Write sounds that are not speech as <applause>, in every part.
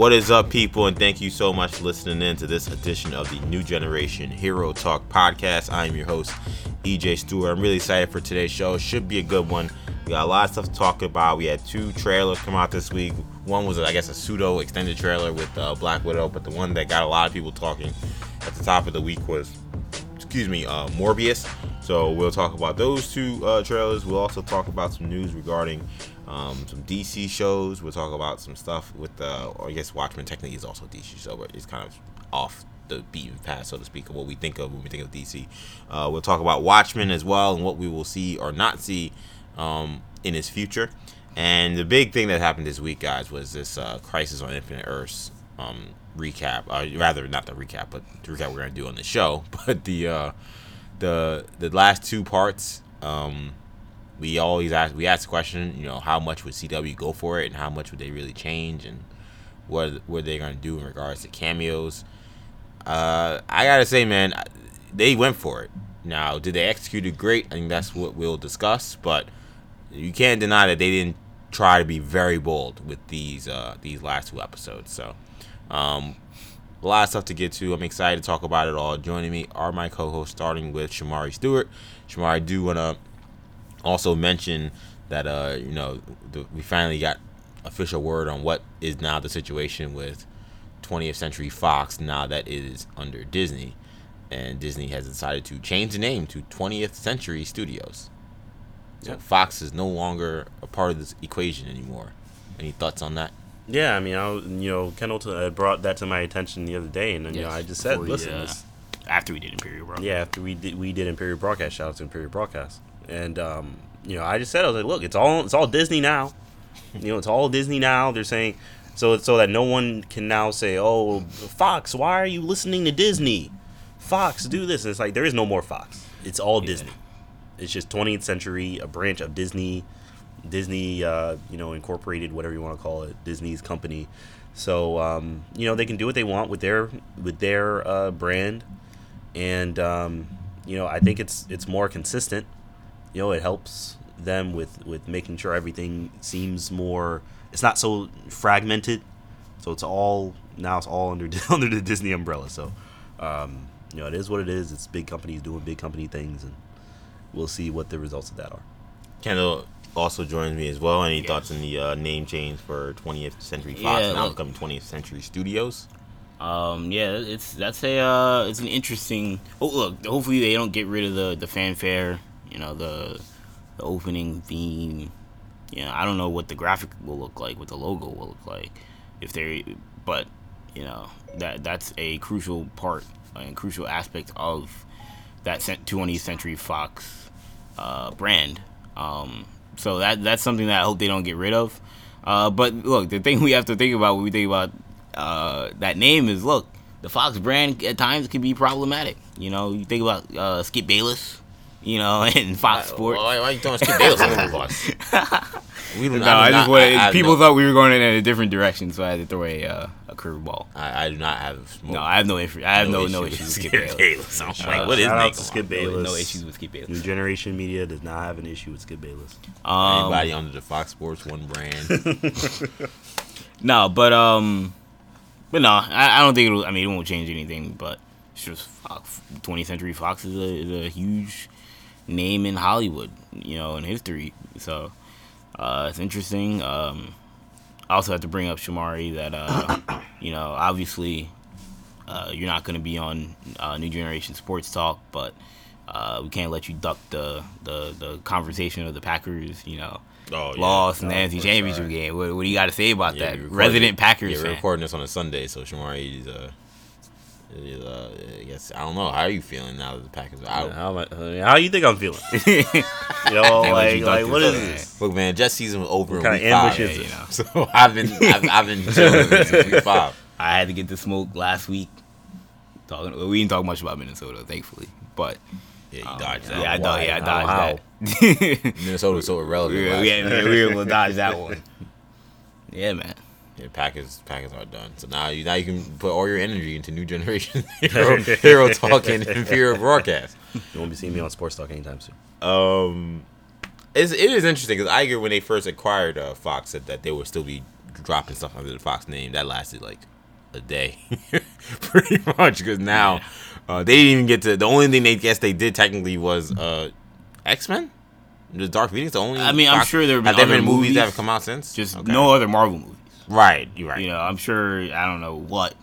What is up, people, and thank you so much for listening in to this edition of the New Generation Hero Talk podcast. I am your host, EJ Stewart. I'm really excited for today's show. Should be a good one. We got a lot of stuff to talk about. We had two trailers come out this week. One was, I guess, a pseudo extended trailer with uh, Black Widow, but the one that got a lot of people talking at the top of the week was, excuse me, uh, Morbius. So we'll talk about those two uh, trailers. We'll also talk about some news regarding um, some DC shows. We'll talk about some stuff with, the, or I guess Watchmen technically is also DC show, but it's kind of off the beaten path, so to speak, of what we think of when we think of DC. Uh, we'll talk about Watchmen as well and what we will see or not see um, in his future. And the big thing that happened this week, guys, was this uh, Crisis on Infinite Earths um, recap. Uh, rather, not the recap, but the recap we're gonna do on the show. <laughs> But the uh, the the last two parts. Um, we always ask we ask the question, you know, how much would CW go for it, and how much would they really change, and what what they gonna do in regards to cameos. Uh, I gotta say, man, they went for it. Now, did they execute it great? I think that's what we'll discuss. But you can't deny that they didn't try to be very bold with these uh, these last two episodes. So, um, a lot of stuff to get to. I'm excited to talk about it all. Joining me are my co-hosts, starting with Shamari Stewart. Shamari, I do wanna also mention that uh, you know the, we finally got official word on what is now the situation with 20th Century Fox now that it is under Disney, and Disney has decided to change the name to 20th Century Studios. So Yep. Fox is no longer a part of this equation anymore. Any thoughts on that? Yeah, I mean, I was, you know, Kendall t- uh, brought that to my attention the other day, and you know, I just said, before we, listen, uh, this- after we did Imperial Bro. yeah, after we did we did Imperial Broadcast, shout out to Imperial Broadcast, and um, you know, I just said, I was like, look, it's all it's all Disney now, you know, it's all Disney now. They're saying so so that no one can now say, oh, Fox, why are you listening to Disney? Fox, do this. And it's like there is no more Fox. It's all Yeah. Disney. It's just 20th Century, a branch of Disney. Disney, uh, you know, incorporated, whatever you want to call it, Disney's company. So, um, you know, they can do what they want with their with their uh, brand, and um, you know, I think it's it's more consistent. You know, it helps them with with making sure everything seems more. It's not so fragmented. So it's all now it's all under <laughs> under the Disney umbrella. So, um, you know, it is what it is. It's big companies doing big company things, and we'll see what the results of that are. Kendall also joins me as well. Any Yes. thoughts on the uh, name change for 20th Century Fox Yeah, now look- becoming 20th Century Studios? Um, yeah, it's that's a uh, it's an interesting. Oh, look, hopefully they don't get rid of the the fanfare. You know, the the opening theme. You know, I don't know what the graphic will look like, what the logo will look like, if they. But you know that that's a crucial part and crucial aspect of that cent- 20th Century Fox uh, brand. Um, so that that's something that I hope they don't get rid of. Uh, but look, the thing <laughs> we have to think about when we think about uh, that name is look, the Fox brand at times can be problematic. You know, you think about uh, Skip Bayless, you know, <laughs> and Fox Sports. Why, why are you throwing Skip Bayless under the bus? <laughs> We do No, not- I do just not- wanted, I- I people no- thought we were going in a different direction, so I had to throw a uh, a curveball. I, I do not have. No, I have no inf- I have no no, issue issues with with Skip Bayless. I'm Uh, like, what is out to Skip Bayless. no issues with Skip Bayless. New Generation Media does not have an issue with Skip Bayless. Um, Anybody under the Fox Sports One brand? <laughs> No, but um, but no, I, I don't think it'll. I mean, it won't change anything. But it's just Fox, 20th Century Fox is a is a huge name in Hollywood, you know, in history. So uh, it's interesting. Um, I also have to bring up Shamari that uh, <coughs> you know, obviously, uh, you're not going to be on uh, New Generation Sports Talk, but uh, we can't let you duck the, the the conversation of the Packers, you know. Oh, yeah. Lost in the NFC Championship game. What, what do you got to say about Yeah, that? Resident Packers Yeah, we're fan. recording this on a Sunday, so Shamari is uh, is, uh, I guess I don't know. How are you feeling now that the Packers are out? How, am I, how you think I'm feeling? <laughs> Yo, like, like what is this? Look, man, Jets season was over in week kind of ambush five. Yeah, you know. <laughs> So I've been I've, I've been <laughs> chilling since week five. I had to get the smoke last week. Talking, well, we didn't talk much about Minnesota, thankfully, but Yeah, you um, dodged that. yeah, I dodged. Yeah, I dodged that. Minnesota was so irrelevant. last we, we, we were able to dodge that one. Yeah, man. Yeah, Packers Packers are done. So now you now you can put all your energy into new generation <laughs> hero, hero talk and inferior broadcast. You won't be seeing me on Sports Talk anytime soon. Um, it's, it is interesting because Iger when they first acquired uh, Fox said that they would still be dropping stuff under the Fox name. That lasted like a day, <laughs> pretty much. Because now uh, they didn't even get to. The only thing they guess they did technically was uh, X Men. The Dark Phoenix. The only. I mean, I'm sure there have have been there other been movies that have come out since. Just Okay. no other Marvel movies. Right. You're right. You know, I'm sure I don't know what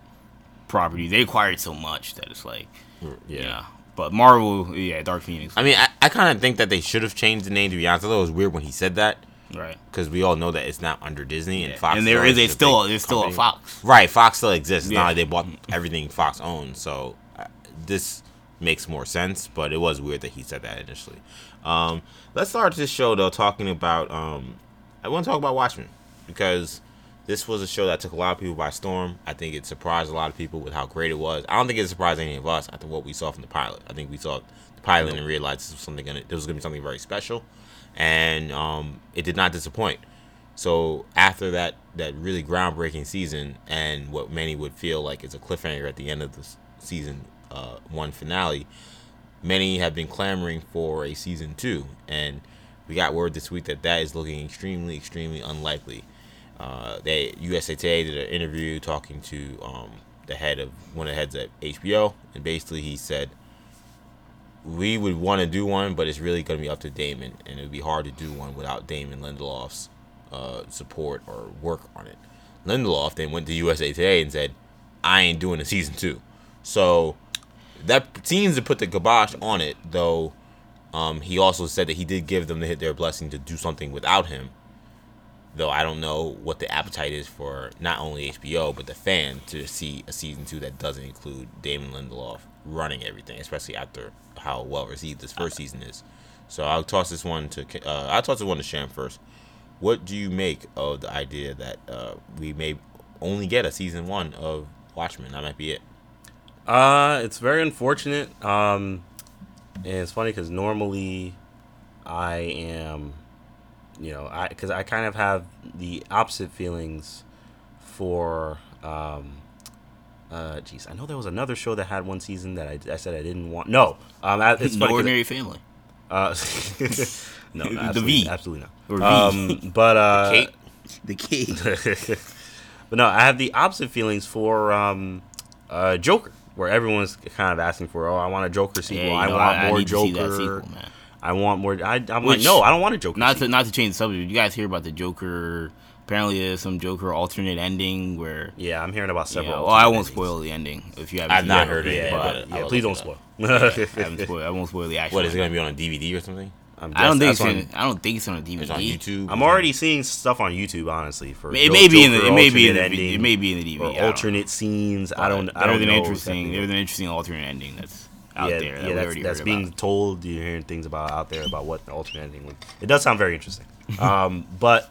property they acquired so much that it's like, yeah. yeah. But Marvel, yeah, Dark Phoenix, I mean, I, I kind of think that they should have changed the name. To be honest, I thought it was weird when he said that right? because we all know that it's not under Disney and Yeah. Fox. and there is a still there's still a. Fox. Right, Fox still exists. Yeah. not like they bought everything Fox owns. So uh, this makes more sense, but it was weird that he said that initially. Um, let's start this show though talking about. Um, I want to talk about Watchmen because this was a show that took a lot of people by storm. I think it surprised a lot of people with how great it was. I don't think it surprised any of us after what we saw from the pilot. I think we saw the pilot and realized this was something gonna this was gonna be something very special, and um, it did not disappoint. So after that that really groundbreaking season and what many would feel like is a cliffhanger at the end of the season uh, one finale, many have been clamoring for a season two, and we got word this week that that is looking extremely, extremely unlikely. Uh, they USA Today did an interview talking to um, the head of one of the heads at HBO, and basically he said we would want to do one, but it's really going to be up to Damon, and it would be hard to do one without Damon Lindelof's uh, support or work on it. Lindelof then went to USA Today and said, "I ain't doing a season two. So that seems to put the kibosh on it, though. Um, he also said that he did give them the, hit their blessing to do something without him. Though I don't know what the appetite is for not only HBO but the fan to see a season two that doesn't include Damon Lindelof running everything, especially after how well received this first season is. So I'll toss this one to uh, I'll toss this one to Sham first. What do you make of the idea that uh, we may only get a season one of Watchmen? That might be it. Uh, it's very unfortunate. Um, and it's funny because normally I am, you know, I because I kind of have the opposite feelings for. Um, uh, jeez, I know there was another show that had one season that I, I said I didn't want. No, um, I- it's no funny 'cause- ordinary family. Uh, no, <laughs> no, The absolutely, V. absolutely not. Um, but uh, the Kate? The kid. <laughs> but no, I have the opposite feelings for um, uh, Joker, where everyone's kind of asking for, oh, I want a Joker sequel. Yeah, I know, want I- I more need to see Joker. that sequel, man. I want more. I, I'm like, no, I don't want a Joker. Not to sequel. not to change the subject. Did you guys hear about the Joker? Apparently, there's some Joker alternate ending where. yeah, I'm hearing about You several. know, well, I won't endings. spoil the ending if you haven't. I've not it. heard it Yeah, yet, but but but, yeah, please don't it spoil. <laughs> I, haven't spoiled, I won't spoil the actual. What is it going to be on a DVD or something? I'm I don't think it's that's in, I don't think it's on a DVD. It's on YouTube. I'm already seeing stuff on YouTube, honestly. For It may be in the it may be in the alternate it may be in the DVD. or I don't alternate scenes. I don't. I There's don't an know. interesting. There's exactly. an interesting alternate ending that's out yeah, there. Yeah, we that's, that's being about. told. You're hearing things about out there about what the alternate ending would. It does sound very interesting. <laughs> um, but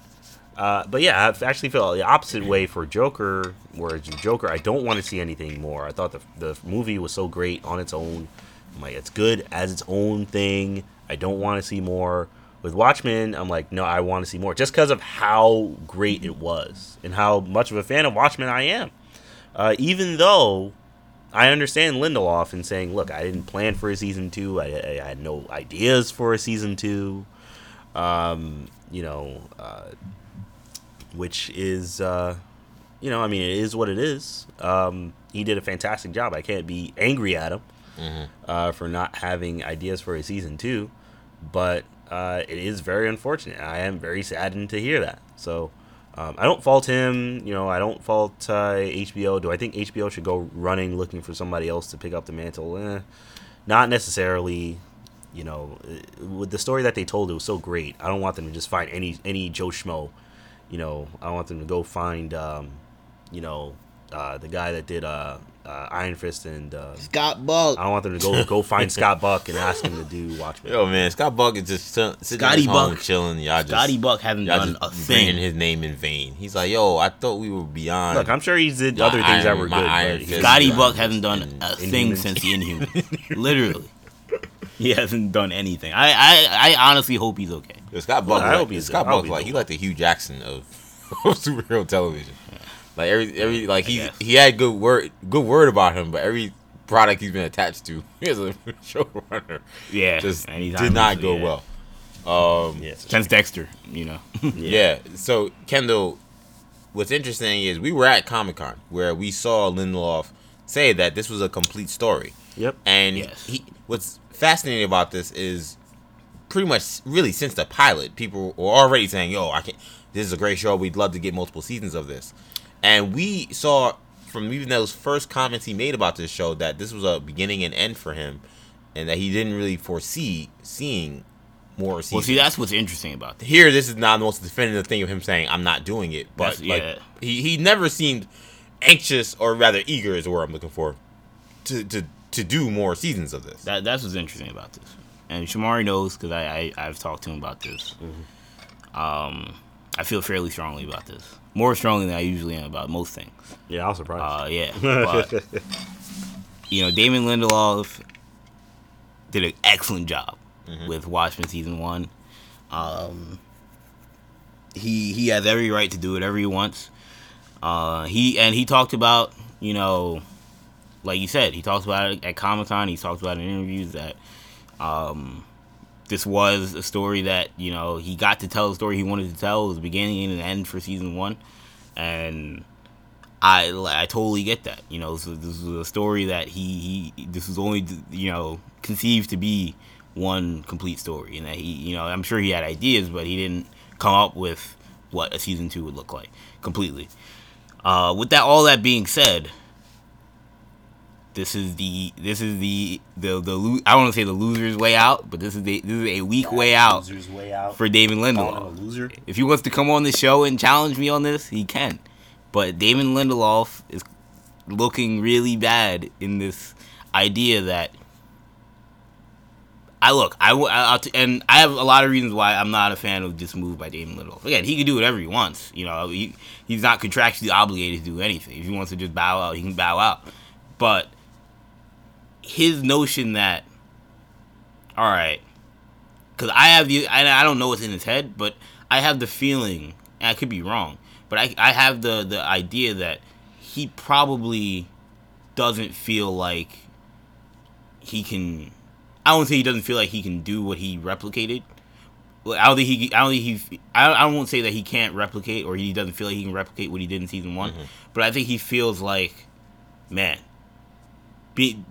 uh, but yeah, I actually feel the opposite way for Joker. Whereas Joker, I don't want to see anything more. I thought the the movie was so great on its own. I'm like, it's good as its own thing. I don't want to see more. With Watchmen, I'm like, no, I want to see more, just because of how great it was and how much of a fan of Watchmen I am. Uh, even though I understand Lindelof in saying, "Look, I didn't plan for a season two. I, I, I had no ideas for a season two. Um, you know, uh, which is, uh, you know, I mean, it is what it is. Um, he did a fantastic job. I can't be angry at him uh, for not having ideas for a season two, but uh, it is very unfortunate. I am very saddened to hear that. So. Um, I don't fault him. You know, I don't fault uh, HBO. Do I think HBO should go running looking for somebody else to pick up the mantle? Eh, not necessarily. You know, uh, with the story that they told, it was so great. I don't want them to just find any any Joe Schmo. You know, I want them to go find, um, you know, uh, the guy that did uh, uh, Iron Fist and uh, Scott Buck. I don't want them to go go find <laughs> Scott Buck and ask him to do Watchmen. Yo, man, Scott Buck is just chill- sitting Scotty at his home Buck. chilling. Y'all just, Scotty Buck hasn't y'all done a just bringing thing. his name in vain. He's like, yo, I thought we were beyond. Look, I'm sure he did My other things that were good. Iron but Fist. Scotty Buck hasn't done in- a thing Inhumans. since the Inhuman. <laughs> Literally, he hasn't done anything. I, I I honestly hope he's okay. Yo, Scott Buck, Well, I hope he's Scott good. I Buck, he's like he like the Hugh Jackson of, of <laughs> superhero television. Like every every like he he had good word good word about him, but every product he's been attached to <laughs> as a <laughs> showrunner Yeah, just anytime did not go yeah. well. Um, Yes. Since Dexter, you know. <laughs> yeah. So Kendall, what's interesting is we were at Comic Con where we saw Lindelof say that this was a complete story. Yep. And Yes. he, what's fascinating about this is pretty much really since the pilot, people were already saying, "Yo, I can This is a great show. We'd love to get multiple seasons of this." And we saw from even those first comments he made about this show that this was a beginning and end for him, and that he didn't really foresee seeing more seasons. Well, see, that's what's interesting about this. Here, this is not the most definitive thing of him saying, "I'm not doing it," but That's- like yeah. he he never seemed anxious or rather eager is the word I'm looking for to to to do more seasons of this. That that's what's interesting about this. And Shamari knows because I, I I've talked to him about this. Mm-hmm. Um, I feel fairly strongly about this, more strongly than I usually am about most things. Yeah, I was surprised. Uh, yeah, <laughs> but you know, Damon Lindelof did an excellent job with Watchmen season one. Um, he he has every right to do whatever he wants. Uh, he and he talked about you know, like you said, he talks about it at Comic Con. He talks about it in interviews that um, this was a story that you know he got to tell the story he wanted to tell. It was the beginning and end for season one, and I I totally get that. You know, so this was a story that he he this was only you know conceived to be one complete story, and that he you know I'm sure he had ideas, but he didn't come up with what a season two would look like completely. Uh, with that, all that being said, this is the this is the the the lo- I don't want to say the loser's way out, but this is the this is a weak way out way out. for David Lindelof. loser. If he wants to come on the show and challenge me on this, he can. But Damon Lindelof is looking really bad in this idea that I look. I, I- I'll t- and I have a lot of reasons why I'm not a fan of this move by Damon Lindelof. Again, he can do whatever he wants. You know, he, he's not contractually obligated to do anything. If he wants to just bow out, he can bow out. But his notion that, all right, because I have the I, I don't know what's in his head, but I have the feeling, and I could be wrong, but I I have the the idea that he probably doesn't feel like he can. I don't say he doesn't feel like he can do what he replicated. I don't think he. I don't think he. I, I won't say that he can't replicate or he doesn't feel like he can replicate what he did in season one, mm-hmm. but I think he feels like, man, be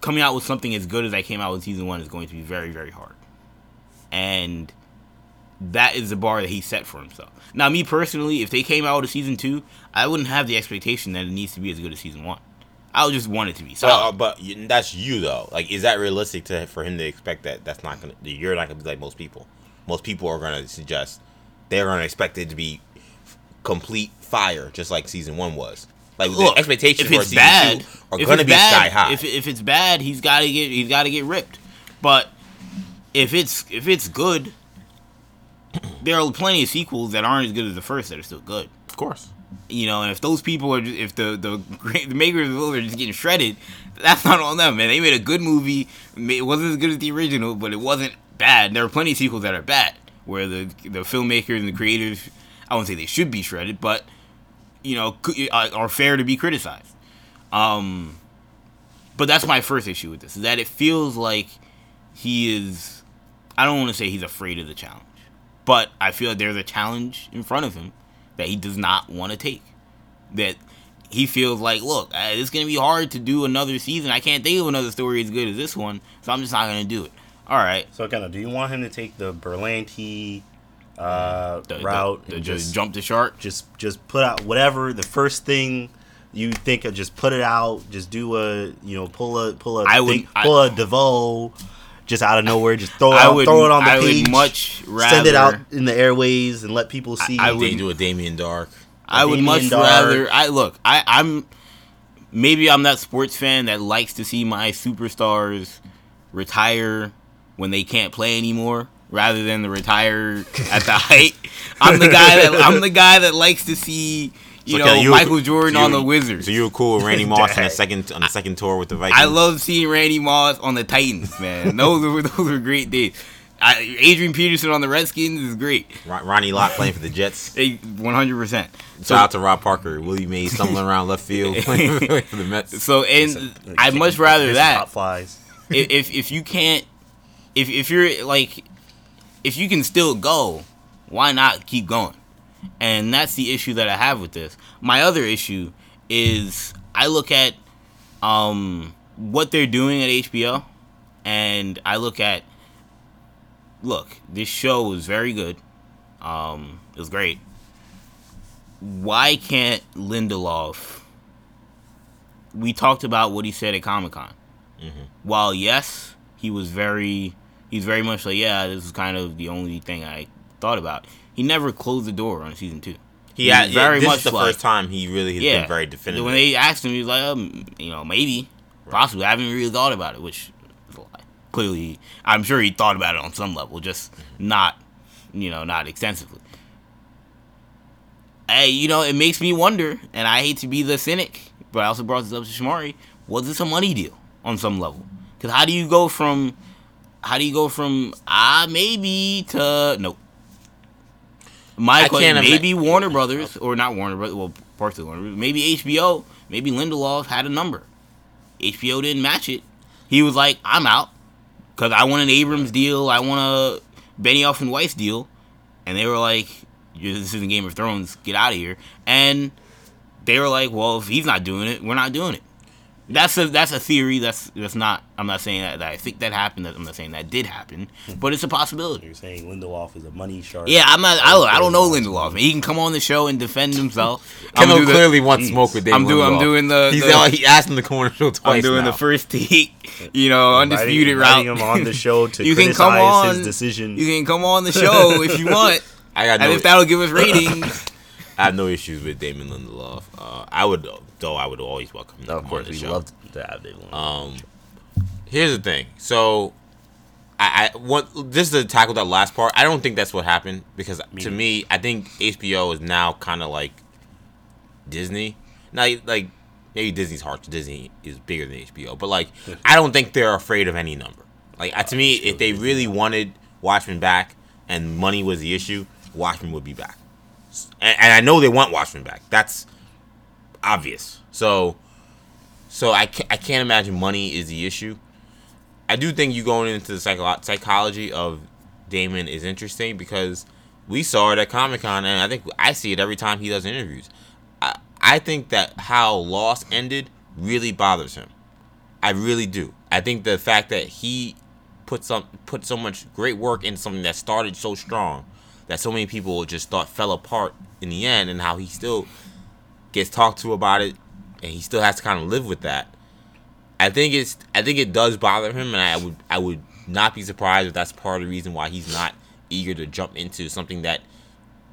coming out with something as good as I came out with season one is going to be very very hard, and that is the bar that he set for himself. Now, me personally, if they came out with a season two, I wouldn't have the expectation that it needs to be as good as season one. I would just want it to be So, uh, but that's you though. Like, is that realistic to for him to expect that? That's not gonna. You're not gonna be like most people. Most people are gonna suggest they're gonna expect it to be complete fire, just like season one was. Like Look, the expectations if for it's bad, two are gonna be bad, sky high. If, if it's bad, he's got to get he's got to get ripped. But if it's if it's good, there are plenty of sequels that aren't as good as the first that are still good. of course. You know, and if those people are, just, if the the great- the makers of those are just getting shredded, that's not on them, man. They made a good movie. It wasn't as good as the original, but it wasn't bad. There are plenty of sequels that are bad, where the the filmmakers and the creators, I won't say they should be shredded, but you know, are are fair to be criticized. Um, but that's my first issue with this is that it feels like he is. I don't want to say he's afraid of the challenge, but I feel like there's a challenge in front of him that he does not want to take. That he feels like, look, uh, it's gonna be hard to do another season. I can't think of another story as good as this one, so I'm just not gonna do it. All right, So, kind of, do you want him to take the Berlanti uh, the, route the, the and just just jump the shark. just just put out whatever the first thing you think of, just put it out. Just do a you know pull a pull a I would- thing, I- pull a DeVoe just out of nowhere. Just throw it I out, would, throw it on the I page. would much rather send it out in the airways and let people see. I They would- do a Damien Darhk. I would much Darhk. rather. I look. I, I'm maybe I'm that sports fan that likes to see my superstars retire when they can't play anymore, rather than to retire at the height. I'm the guy that I'm the guy that likes to see you So, know you- Michael Jordan so you- on the Wizards. So you were cool with Randy <laughs> Moss on the second on the second tour with the Vikings. I love seeing Randy Moss on the Titans, man. <laughs> those were those were great days. I, Adrian Peterson on the Redskins is great. Ron- Ronnie Lott playing for the Jets. <laughs> One hundred percent. Shout out to Rob Parker. Willie Mays stumbling around left field playing for the Mets. So and Like, I'd much rather that. Flies. if, if if you can't if if you're like if you can still go why not keep going And that's the issue that I have with this. My other issue is I look at um, what they're doing at HBO, and I look at look, this show was very good. Um, it was great. Why can't Lindelof? We talked about what he said at Comic Con. While yes, he was very, he's very much like, yeah, this is kind of the only thing I thought about. He never closed the door on season two. He had very this much is the like- first time he really has Yeah, been very definitive. When they asked him, he was like, um, you know, maybe, possibly. I haven't really thought about it, which is a lie. Clearly, I'm sure he thought about it on some level, just not, you know, not extensively. Hey, you know, it makes me wonder, and I hate to be the cynic, but I also brought this up to Shamari. Was this a money deal on some level? Because how do you go from, how do you go from ah maybe to nope? My question, maybe Warner Brothers or not Warner Brothers, well, partially Warner, Brothers, maybe HBO, maybe Lindelof had a number. HBO didn't match it. He was like, "I'm out," because I want an Abrams deal, I want a Benioff and Weiss deal, and they were like, "You- "This isn't Game of Thrones. Get out of here." And they were like, "Well, if he's not doing it, we're not doing it." That's a that's a theory. That's that's not. I'm not saying that, that I think that happened. I'm not saying that did happen, hmm. but it's a possibility. You're saying Lindelof is a money shark. Yeah, I'm not. I, don't- I don't know Lindelof. He can come on the show and defend himself. <laughs> I'm Kendall do the- clearly wants mm. smoke with David I'm doing. I'm doing the. He's the- all- he asked him the corner on the show twice. I'm doing now. the first take. You know, Inviting- undisputed route. inviting him on the show <laughs> to you can come on. his decision. You can come on the show if you want, <laughs> I got and no. if that'll give us ratings. I have no issues with Damon Lindelof. Uh, I would, though. I would always welcome him. to of course, we love to have David. Lindelof. Um, here's the thing. So, I, I want just to tackle that last part. I don't think that's what happened because to me, I think HBO is now kind of like Disney. Now, like maybe Disney's heart Disney is bigger than HBO, but like I don't think they're afraid of any number. Like uh, to me, if they really wanted Watchmen back and money was the issue, Watchmen would be back. And, and I know they want Watchmen back. That's obvious. So. So I can't, I can't imagine money is the issue. I do think you going into the psycho- psychology of Damon is interesting because we saw it at Comic Con, and I think I see it every time he does interviews. I, I think that how Lost ended really bothers him. I really do. I think the fact that he put some put so much great work into something that started so strong that so many people just thought fell apart in the end, and how he still gets talked to about it, and he still has to kind of live with that. I think it's I think it does bother him, and I would I would not be surprised if that's part of the reason why he's not eager to jump into something that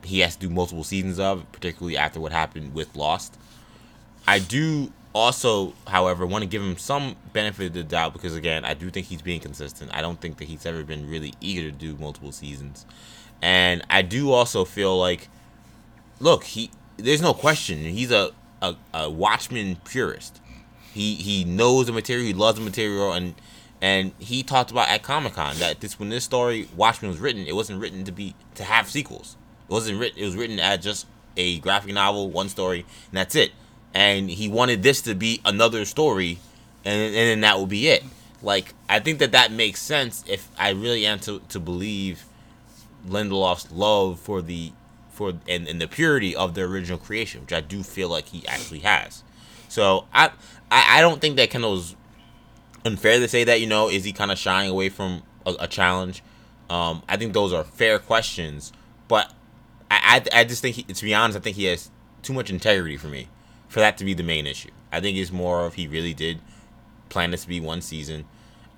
he has to do multiple seasons of, particularly after what happened with Lost. I do also, however, want to give him some benefit of the doubt because again, I do think he's being consistent. I don't think that he's ever been really eager to do multiple seasons. And I do also feel like look, he there's no question. He's a a, a Watchmen purist. He he knows the material, he loves the material and and he talked about at Comic Con that this when this story Watchmen was written, it wasn't written to be to have sequels. It wasn't written. It was written as just a graphic novel, one story, and that's it. And he wanted this to be another story, and and then that would be it. Like I think that that makes sense if I really am to to believe Lindelof's love for the for and, and the purity of the original creation, which I do feel like he actually has. So I I, I don't think that Kendall's unfair to say that. You know, is he kind of shying away from a, a challenge? Um, I think those are fair questions, but I I, I just think he, to be honest, I think he has too much integrity for me for that to be the main issue. I think it's more of he really did plan this to be one season,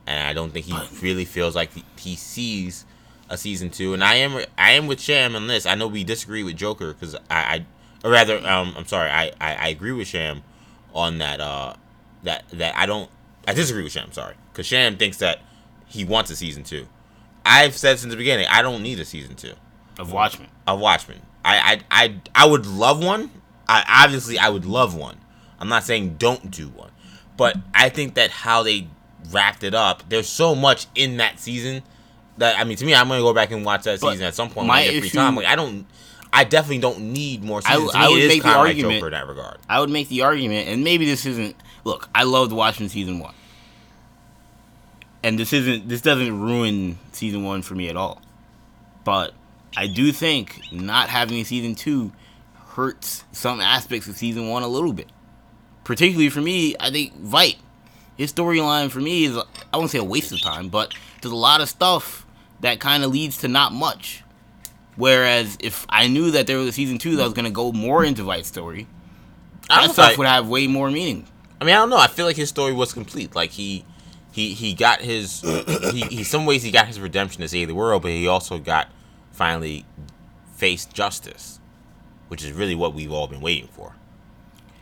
and I don't think he really feels like he, he sees a season two. And I am I am with Sham on this. I know we disagree with Joker because I, I or rather um I'm sorry I, I I agree with Sham on that uh that that I don't I disagree with Sham sorry because Sham thinks that he wants a season two. I've said since the beginning I don't need a season two of Watchmen. of Watchmen. I I I, I would love one. I obviously I would love one. I'm not saying don't do one, but I think that how they wrapped it up, there's so much in that season that I mean to me I'm gonna go back and watch that But season at some point my I get free issue- time. Like I don't, I definitely don't need more I seasons. To I would make the argument- in that regard. I would make the argument, and maybe this isn't. Look, I loved watching season one, and this isn't. This doesn't ruin season one for me at all. But I do think not having a season two hurts some aspects of season one a little bit. Particularly for me, I think Veidt. his storyline for me is I won't say a waste of time, but there's a lot of stuff that kind of leads to not much. Whereas if I knew that there was a season two that was gonna go more into Veidt's story, that stuff would have way more meaning. I mean, I don't know. I feel like his story was complete. Like he, he, he got his. <coughs> he, he, some ways he got his redemption to save the world, but he also got finally faced justice, which is really what we've all been waiting for.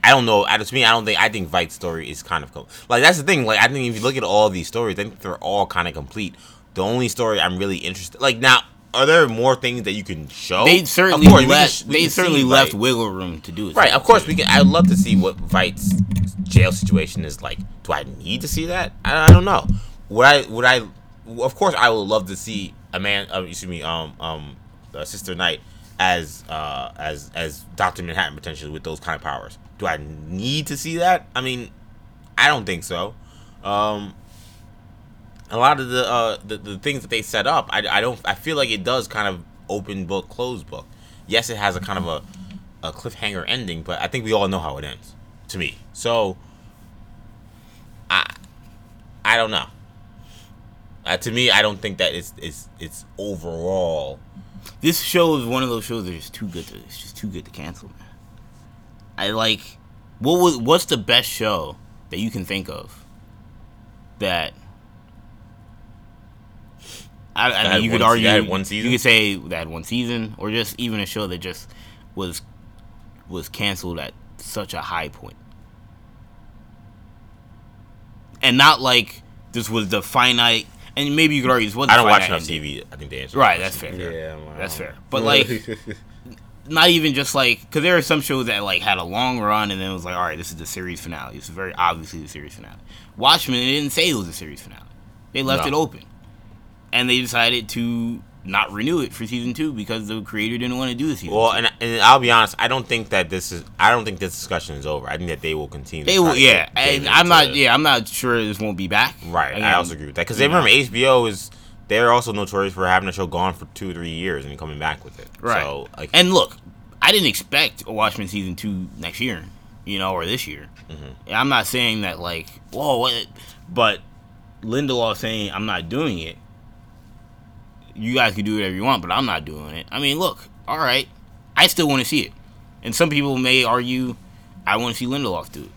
I don't know. I, to me, I don't think. I think Veidt's story is kind of com- like that's the thing. Like I think if you look at all these stories, I think they're all kind of complete. The only story I'm really interested, like now, are there more things that you can show? They certainly course, left. they certainly see, left like- wiggle room to do it. Right, of course we can. I'd love to see what Veidt's jail situation is like. Do I need to see that? I, I don't know. Would I? Would I? Of course, I would love to see a man. Uh, excuse me. Um. Um. Uh, Sister Night as uh as as Doctor Manhattan potentially with those kind of powers. Do I need to see that? I mean, I don't think so. Um. A lot of the uh the, the things that they set up, I, I don't. I feel like it does kind of open book, close book. Yes, it has a kind of a a cliffhanger ending, but I think we all know how it ends. To me, so I I don't know. Uh, to me, I don't think that it's it's it's overall. This show is one of those shows that is too good to. It's just too good to cancel, man. I like. What was? What's the best show that you can think of? That. I, I mean, you could one se- argue. that one season? You could say that had one season, or just even a show that just was was canceled at such a high point, and not like this was the finite. And maybe you could argue this was. I don't watch finite enough ending. TV. I think the answer. Right, that's fair. question. Yeah, That's fair. But like, <laughs> not even just like because there are some shows that like had a long run and then it was like, all right, this is the series finale. It's very obviously the series finale. Watchmen, they didn't say it was a series finale. They left No. it open, and they decided to not renew it for season two because the creator didn't want to do the season. Well, and and I'll be honest. I don't think that this is. I don't think this discussion is over. I think that they will continue. they will, yeah. And I'm not, to- yeah, I'm not sure this won't be back. Right. I also agree with that because you remember. HBO is they're also notorious for having a show gone for two or three years and coming back with it. Right. So like, And look, I didn't expect a Watchmen season two next year, you know, or this year. Mm-hmm. I'm not saying that like, whoa, what? But Lindelof saying I'm not doing it. You guys can do whatever you want, but I'm not doing it. I mean, look, all right, I still want to see it, and some people may argue I want to see Lindelof do it.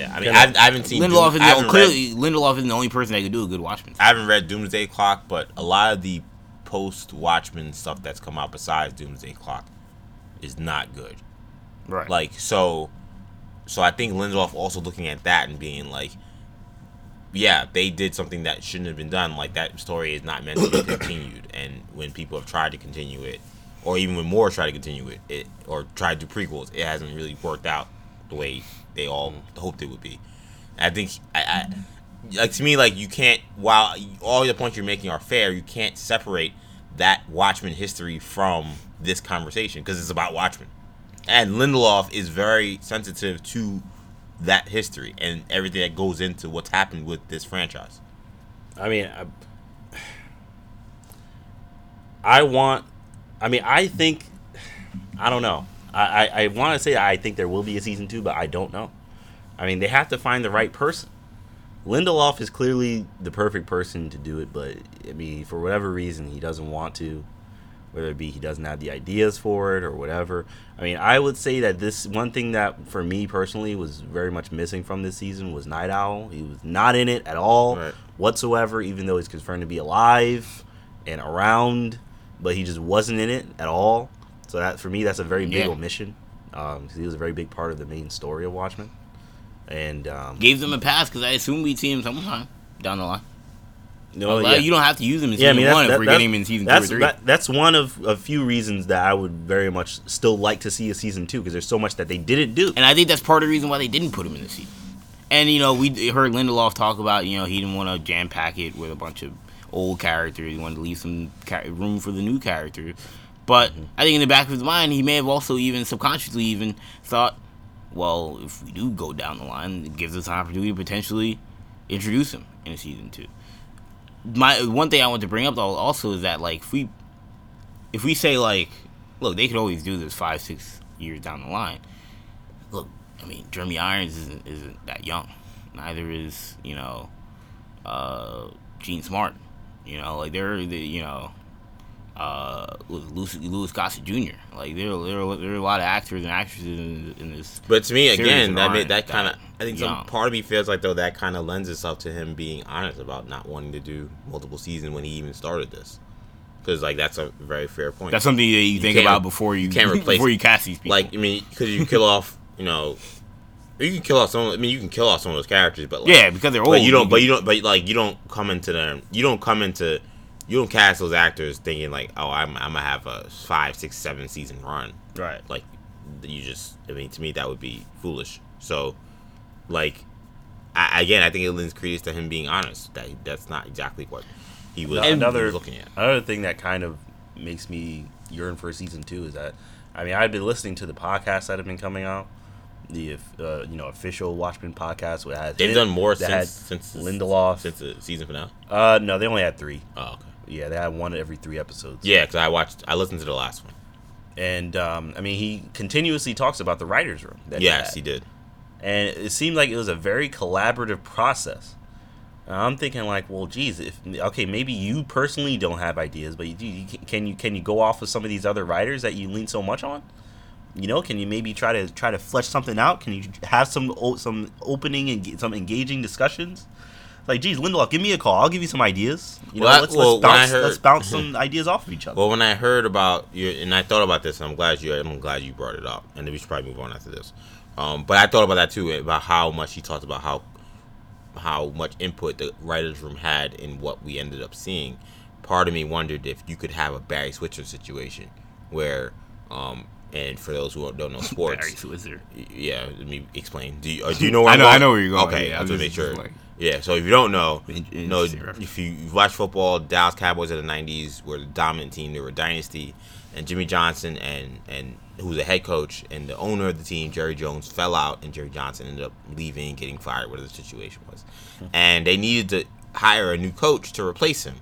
yeah. I mean, I- I, I haven't seen Lindelof Doom- is the, haven't clearly read, Lindelof is the only person that can do a good Watchmen. I haven't read Doomsday Clock, but a lot of the post Watchmen stuff that's come out besides Doomsday Clock is not good. Right. Like so, so I think Lindelof also looking at that and being like, yeah, they did something that shouldn't have been done. Like that story is not meant to be <coughs> continued. And when people have tried to continue it, or even when more try to continue it, it or tried to prequels, it hasn't really worked out the way they all hoped it would be. I think I, I like to me like you can't while all the points you're making are fair, you can't separate that Watchmen history from this conversation because it's about Watchmen. And Lindelof is very sensitive to that history and everything that goes into what's happened with this franchise. I mean, I, I want. I mean, I think. I don't know. I, I, I want to say I think there will be a season two, but I don't know. I mean, they have to find the right person. Lindelof is clearly the perfect person to do it, but I mean, for whatever reason, he doesn't want to. Whether it be he doesn't have the ideas for it or whatever. I mean, I would say that this one thing that for me personally was very much missing from this season was Night Owl. He was not in it at all Right. whatsoever, even though he's confirmed to be alive and around, but he just wasn't in it at all. So that for me, that's a very big Yeah. omission. Um, 'cause he was a very big part of the main story of Watchmen. And um, Gave them a pass because I assume we'd see him sometime down the line. No, yeah. You don't have to use him in Yeah, I season mean, one that- if we're getting him in season two that's, or three. that- that's one of a few reasons that I would very much still like to see a season two because there's so much that they didn't do. And I think that's part of the reason why they didn't put him in the season. And you know, we heard Lindelof talk about you know he didn't want to jam pack it with a bunch of old characters. He wanted to leave some room for the new characters. But mm-hmm. I think in the back of his mind, he may have also even subconsciously even thought, well, if we do go down the line, it gives us an opportunity to potentially introduce him in a season two. My one thing I want to bring up though also is that like if we if we say like, look, they could always do this five, six years down the line. Look, I mean, Jeremy Irons isn't isn't that young. Neither is you know, uh, Jean Smart. You know, like they're the you know, uh, Louis, Louis Gossett Jr. Like there, there, there are a lot of actors and actresses in, in this. But to me, again, that made, that kind of. I think some part of me feels like though that kind of lends itself to him being honest about not wanting to do multiple seasons when he even started this. Because like that's a very fair point. That's something that you, think about before you, you can't <laughs> replace before you cast these people. like I mean, because you kill off, you know, you can kill off some. I mean, you can kill off some of those characters, but like, yeah, because they're old. but you don't. But you don't. But like you don't come into them. You don't come into. You don't cast those actors thinking like, oh, I'm, I'm gonna have a five, six, seven season run. right. Like, you just. I mean, to me, that would be foolish. So, like, I, again, I think it lends credence to him being honest. That that's not exactly what he was, he another was looking at. another thing that kind of makes me yearn for season two is that I mean I've been listening to the podcasts that have been coming out, the uh, you know official Watchmen podcast that They've him, done more since since Lindelof. since the season finale. uh no they only had three. Oh, okay. Yeah, they had one every three episodes. Yeah, because I watched. I listened to the last one. and um, I mean he continuously talks about the writers' room. That Yes, had. he did. And it seemed like it was a very collaborative process. And I'm thinking like, well, geez, if okay, maybe you personally don't have ideas, but you, can you can you go off of some of these other writers that you lean so much on? You know, can you maybe try to try to flesh something out? Can you have some some opening and some engaging discussions? Like, geez, Lindelof, give me a call. I'll give you some ideas. You Well, I- let's, well, let's bounce heard- let's bounce some <laughs> ideas off of each other. Well, when I heard about you, and I thought about this, and I'm glad you. I'm glad you brought it up, and we should probably move on after this. Um, but I thought about that too, about how much he talked about how how much input the writers' room had in what we ended up seeing. Part of me wondered if you could have a Barry Switzer situation where, um, and for those who don't know <laughs> sports, Barry Switzer. Yeah, let me explain. Do you, uh, do you know <laughs> where I know- going? I know where you're going, Okay, yeah, I have to this make sure. just like- yeah, so if you don't know, In- no, if you watch football, Dallas Cowboys in the '90s were the dominant team. They were a dynasty, and Jimmy Johnson and and who was the head coach and the owner of the team, Jerry Jones, fell out, and Jerry Johnson ended up leaving, getting fired, whatever the situation was, hmm. and they needed to hire a new coach to replace him.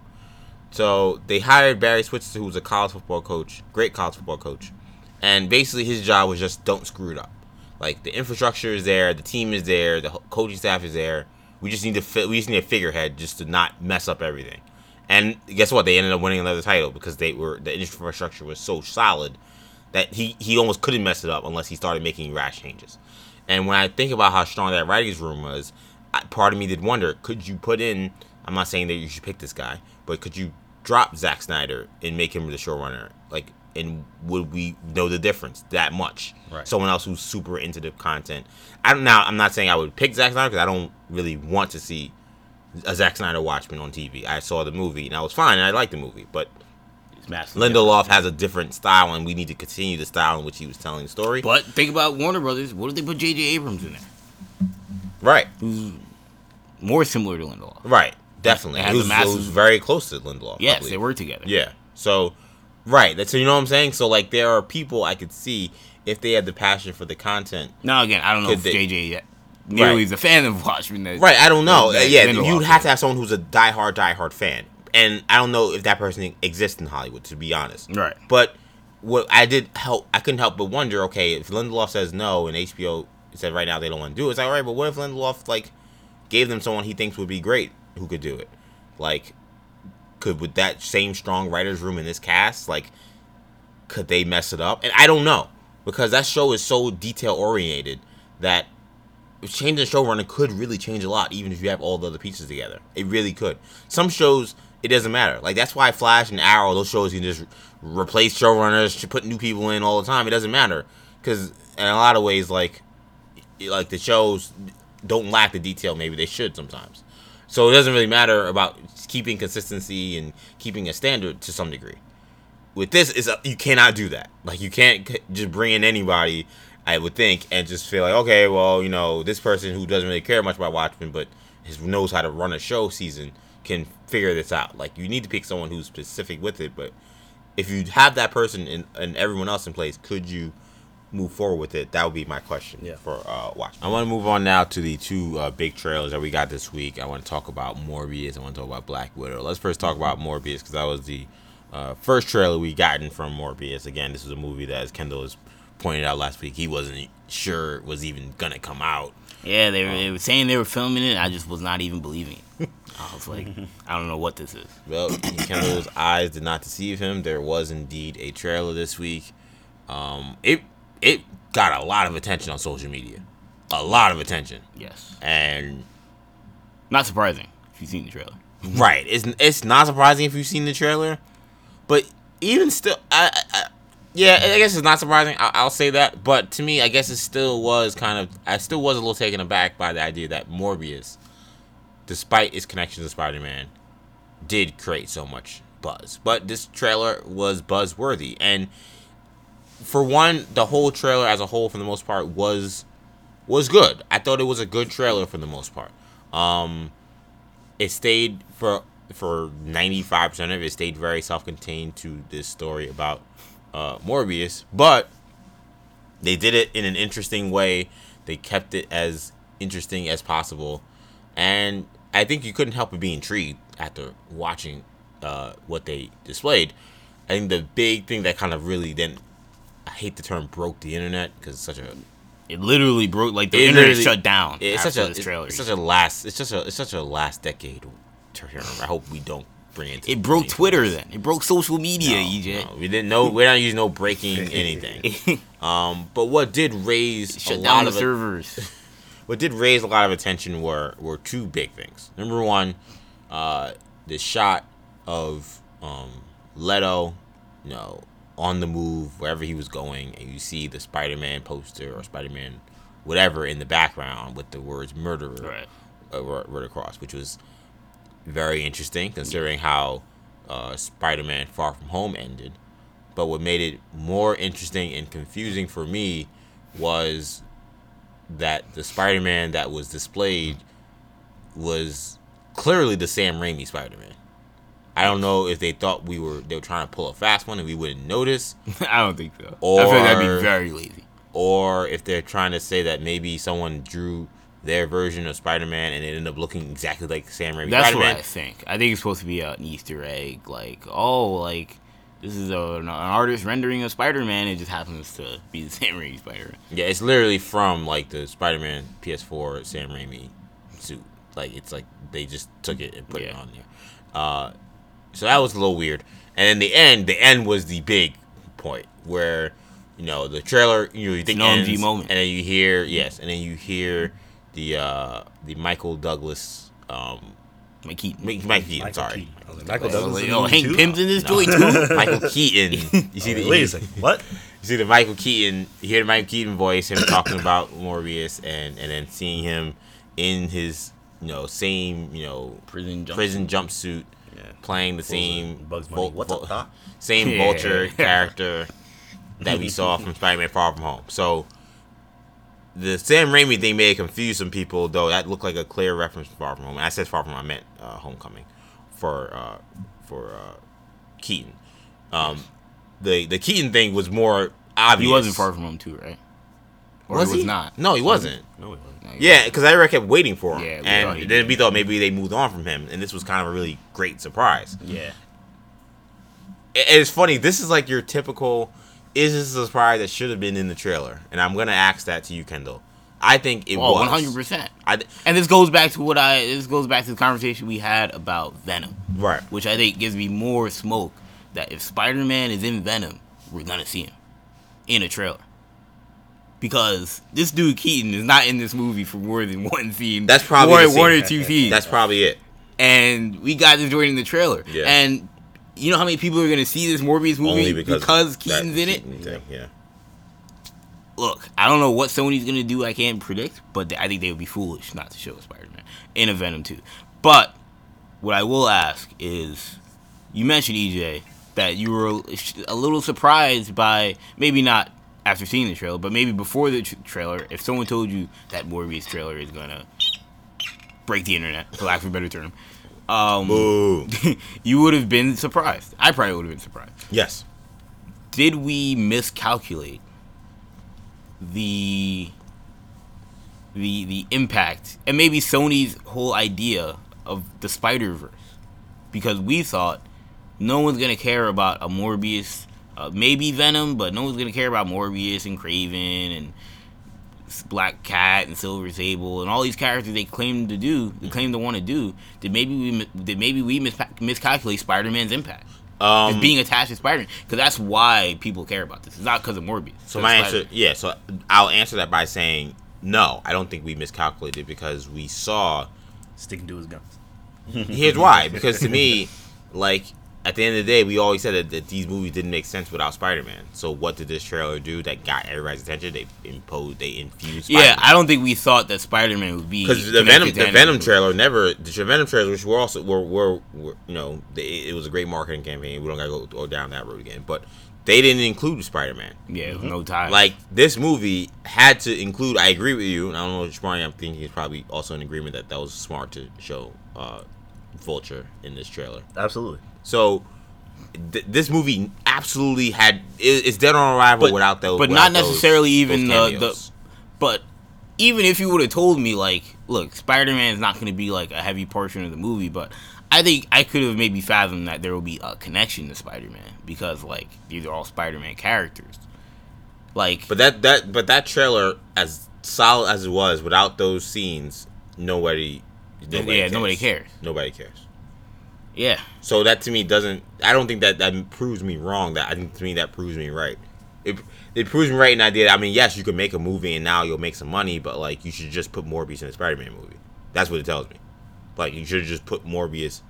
So they hired Barry Switzer, who was a college football coach, great college football coach, and basically his job was just don't screw it up. Like the infrastructure is there, the team is there, the coaching staff is there. We just need to fi- we just need a figurehead just to not mess up everything. And guess what? They ended up winning another title because they were the infrastructure was so solid that he he almost couldn't mess it up unless he started making rash changes. And when I think about how strong that writings room was, I, part of me did wonder: could you put in? I'm not saying that you should pick this guy, but could you drop Zack Snyder and make him the showrunner? Like, and would we know the difference that much? Right. Someone else who's super into the content. I don't now. I'm not saying I would pick Zack Snyder because I don't really want to see a Zack Snyder Watchmen on TV. I saw the movie and I was fine and I liked the movie, but Lindelof has a different style and we need to continue the style in which he was telling the story. But think about Warner Brothers. What if they put J.J. Abrams in there? right. Who's more similar to Lindelof? Right, definitely. It It has a was, it was very close to Lindelof. Yes, they work together. Yeah. So, right. That's so you know what I'm saying. So like, there are people I could see if they had the passion for the content. Now again, I don't know if they- J.J. nearly Right. a fan of <laughs> Watchmen. That, Right. I don't know. that Uh, yeah. Lindelof You'd have to have someone who's a diehard, diehard fan, and I don't know if that person exists in Hollywood. To be honest. Right. But what I did help, I couldn't help but wonder. Okay, if Lindelof says no and HBO said right now they don't want to do it, it's like all right. But what if Lindelof like gave them someone he thinks would be great who could do it? Like, could with that same strong writers room in this cast, like, could they mess it up? And I don't know because that show is so detail oriented that changing the showrunner could really change a lot, even if you have all the other pieces together. It really could. Some shows it doesn't matter. Like that's why Flash and Arrow, those shows you can just replace showrunners, put new people in all the time. It doesn't matter because in a lot of ways, like like the shows don't lack the detail. Maybe they should sometimes. So it doesn't really matter about keeping consistency and keeping a standard to some degree. With this, is you cannot do that. Like you can't just bring in anybody. I would think and just feel like okay, well, you know, this person who doesn't really care much about Watchmen, but knows how to run a show season can figure this out. Like you need to pick someone who's specific with it. But if you have that person and, and everyone else in place, could you move forward with it? That would be my question Yeah. for uh, Watchmen. I want to move on now to the two uh, big trailers that we got this week. I want to talk about Morbius. I want to talk about Black Widow. Let's first talk about Morbius because that was the uh, first trailer we gotten from Morbius. Again, this is a movie that, as Kendall has pointed out last week, he wasn't sure was even gonna come out. Yeah, they were, they were saying they were filming it. I just was not even believing it. <laughs> I was like, <laughs> I don't know what this is. Well, Kendall's <coughs> eyes did not deceive him. There was indeed a trailer this week. Um, it it got a lot of attention on social media, a lot of attention, Yes, and not surprising if you've seen the trailer. right, it's it's not surprising if you've seen the trailer, but even still, I, I yeah, I guess it's not surprising. I, I'll say that, but to me, I guess it still was kind of. I still was a little taken aback by the idea that Morbius, despite its connection to Spider-Man, did create so much buzz. But this trailer was buzzworthy, and for one, the whole trailer as a whole, for the most part, was was good. I thought it was a good trailer for the most part. Um, it stayed for for ninety five percent of it stayed very self contained to this story about uh, Morbius, but they did it in an interesting way. They kept it as interesting as possible, and I think you couldn't help but be intrigued after watching uh, what they displayed. I think the big thing that kind of really then I hate the term broke the internet because it's such a It literally broke like the internet shut down it's after such a this it's, trailer. it's such a last it's just a it's such a last decade term. I hope we don't bring it. it broke Twitter then. It broke social media, No, EJ. no, we didn't know. We're not using no breaking <laughs> anything. <laughs> Um, but what did raise a Shut lot down the servers. <laughs> what did raise a lot of attention were were two big things. Number one, uh, the shot of um, Leto, you know, on the move wherever he was going, and you see the Spider-Man poster or Spider-Man, whatever, in the background with the words "murderer" Right. uh, wrote across, which was very interesting considering how uh, Spider-Man: Far From Home ended. But what made it more interesting and confusing for me was that the Spider-Man that was displayed was clearly the Sam Raimi Spider-Man. I don't know if they thought we were they were trying to pull a fast one and we wouldn't notice, <laughs> I don't think so. I feel like that'd Or- be very lazy. or if they're trying to say that maybe someone drew their version of Spider-Man and it ended up looking exactly like Sam Raimi That's Spider-Man. what I think. I think it's supposed to be an Easter egg, like oh, like this is a, an artist rendering of Spider-Man. It just happens to be the <laughs> Sam Raimi Spider-Man. Yeah, it's literally from like the Spider-Man PS4 Sam Raimi suit. Like it's like they just took it and put it on there. Uh, so that was a little weird. And then the end, the end was the big point where you know the trailer. You know, you think an OMG ends, moment. and then you hear yes, and then you hear the uh the Michael Douglas um Mike Keaton. Mike, Mike Keaton, Michael sorry. Keaton. I was like, Michael Douglas. like, oh, Hank too? Pym's in this No. joint too. <laughs> Michael Keaton. You see the Wait a second. What? You see the Michael Keaton, you hear the Michael Keaton voice, him talking about Morbius, and and then seeing him in his you know same you know Prison jump. prison jumpsuit, Yeah. playing the same a Bugs vul- Bunny. What's vul- up, Doc? same Yeah. vulture <laughs> character that we saw from Spider-Man: Far From Home. So the Sam Raimi thing may have confused some people, though that looked like a clear reference to Far From Home. I said Far From Home, I meant uh, Homecoming for uh, for uh, Keaton. Um, the the Keaton thing was more obvious. He wasn't far from home too, right? Or was he was he not. No, he wasn't. No, he wasn't. No, he Yeah, because I kept waiting for him, Yeah, we he and then we thought maybe they moved on from him, and this was kind of a really great surprise. Yeah. It- It's funny. This is like your typical. Is this a surprise that should have been in the trailer? And I'm gonna ask that to you, Kendall. I think it Oh, was. one hundred percent. And this goes back to what I. This goes back to the conversation we had about Venom, right. which I think gives me more smoke that if Spider-Man is in Venom, we're gonna see him in a trailer. Because this dude Keaton is not in this movie for more than <laughs> one scene. That's probably scene. one or two scenes. That's probably it. and we got this in the trailer. Yeah. And you know how many people are gonna see this Morbius movie Only because because Keaton's in it? Thing, Yeah. Look, I don't know what Sony's gonna do. I can't predict, but I think they would be foolish not to show Spider-Man in a Venom 2. But what I will ask is, you mentioned EJ that you were a little surprised by maybe not after seeing the trailer, but maybe before the tr- trailer. If someone told you that Morbius trailer is gonna break the internet, for lack of a better term, um, <laughs> you would have been surprised. I probably would have been surprised. yes. Did we miscalculate the the the impact and maybe Sony's whole idea of the Spider Verse? Because we thought no one's gonna care about a Morbius, uh, maybe Venom, but no one's gonna care about Morbius and Kraven and Black Cat and Silver Sable and all these characters they claim to do, they claim to want to do. Did maybe we did maybe we mis- miscalculate Spider-Man's impact? Um, Just being attached to Spider-Man, because that's why people care about this. It's not because of Morbius. So my Spider- answer, yeah. So I'll answer that by saying no. I don't think we miscalculated because we saw. Sticking to his guns. Here's why. Because to me, like at the end of the day, we always said that, that these movies didn't make sense without Spider-Man. So what did this trailer do that got everybody's attention? They imposed, they infused. Yeah, I don't think we thought that Spider-Man would be because the Venom, to the Venom movie. trailer never, the Venom trailers, which were also were were, were you know, they, it was a great marketing campaign. We don't gotta go, go down that road again, but they didn't include Spider-Man. Yeah, it was no time. Like this movie had to include. I agree with you. And I don't know, Shamari. I'm thinking he's probably also in agreement that that was smart to show uh, Vulture in this trailer. Absolutely. So th- this movie absolutely had is dead on arrival But- without those. but without not necessarily those- even those the- the- But even if you would have told me, like, look, Spider Man is not going to be like a heavy portion of the movie, but I think I could have maybe fathomed that there will be a connection to Spider Man because, like, these are all Spider Man characters. Like, But that that but that trailer, as solid as it was, without those scenes, nobody. nobody yeah, nobody cares. Nobody cares. Yeah, So that to me doesn't. I don't think that that proves me wrong. That I think to me that proves me right. It, it proves me right in the idea. That, I mean, yes, you can make a movie and now you'll make some money, but like you should just put Morbius in a Spider-Man movie. That's what it tells me. Like you should just put Morbius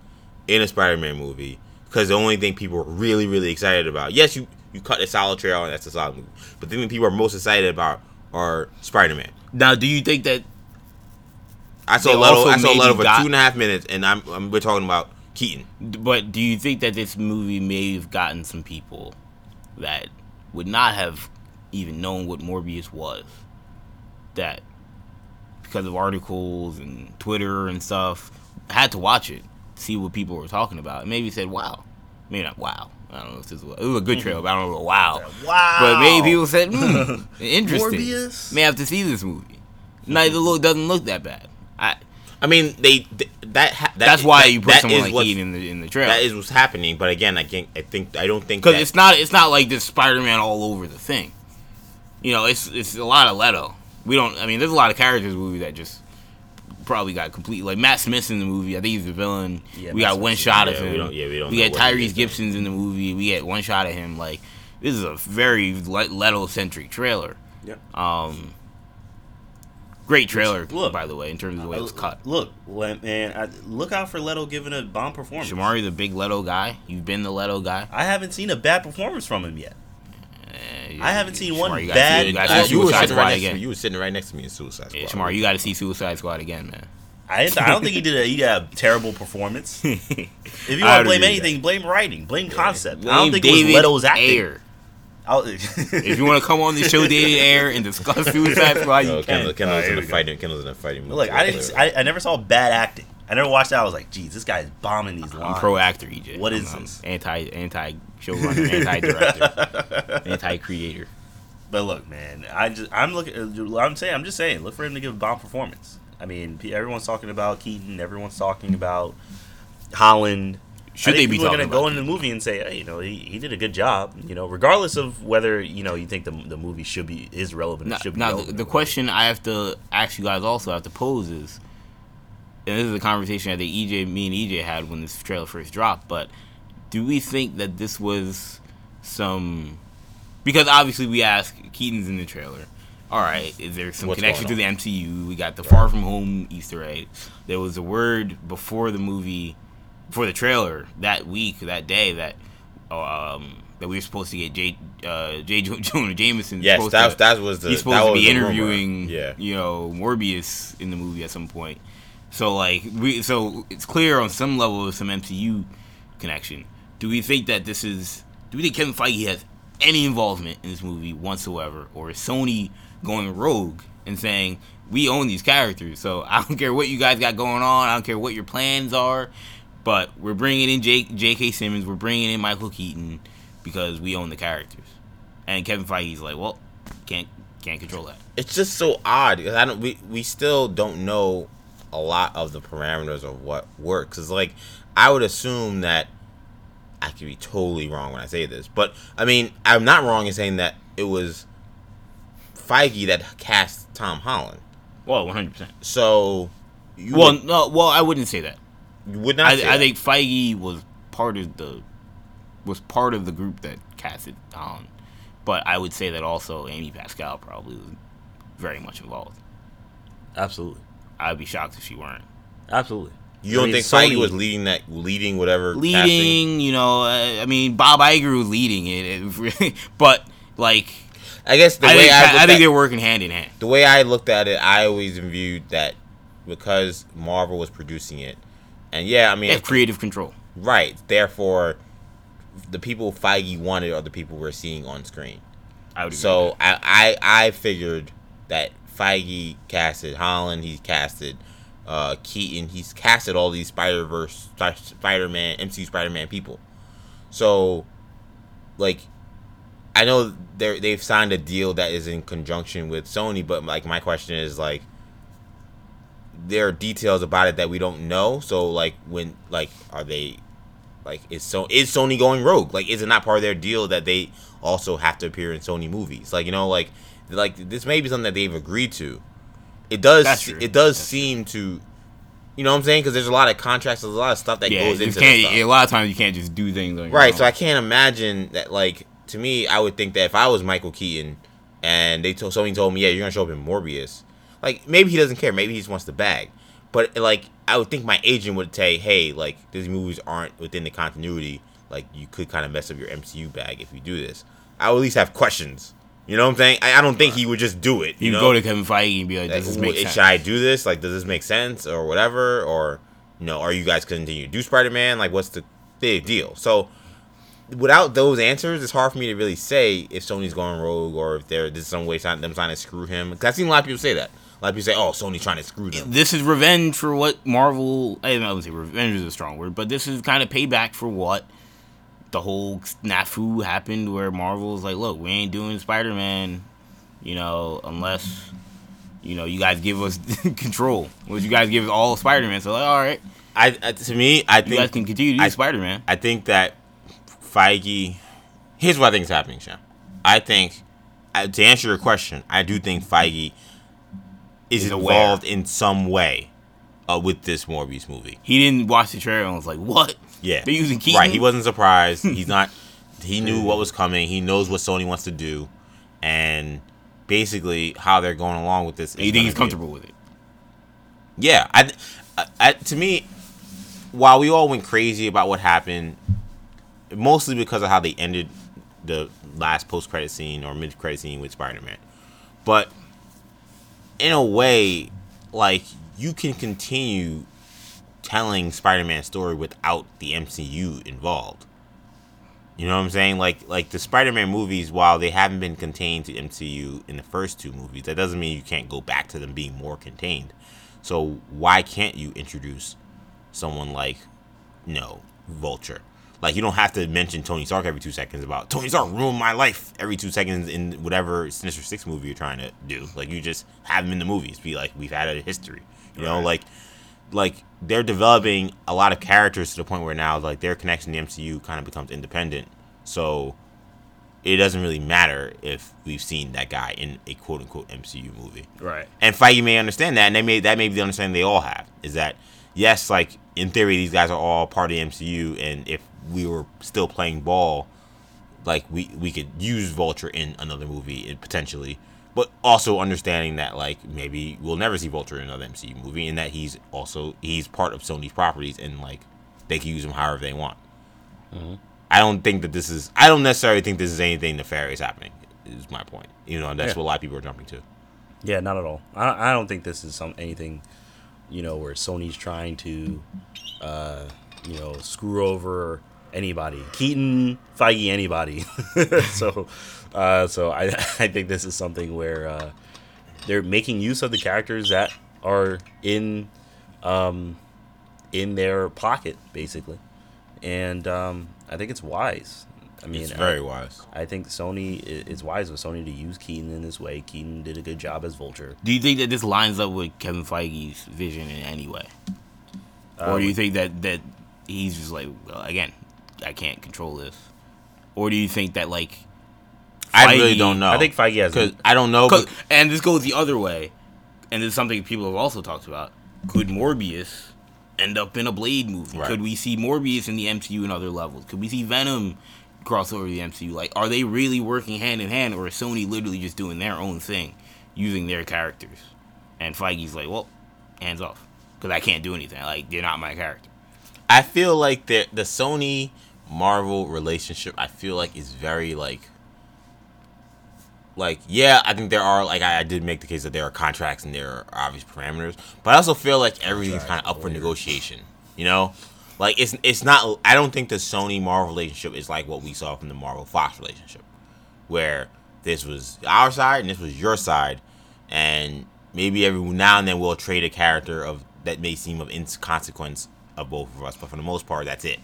in a Spider-Man movie because the only thing people are really really excited about. Yes, you you cut a solid trail and that's a solid movie, but the thing people are most excited about are Spider-Man. now do you think that I saw Leto. also I saw maybe Leto for got- two and a half minutes, and I'm, I'm we're talking about Keaton. But do you think that this movie may have gotten some people that would not have even known what Morbius was? That because of articles and Twitter and stuff, had to watch it, see what people were talking about, and maybe said, "Wow." Maybe not wow. I don't know if this was, it was a good trailer, but I don't know wow. Wow. But maybe people said, hmm, <laughs> interesting. Morbius? May have to see this movie. Neither look doesn't look that bad. I, I mean, they th- that, ha- that that's why that- you put that someone like what's- in the in the trailer. That is what's happening, but again, I can't. I think I don't think because it's not it's not like this Spider-Man all over the thing. You know, it's it's a lot of Leto. We don't. I mean, there's a lot of characters in the movie that just probably got complete. Like Matt Smith's in the movie. I think he's the villain. Yeah, we Matt got one Smith's- shot yeah, of we him. don't- yeah, we don't We got Tyrese is, Gibson's in the movie. We get one shot of him. Like this is a very Leto centric trailer. Yeah. Um, great trailer, Look, by the way, in terms of the way it was cut. Look, man, I, look out for Leto giving a bomb performance. Shamari, the big Leto guy. You've been the Leto guy. I haven't seen a bad performance from him yet. Eh, I haven't seen one Shamari, you bad- see- you gotta Uh, you were sitting right Squad next to again. me. You were sitting right next to me in Suicide Squad. Yeah, Shamar, you got to see Suicide Squad again, man. I, I don't think he did a he got a terrible performance. <laughs> If you want to blame agree anything, blame writing, blame concept. I don't think David it was Leto's acting. Ayer. I'll- If you want to come on the show, David Ayer, and discuss Suicide <laughs> Squad, you No, can. Kendall, Kendall's Alright, in a fighting. Kendall's in a fighting. look, I didn't. I, I never saw bad acting. I never watched that. I was like, geez, this guy is bombing these lines. I'm pro actor, EJ. What is I'm, is I'm this? Anti anti showrunner, anti director, <laughs> anti creator. But look, man, I just I'm looking. I'm saying I'm just saying, look for him to give a bomb performance. I mean, everyone's talking about Keaton. Everyone's talking about Holland. Should I they be people are gonna go in the movie and say, hey, you know, he, he did a good job. You know, regardless of whether you know you think the, the movie should be is relevant. Now, should be now the, relevant the whatever. question I have to ask you guys also have to pose is, and this is a conversation I think EJ, me and EJ had when this trailer first dropped, but do we think that this was some? Because obviously we ask Keaton's in the trailer. All right, is there some What's connection to going the MCU? We got the Far From Home Easter egg. There was a word before the movie, before the trailer that week, that day that um, that we were supposed to get J. Uh, J. <laughs> Jonah Jameson. Yes, that to- was that was the. he's supposed to be interviewing, Yeah. you know, Morbius in the movie at some point. So like we, so it's clear on some level of some MCU connection. Do we think that this is? Do we think Kevin Feige has any involvement in this movie whatsoever, or is Sony going rogue and saying we own these characters? So I don't care what you guys got going on. I don't care what your plans are, but we're bringing in J.K. Simmons. We're bringing in Michael Keaton because we own the characters. And Kevin Feige's like, well, can't can't control that. It's just so odd because I don't. We we still don't know a lot of the parameters of what works. It's like I would assume that I could be totally wrong when I say this, but I mean, I'm not wrong in saying that it was Feige that cast Tom Holland. Well, one hundred percent. So, you Well, would, no, well, I wouldn't say that. You would not. I, say I think Feige was part of the was part of the group that casted Holland, but I would say that also Amy Pascal probably was very much involved. Absolutely, I'd be shocked if she weren't. absolutely. you don't I mean, think Feige was leading that, leading whatever casting? Leading, you know, uh, I mean, Bob Iger was leading it, it really, <laughs> but like I guess the I way think, I, I, looked think at- they're working hand in hand. the way I looked at it, I always viewed that because Marvel was producing it, and yeah, I mean, They have creative control. right. Therefore, the people Feige wanted are the people we're seeing on screen. I would So. I, I I figured that Feige casted Holland, he casted uh, Keaton, he's casted all these Spider Verse, Spider Man, MCU Spider Man people. So, like, I know they they've signed a deal that is in conjunction with Sony, but like my question is like, there are details about it that we don't know. So like when like are they like is so is Sony going rogue? Like is it not part of their deal that they also have to appear in Sony movies? Like you know like like this may be something that they've agreed to. It does it does That's seem to you know what I'm saying because there's a lot of contracts, there's a lot of stuff that yeah, goes into can't. stuff. A lot of times you can't just do things on your Right, own. so I can't imagine that. Like to me, I would think that if I was Michael Keaton and they told somebody told me, yeah, you're gonna show up in Morbius, like maybe he doesn't care, maybe he just wants the bag. But like I would think my agent would say, hey, like these movies aren't within the continuity. Like you could kind of mess up your MCU bag if you do this. I would at least have questions. You know what I'm saying? I, I don't think he would just do it. You, you know? go to Kevin Feige and be like, Like, this make sense?" should I do this? Like, does this make sense or whatever? Or you know, are you guys continue to do Spider Man? Like, what's the big deal? So, without those answers, it's hard for me to really say if Sony's going rogue or if they're this some way them trying to screw him. Because I've seen a lot of people say that. A lot of people say, "Oh, Sony trying to screw them." this is revenge for what Marvel. I don't say revenge is a strong word, but this is kind of payback for what the whole snafu happened, where Marvel's like, "Look, we ain't doing Spider Man, you know, unless you know you guys give us <laughs> control. Would you guys give us all Spider Man? So like, all right, I, I to me, I you think guys can continue to do I- Spider Man. I think that Feige. Here's what I think is happening, Sean. I think, uh, to answer your question, I do think Feige is Is aware. involved in some way uh, with this Morbius movie. He didn't watch the trailer and was like, "What? Yeah, They're using Keaton? Right, he wasn't surprised. He's <laughs> not. He knew what was coming. He knows what Sony wants to do, and basically how they're going along with this. And you think he's gonna be- comfortable with it?" Yeah, I, I, I, to me, while we all went crazy about what happened, mostly because of how they ended the last post credit scene or mid credit scene with Spider Man, but in a way, like you can continue telling Spider Man story without the MCU involved. You know what I'm saying? Like like the Spider-Man movies, while they haven't been contained to MCU in the first two movies, that doesn't mean you can't go back to them being more contained. So why can't you introduce someone like, you know, Vulture? Like you don't have to mention Tony Stark every two seconds about Tony Stark ruined my life every two seconds in whatever Sinister Six movie you're trying to do. Like you just have him in the movies, be like we've had a history. You know, Right. like like they're developing a lot of characters to the point where now like their connection to the MCU kind of becomes independent. So it doesn't really matter if we've seen that guy in a quote unquote MCU movie. Right. And Feige may understand that, and they may that may be the understanding they all have is that yes, like in theory, these guys are all part of the MCU, and if we were still playing ball, like we we could use Vulture in another movie potentially, but also understanding that like maybe we'll never see Vulture in another MCU movie, and that he's also he's part of Sony's properties, and like they can use him however they want. I don't think that this is. I don't necessarily think this is anything nefarious happening. Is my point. You know, that's Yeah. what a lot of people are jumping to. Yeah, not at all. I, I don't think this is some anything, you know, where Sony's trying to, uh, you know, screw over anybody. Keaton, Feige, anybody. <laughs> so, uh, so I <laughs> I think this is something where uh, they're making use of the characters that are in, um, in their pocket basically, and um, I think it's wise. I mean, it's I- very wise. I think Sony i- it's wise of Sony to use Keaton in this way. Keaton did a good job as Vulture. Do you think that this lines up with Kevin Feige's vision in any way, or do you think that that he's just like well, again, I can't control this, or do you think that like I really don't know. I think Feige has. because I don't know. But and this goes the other way, and this is something people have also talked about. Could Morbius end up in a Blade movie? Right. Could we see Morbius in the MCU in other levels? Could we see Venom cross over the MCU? Like, are they really working hand in hand, or is Sony literally just doing their own thing, using their characters? And Feige's like, well, hands off, because I can't do anything. Like, they're not my character. I feel like the the Sony Marvel relationship. I feel like is very like. Like yeah, I think there are like I, I did make the case that there are contracts and there are obvious parameters, but I also feel like everything's kind of up for negotiation. You know, like it's it's not. I don't think the Sony Marvel relationship is like what we saw from the Marvel Fox relationship, where this was our side and this was your side, and maybe every now and then we'll trade a character of that may seem of inconsequence of both of us, but for the most part, that's it.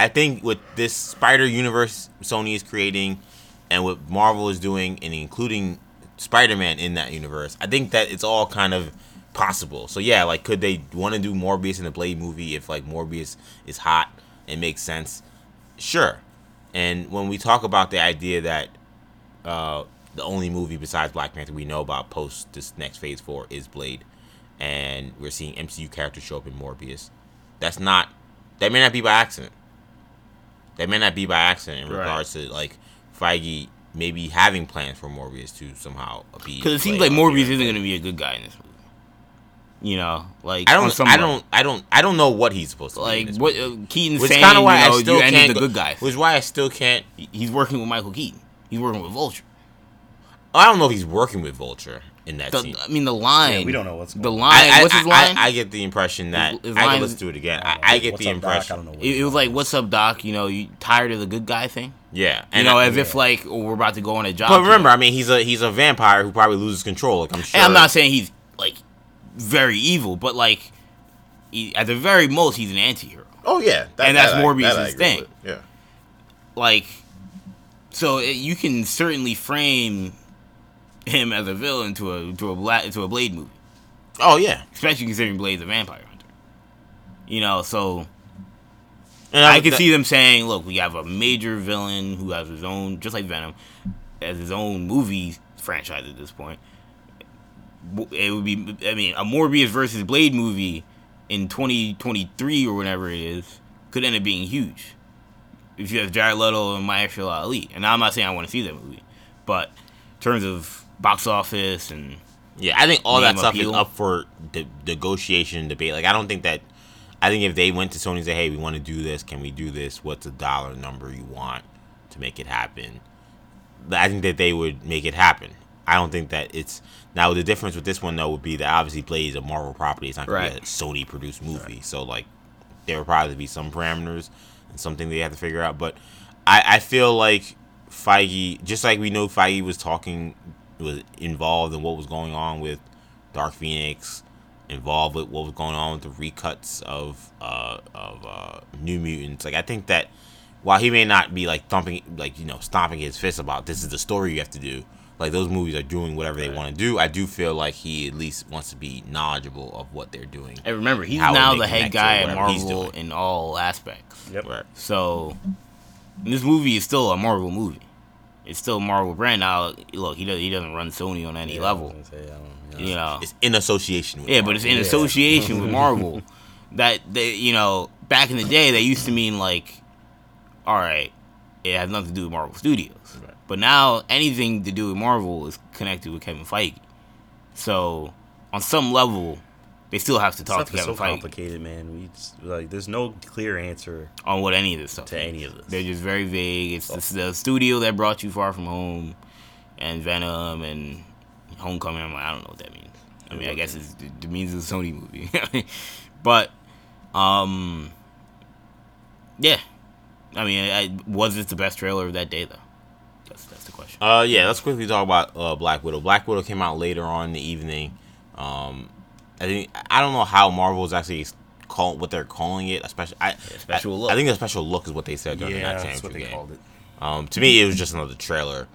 I think with this Spider Universe Sony is creating, and what Marvel is doing, and including Spider Man in that universe, I think that it's all kind of possible. So yeah, like could they want to do Morbius in the Blade movie if like Morbius is hot and makes sense? Sure. And when we talk about the idea that uh, the only movie besides Black Panther we know about post this next Phase Four is Blade, and we're seeing MCU characters show up in Morbius. That's not. That may not be by accident. That may not be by accident in Right. regards to like Feige maybe having plans for Morbius to somehow be. Because it seems like Morbius isn't going to be a good guy in this movie. You know, like I on don't. I don't. I don't. I don't know what he's supposed to like what uh, Keaton's Which saying. kind of why you know, I still can't. the good guys. Which is why I still can't. He's working with Michael Keaton. He's working with Vulture. I don't know if he's working with Vulture in that The, scene. I mean, the line. Yeah, we don't know what's the going on. line. I, I, what's his line? I, I get the impression that His- his I line can is- listen to it again. Oh, I I. I get the up, Doc? I impression. don't know what it, it was like, "What's up, Doc? You know, you tired of the good guy thing? Yeah, You know, I- as if like oh, we're about to go on a job. But remember, together. I mean, he's a he's a vampire who probably loses control. Like I'm sure. and I'm not saying he's like very evil, but like he, at the very most, he's an anti-hero. Oh yeah, that- And that's that I- Morbius' that thing. Yeah. like so it, you can certainly frame him as a villain to a to a black to a blade movie Oh yeah. especially considering blade's a vampire hunter you know so And i could that- see them saying look we have a major villain who has his own just like venom has his own movie franchise at this point it would be i mean a morbius versus blade movie in 2023 or whenever it is could end up being huge if you have Jared Leto and Mahershala Ali. And I'm not saying I want to see that movie, but in terms of box office and Yeah, I think all that stuff appeal. is up for de- negotiation and debate. Like I don't think that. I think if they went to Sony and said, "Hey, we want to do this. Can we do this? What's the dollar number you want to make it happen?" I think that they would make it happen. I don't think that it's now the difference with this one though would be that obviously Blade is a Marvel property. It's not gonna be a Sony produced movie. So like there would probably be some parameters and something they have to figure out. But I, I feel like Feige, just like we know Feige was talking, was involved in what was going on with Dark Phoenix, involved with what was going on with the recuts of uh, of uh, New Mutants. Like I think that while he may not be like thumping, like you know, stomping his fist about this is the story you have to do. Like those movies are doing whatever they want to do. I do feel like he at least wants to be knowledgeable of what they're doing. and remember he's How now the head guy at Marvel in all aspects. Yep. Right. So this movie is still a Marvel movie. It's still Marvel brand. Now look, he does he doesn't run Sony on any Yeah, level. gonna say, I don't- You know, It's in association with Yeah, but it's in Yeah. association with Marvel. <laughs> That they, you know, back in the day, they used to mean like, all right, it has nothing to do with Marvel Studios. Right. But now anything to do with Marvel is connected with Kevin Feige. So on some level, they still have to talk Stuff to is so Kevin Feige complicated, man. We just, like there's no clear answer on what any of this stuff. to is. any of this. They're just very vague. It's the, the studio that brought you Far From Home, and Venom and Homecoming. I'm like, I don't know what that means. I mean, I guess it's, it means it's a Sony movie, <laughs> but um, yeah. I mean, I, was this the best trailer of that day though? That's that's the question. Uh, yeah, let's quickly talk about uh, Black Widow. Black Widow came out later on in the evening. Um, I think I don't know how Marvel is actually call what they're calling it. A special, I, special I, look. I think a special look is what they said during yeah, the that's what they game. called it. Um, to me, it was just another trailer.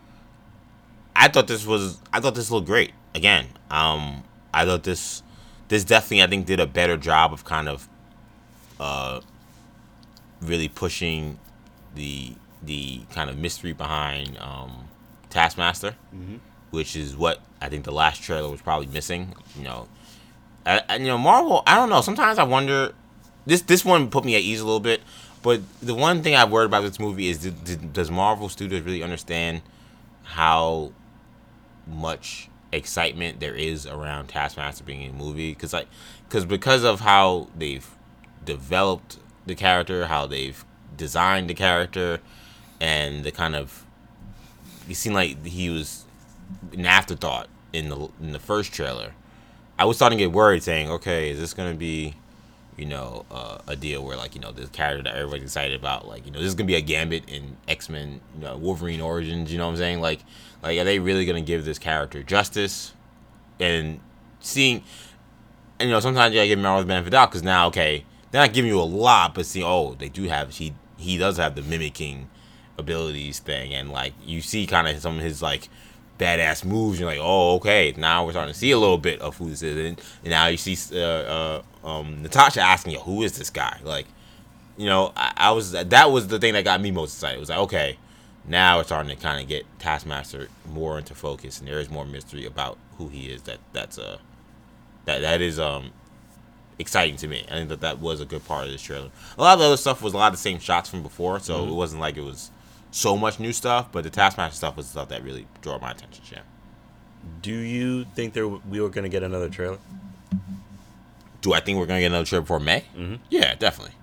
I thought this was. I thought this looked great. Again, um, I thought this. This definitely, I think, did a better job of kind of, uh, really pushing the the kind of mystery behind um, Taskmaster, which is what I think the last trailer was probably missing. You know, I, you know Marvel. I don't know. Sometimes I wonder. This this one put me at ease a little bit, but the one thing I've worried about this movie is did, did, does Marvel Studios really understand how much excitement there is around Taskmaster being in the movie? Because like, because because of how they've developed the character, how they've designed the character, and the kind of it seemed like he was an afterthought in the in the first trailer. I was starting to get worried, saying, "Okay, is this gonna be, you know, uh, a deal where like you know this character that everybody's excited about, like you know, this is gonna be a Gambit in X Men, you know, Wolverine Origins? You know what I'm saying? Like, like are they really gonna give this character justice? And seeing, and you know, sometimes you gotta give Marvel's benefit the doubt because now, okay, they're not giving you a lot, but see, oh, they do have he he does have the mimicking abilities thing, and like you see kind of some of his like badass moves. You're like, oh, okay, now we're starting to see a little bit of who this is, and, and now you see uh, uh, um, Natasha asking, you, who is this guy? Like, you know, I, I was that was the thing that got me most excited. It was like, okay, now it's starting to kind of get Taskmaster more into focus, and there is more mystery about who he is. That that's uh that that is um exciting to me. I think that that was a good part of this trailer. A lot of the other stuff was a lot of the same shots from before, so it wasn't like it was so much new stuff. But the Taskmaster stuff was the stuff that really drew my attention. Yeah. Do you think there we were gonna get another trailer? Do I think we're gonna get another trailer before May? Mm-hmm. Yeah, definitely.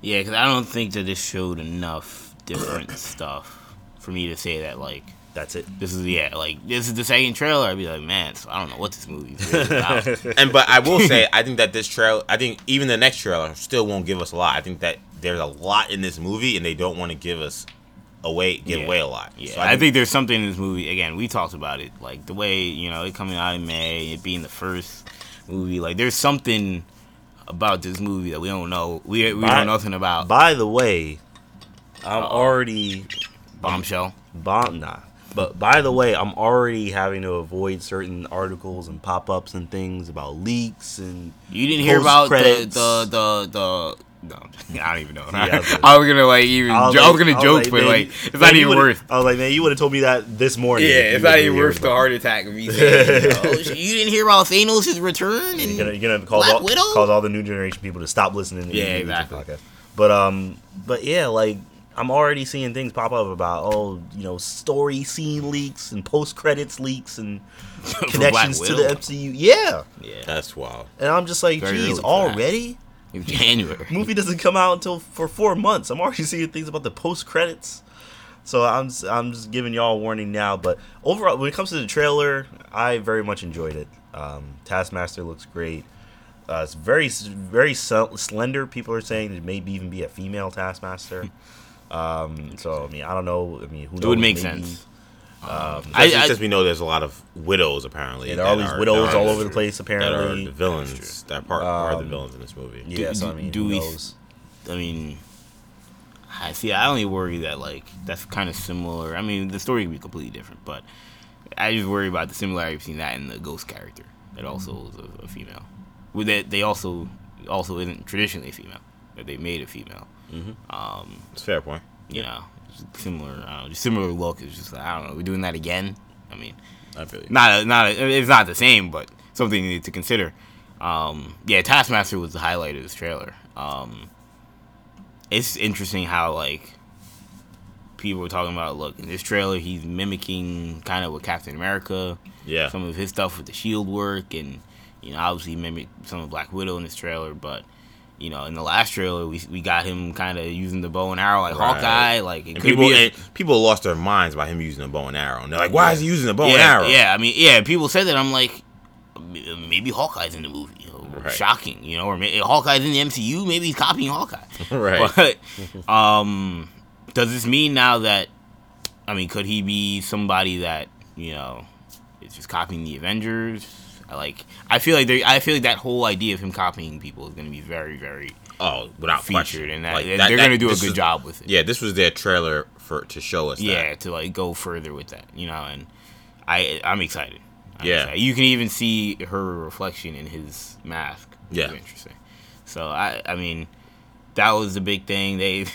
Yeah, because I don't think that this showed enough different <coughs> stuff for me to say that like That's it. this is yeah like this is the second trailer. I'd be like, man, so I don't know what this movie's really about. <laughs> and but I will say, <laughs> I think that this trailer, I think even the next trailer still won't give us a lot. I think that there's a lot in this movie, and they don't want to give us away, give Yeah. away a lot. Yeah, So I, think there's something in this movie. Again, we talked about it, like the way you know it coming out in May, it being the first movie. Like there's something about this movie that we don't know. We we By- know nothing about. By the way, I'm already Bombshell. bomb nah. But by the way, I'm already having to avoid certain articles and pop-ups and things about leaks and You didn't hear about the the the the. No, I don't even know. <laughs> Yeah, I was gonna- <laughs> I was gonna like even. I was, like- gonna I joke, but man, like it's man, not even worth. I was like, man, you would have told me that this morning. Yeah, if it's not even worth the but heart attack of me <laughs> saying. you, know, "Oh, shit, you didn't hear about Thanos' return? You're And gonna, you're gonna cause Black all, Widow? cause all the new generation people to stop listening. To Yeah, the exactly. Podcast. But um, but yeah, like I'm already seeing things pop up about oh, you know, story scene leaks and post credits leaks and connections to the MCU. Yeah, yeah, that's wild. and I'm just like, Very geez, for that. already. In January. <laughs> Movie doesn't come out until for four months. I'm already seeing things about the post credits. So I'm just, I'm just giving y'all a warning now. But overall, when it comes to the trailer, I very much enjoyed it. Um, Taskmaster looks great. Uh, it's very very sl- slender. People are saying it maybe even be a female Taskmaster. <laughs> Um, so I mean, I don't know. I mean, who knows? It would make Maybe- sense. Um, I- Especially I- since we know there's a lot of widows apparently. yeah, there are all these are- widows all over the place. Apparently. That are the villains. That part are the Um, villains in this movie. yeah. So I do- mean, do we- knows? I mean, I see. I only worry that like that's kind of similar. I mean, the story can be completely different, but I just worry about the similarity between that and the ghost character that also is a, a female. With that, they also also isn't traditionally female. That they made a female. Um, It's a fair point. you know, just similar. I don't know, similar look. It's just like, I don't know. We're doing that again. I mean, I feel you. not a, not a, it's not the same, but something you need to consider. Um, yeah, Taskmaster was the highlight of this trailer. Um, it's interesting how like people were talking about. Look, in this trailer, he's mimicking kind of what Captain America, Yeah. some of his stuff with the shield work, and you know, obviously he mimicked some of Black Widow in this trailer, but. You know, in the last trailer, we, we got him kind of using the bow and arrow like Right. Hawkeye. Like it people, be a, people lost their minds by him using a bow and arrow. And they're like, why is he using a bow yeah, and arrow? Yeah, I mean, yeah, people said that. I'm like, maybe Hawkeye's in the movie. Right. Shocking, you know, or maybe Hawkeye's in the MCU. Maybe he's copying Hawkeye. <laughs> right. But um, does this mean now that, I mean, could he be somebody that you know is just copying the Avengers? I like. I feel like they. I feel like that whole idea of him copying people is going to be very, very oh, without featured, question. and that, Like, they're going to do a good job with it. Yeah, this was their trailer for to show us yeah that. to like go further with that you know and i i'm excited I'm Yeah. excited. you can even see her reflection in his mask Yeah. Interesting so i i mean that was the big thing they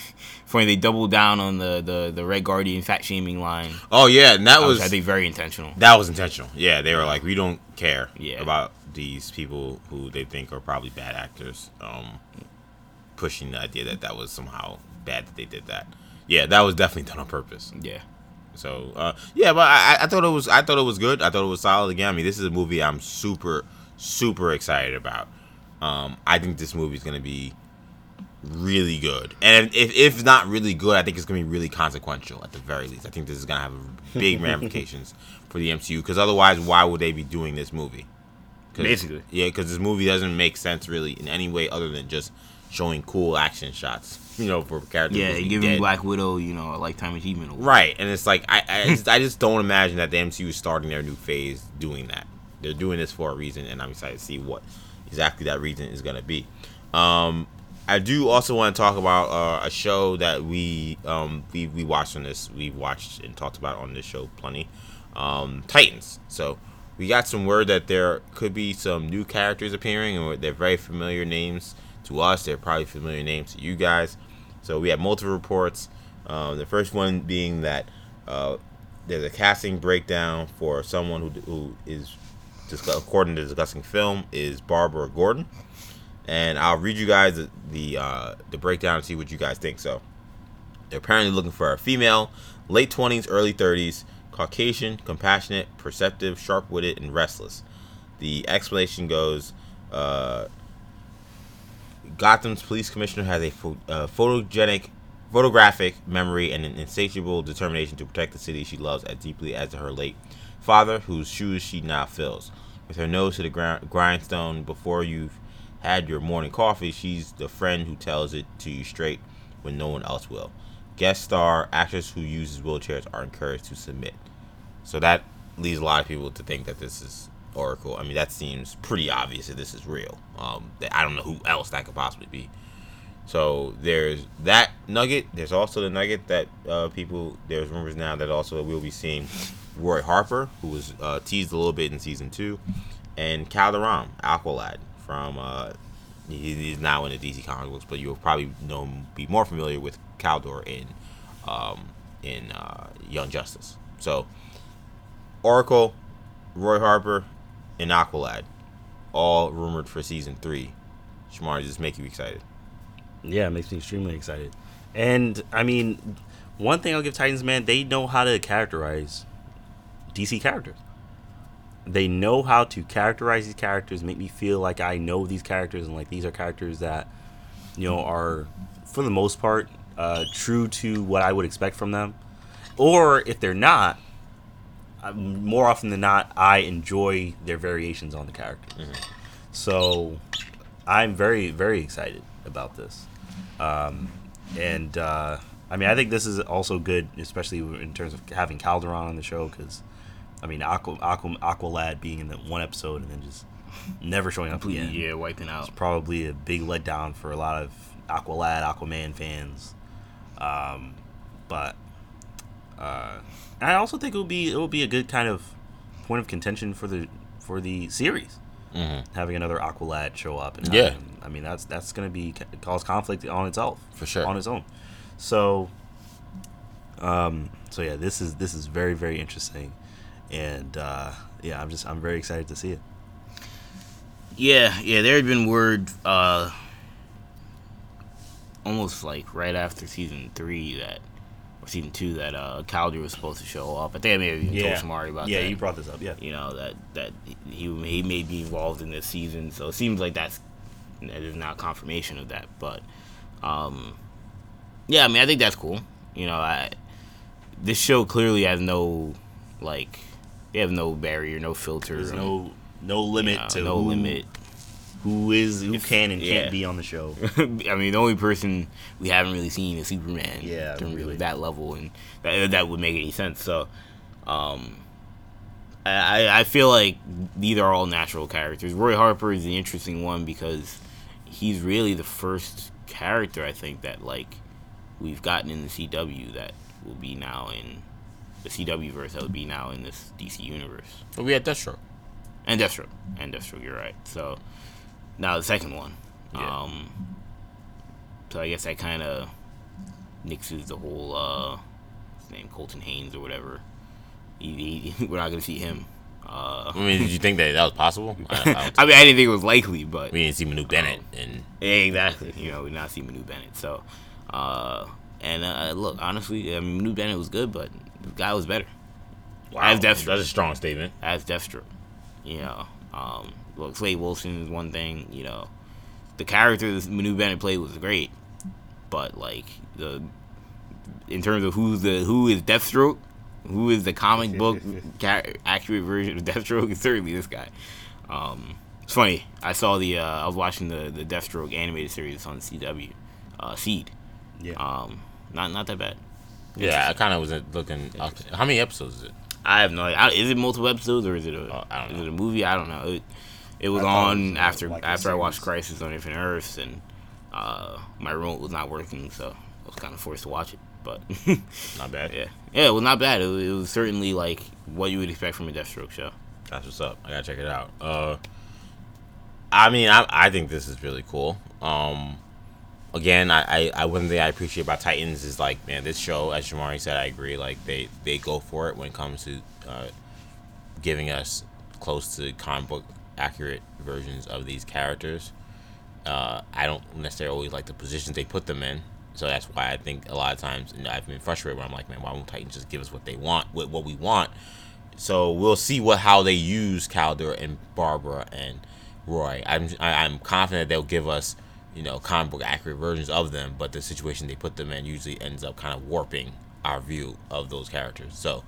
funny they doubled down on the the the Red Guardian fat shaming line. Oh yeah, and that was, was I think very intentional. that was intentional. Yeah, they were like, we don't care Yeah. about these people who they think are probably bad actors. Um, pushing the idea that that was somehow bad that they did that. Yeah, that was definitely done on purpose. Yeah. So uh, yeah, but I, I thought it was I thought it was good. I thought it was solid. Again, I mean, this is a movie I'm super super excited about. Um, I think this movie is gonna be really good, and if if not really good, I think it's gonna be really consequential at the very least. I think this is gonna have big <laughs> ramifications for the MCU because otherwise, why would they be doing this movie? 'Cause- Basically. yeah, because this movie doesn't make sense really in any way other than just showing cool action shots. You know, for characters. Yeah, to giving dead. Black Widow, you know, a lifetime achievement award. Right, and it's like I I just, I just don't imagine that the MCU is starting their new phase doing that. They're doing this for a reason, and I'm excited to see what exactly that reason is going to be. Um, I do also want to talk about uh, a show that we um, we we watched on this. We watched and talked about on this show plenty. Um, Titans. So we got some word that there could be some new characters appearing, and they're very familiar names to us. They're probably familiar names to you guys. So we have multiple reports. Um, the first one being that uh, there's a casting breakdown for someone who, who is, according to discussing film, is Barbara Gordon. And I'll read you guys the the, uh, the breakdown and see what you guys think. So they're apparently looking for a female, late 20s, early 30s, Caucasian, compassionate, perceptive, sharp witted, and restless. The explanation goes uh, Gotham's police commissioner has a uh, photogenic, photographic memory and an insatiable determination to protect the city she loves as deeply as her late father, whose shoes she now fills. With her nose to the grindstone before you've had your morning coffee, she's the friend who tells it to you straight when no one else will. Guest star actors who uses wheelchairs are encouraged to submit. So that leads a lot of people to think that this is Oracle. I mean, that seems pretty obvious that this is real. Um, I don't know who else that could possibly be. So there's that nugget. There's also the nugget that uh, people. There's rumors now that also we'll be seeing Roy Harper, who was uh, teased a little bit in season two, and Kaldur'ahm, Aqualad from. Uh, he, he's now in the DC comic books, but you'll probably know be more familiar with Kaldur in um, in uh, Young Justice. So Oracle, Roy Harper, and Aqualad, all rumored for season three. Shamar, does this make you excited? Yeah, it makes me extremely excited. And I mean, one thing I'll give Titans, man, they know how to characterize DC characters. They know how to characterize these characters, make me feel like I know these characters, and like these are characters that, you know, are for the most part uh, true to what I would expect from them. Or if they're not, uh, more often than not, I enjoy their variations on the character. So I'm very, very excited about this. Um, and uh, I mean, I think this is also good, especially in terms of having Kaldur'ahm on the show, because I mean, Aqua, Aqua, Aqualad being in the one episode and then just never showing up again. yeah, wiping out. It's probably a big letdown for a lot of Aqualad, Aquaman fans. Um, but uh, I also think it will be it will be a good kind of point of contention for the for the series Mm-hmm. having another Aqualad show up. And Yeah. having- I mean that's that's going to be cause conflict on itself For sure. on its own. So, um, so yeah, this is this is very very interesting, and uh, yeah, I'm just I'm very excited to see it. Yeah, yeah, there had been word uh almost like right after season three that or season two that uh Kaldur was supposed to show up. I think I may have even told Shamari about yeah, that. Yeah, you brought this up. Yeah, you know, that that he he may be involved in this season. So it seems like that's there's not confirmation of that. But um yeah, I mean I think that's cool. You know, I this show clearly has no like they have no barrier, no filter. there's no no limit know, to no who, limit. who is who can and yeah. can't be on the show. <laughs> I mean, the only person we haven't really seen is Superman. Yeah, really. that level, and that, that would make any sense. So, um, I I feel like these are all natural characters. Roy Harper is the interesting one because he's really the first character I think that like we've gotten in the CW that will be now in the CW verse that would be now in this DC universe. But we had Deathstroke. And Deathstroke. And Deathstroke, you're right. So now the second one. Yeah. Um so I guess that kinda nixes the whole uh, his name Colton Haynes or whatever. He, he, <laughs> we're not gonna see him. Uh, I mean, did you think that that was possible? <laughs> I, I, I mean, I didn't think it was likely, but we didn't see Manu Bennett, and exactly, you know, we not see Manu Bennett. So, uh, and uh, look, honestly, I mean, Manu Bennett was good, but the guy was better as Deathstroke. that's a strong statement. as Deathstroke. You know, um, look, Slade Wilson is one thing. You know, the character that Manu Bennett played was great, but like the in terms of who's the who is Deathstroke, who is the comic <laughs> book accurate version of Deathstroke is certainly this guy. Um, it's funny. I saw the uh, I was watching the the Deathstroke animated series on CW, uh, Seed. Yeah. Um, not not that bad. Yeah, I kind of was looking. How many episodes is it? I have no idea. Is it multiple episodes or is it a Oh, I don't is it a movie? I don't know. It, it was I thought it on was, after like after I watched. Crisis on Infinite Earths and uh, my remote was not working, so I was kind of forced to watch it. But <laughs> Not bad. yeah, yeah, it was not bad. It was, it was certainly like what you would expect from a Deathstroke show. That's what's up. I gotta check it out. Uh, I mean, I, I think this is really cool. Um, again, I, I, I one thing I appreciate about Titans is like, man, this show, as Shamari said, I agree. Like they they go for it when it comes to uh, giving us close to comic book accurate versions of these characters. Uh, I don't necessarily always like the positions they put them in. So that's why I think a lot of times and I've been frustrated where I'm like, man, why won't Titans just give us what they want, what, what we want? So we'll see what how they use Kaldur and Barbara and Roy. I'm I, I'm confident they'll give us you know comic book accurate versions of them, but the situation they put them in usually ends up kind of warping our view of those characters. So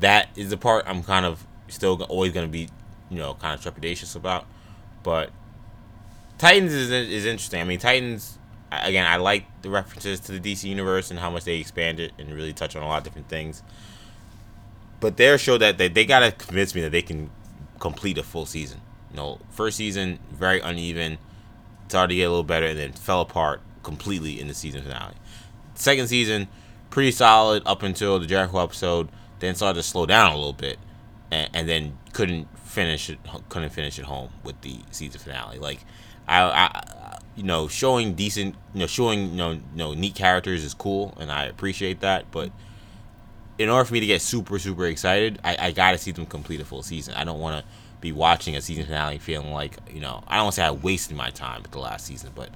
that is the part I'm kind of still always going to be you know kind of trepidatious about, but Titans is is interesting. I mean Titans. Again, I like the references to the DC universe and how much they expand it and really touch on a lot of different things but their show that they, they gotta convince me that they can complete a full season. You know, first season very uneven, started to get a little better, and then fell apart completely in the season finale. Second season, pretty solid up until the Jericho episode, then started to slow down a little bit, and, and then couldn't finish it couldn't finish it home with the season finale. Like, I, I you know showing decent you know showing you know, you know neat characters is cool, and I appreciate that, but in order for me to get super super excited, I, I gotta see them complete a full season. I don't want to be watching a season finale feeling like you know I don't want to say I wasted my time with the last season, but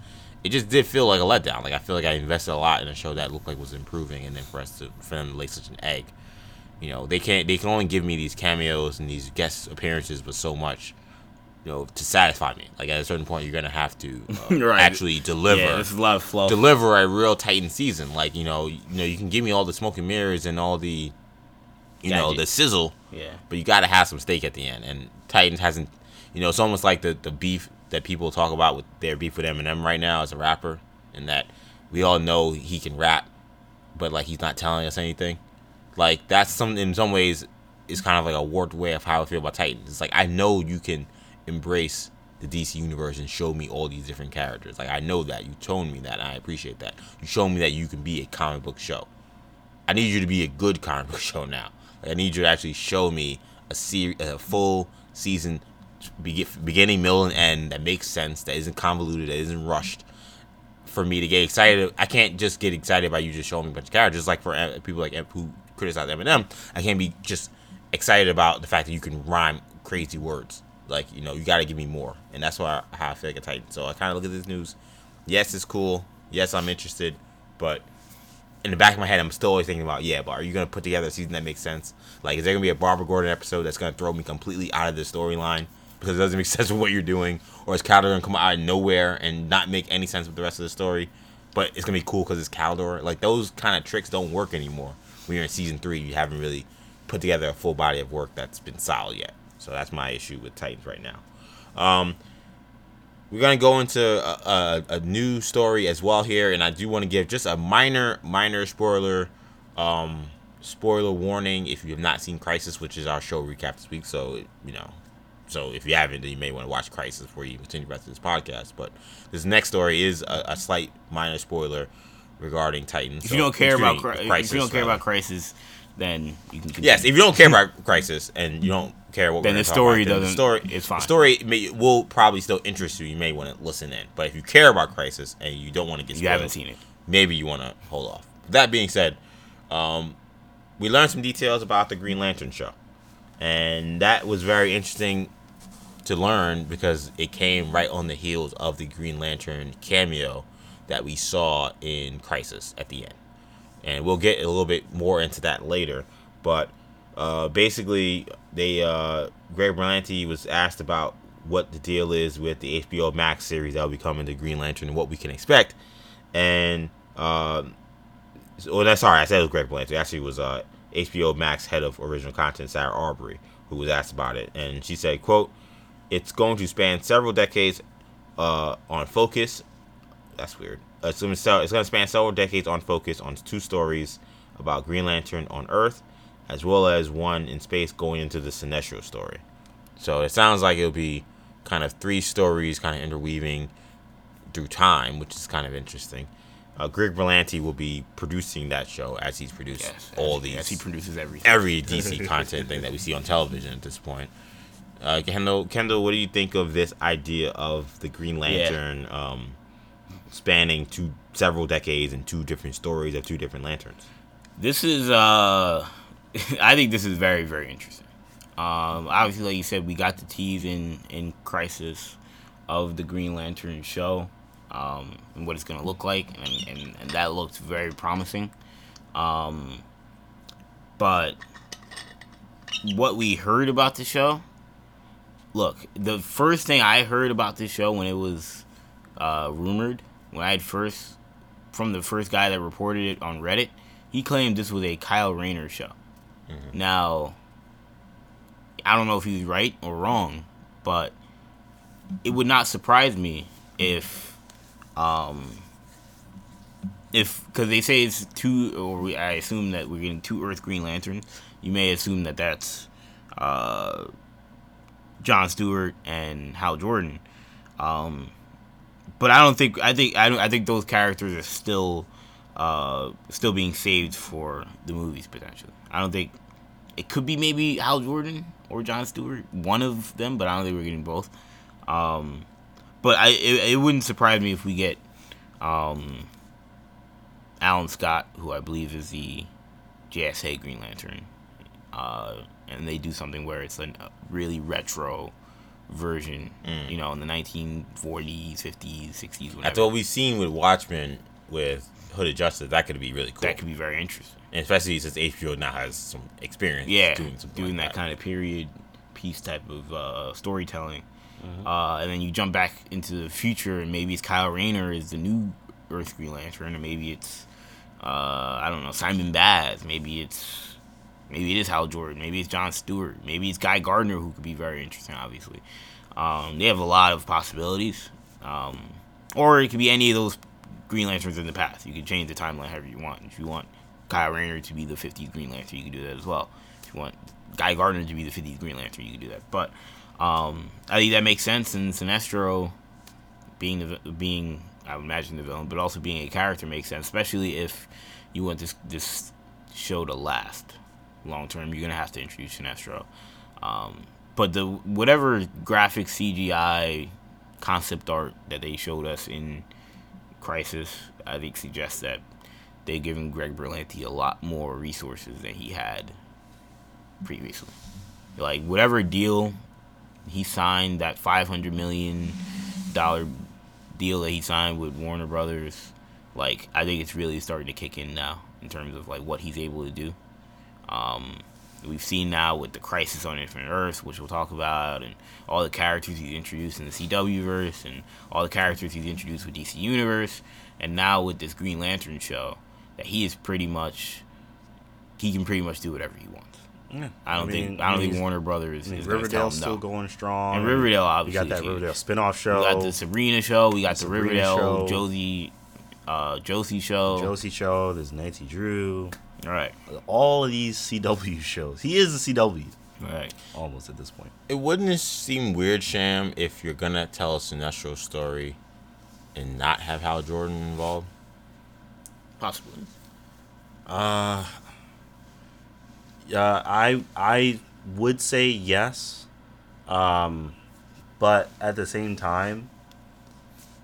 it just did feel like a letdown. Like I feel like I invested a lot in a show that looked like was improving, and then for us to for them to lay such an egg, you know they can't they can only give me these cameos and these guest appearances, but so much. You know, to satisfy me. Like at a certain point, you're gonna have to <laughs> uh, Right. actually deliver Yeah, this is a lot of fluff. deliver a real Titan season. Like you know, you know, you can give me all the smoke and mirrors and all the, you know, the sizzle, yeah, but you got to have some steak at the end. And Titans hasn't, you know, it's almost like the the beef that people talk about with their beef with Eminem right now as a rapper, and that we all know he can rap, but like he's not telling us anything. Like that's some in some ways is kind of like a warped way of how I feel about Titans. It's like I know you can embrace the DC universe and show me all these different characters. Like I know that you told me that, and I appreciate that. You showed me that you can be a comic book show. I need you to be a good comic book <laughs> show now. Like, I need you to actually show me a series, a full season, beginning, middle, and end that makes sense, that isn't convoluted, that isn't rushed. For me to get excited, I can't just get excited by you just showing me a bunch of characters. Like for people like who criticize Eminem, I can't be just excited about the fact that you can rhyme crazy words. Like you know, you got to give me more, and that's why how I feel like a Titan. So I kind of look at this news. Yes, it's cool. Yes, I'm interested, but in the back of my head, I'm still always thinking about, yeah, but are you gonna put together a season that makes sense? Like, is there gonna be a Barbara Gordon episode that's gonna throw me completely out of the storyline because it doesn't make <laughs> sense with what you're doing, or is Kaldur gonna come out of nowhere and not make any sense with the rest of the story? But it's gonna be cool because it's Kaldur. Like those kind of tricks don't work anymore. When you're in season three, you haven't really put together a full body of work that's been solid yet. So that's my issue with Titans right now. Um, we're gonna go into a, a, a new story as well here, and I do want to give just a minor, minor spoiler, um, spoiler warning if you have not seen Crisis, which is our show recap this week. So you know, so if you haven't, then you may want to watch Crisis before you continue the rest of this podcast. But this next story is a, a slight minor spoiler regarding Titans. if So- you don't care about Cri- Crisis, if you don't care rather. about Crisis, then you can. Continue. Yes, if you don't care about Crisis and you don't care what Then we're the story about, then doesn't- The story, it's fine. The story may, will probably still interest you. You may want to listen in, but if you care about Crisis and you don't want to get spoiled, you haven't seen it. maybe you want to hold off. That being said, um, we learned some details about the Green Lantern show, and that was very interesting to learn because it came right on the heels of the Green Lantern cameo that we saw in Crisis at the end. And we'll get a little bit more into that later. But uh, basically, they uh, Greg Berlanti was asked about what the deal is with the HBO Max series that will be coming to Green Lantern and what we can expect. And uh, that's sorry, I said it was Greg Berlanti. Actually, was uh, HBO Max head of original content Sarah Aubrey who was asked about it, and she said, "quote It's going to span several decades uh, on focus. That's weird. It's going to span several decades on focus on two stories about Green Lantern on Earth, as well as one in space going into the Sinestro story. So it sounds like it'll be kind of three stories, kind of interweaving through time, which is kind of interesting. Uh, Greg Berlanti will be producing that show as he's produced Yes, all these As he produces everything. every DC <laughs> content thing that we see on television at this point. Uh, Kendall, Kendall, what do you think of this idea of the Green Lantern um, spanning two several decades and two different stories of two different lanterns? This is, uh, <laughs> I think this is very, very interesting. Um, obviously, like you said, we got the tease in in Crisis of the Green Lantern show um, and what it's going to look like, and, and, and, that looked very promising. Um, but what we heard about the show, look, the first thing I heard about this show when it was uh, rumored, when I had first, from the first guy that reported it on Reddit, he claimed this was a Kyle Rayner show. Mm-hmm. Now, I don't know if he's right or wrong, but it would not surprise me if um, if because they say it's two, or we, I assume that we're getting two Earth Green Lanterns. You may assume that that's uh, John Stewart and Hal Jordan. Um, but I don't think I think I don't I think those characters are still uh, still being saved for the movies potentially. I don't think it could be maybe Hal Jordan or John Stewart, one of them, but I don't think we're getting both. Um, but I it, it wouldn't surprise me if we get um, Alan Scott, who I believe is the JSA Green Lantern, uh, and they do something where it's a really retro version, mm. you know, in the 1940s, 50s, 60s, whatever. After what we've seen with Watchmen with Hooded Justice, that could be really cool. That could be very interesting. And especially since HBO now has some experience yeah, doing, doing like that, that, kind of period piece type of uh, storytelling. Mm-hmm. Uh, and then you jump back into the future, and maybe it's Kyle Rayner is the new Earth Green Lantern, and maybe it's uh, I don't know Simon Baz, maybe it's maybe it is Hal Jordan, maybe it's John Stewart, maybe it's Guy Gardner, who could be very interesting. Obviously, um, they have a lot of possibilities, um, or it could be any of those Green Lanterns in the past. You can change the timeline however you want. If you want Kyle Rayner to be the 50th Green Lantern, you can do that as well. If you want Guy Gardner to be the 50th Green Lantern, you can do that. But um, I think that makes sense. And Sinestro being the being I would imagine the villain, but also being a character makes sense, especially if you want this this show to last long term. You're gonna have to introduce Sinestro. Um, but the whatever graphic CGI concept art that they showed us in Crisis, I think suggests that they're giving Greg Berlanti a lot more resources than he had previously. Like whatever deal he signed that five hundred million dollar deal that he signed with Warner Brothers. Like I think it's really starting to kick in now in terms of like what he's able to do. Um, we've seen now with the Crisis on Infinite Earths, which we'll talk about, and all the characters he's introduced in the CW verse, and all the characters he's introduced with DC Universe, and now with this Green Lantern show, that he is pretty much he can pretty much do whatever he wants. Yeah. I don't I mean, think I don't think Warner Brothers. I mean, is Riverdale's still no. going strong. And Riverdale, obviously, we got that Riverdale spinoff show. We got the Sabrina show. We got the, the Riverdale show. Josie, uh, Josie show. Josie show. There's Nancy Drew. All right. All of these CW shows. He is a CW. Right. Almost at this point. It wouldn't seem weird, Sham, if you're gonna tell a Sinestro story and not have Hal Jordan involved. Possibly. Uh, uh, I I would say yes, um, but at the same time,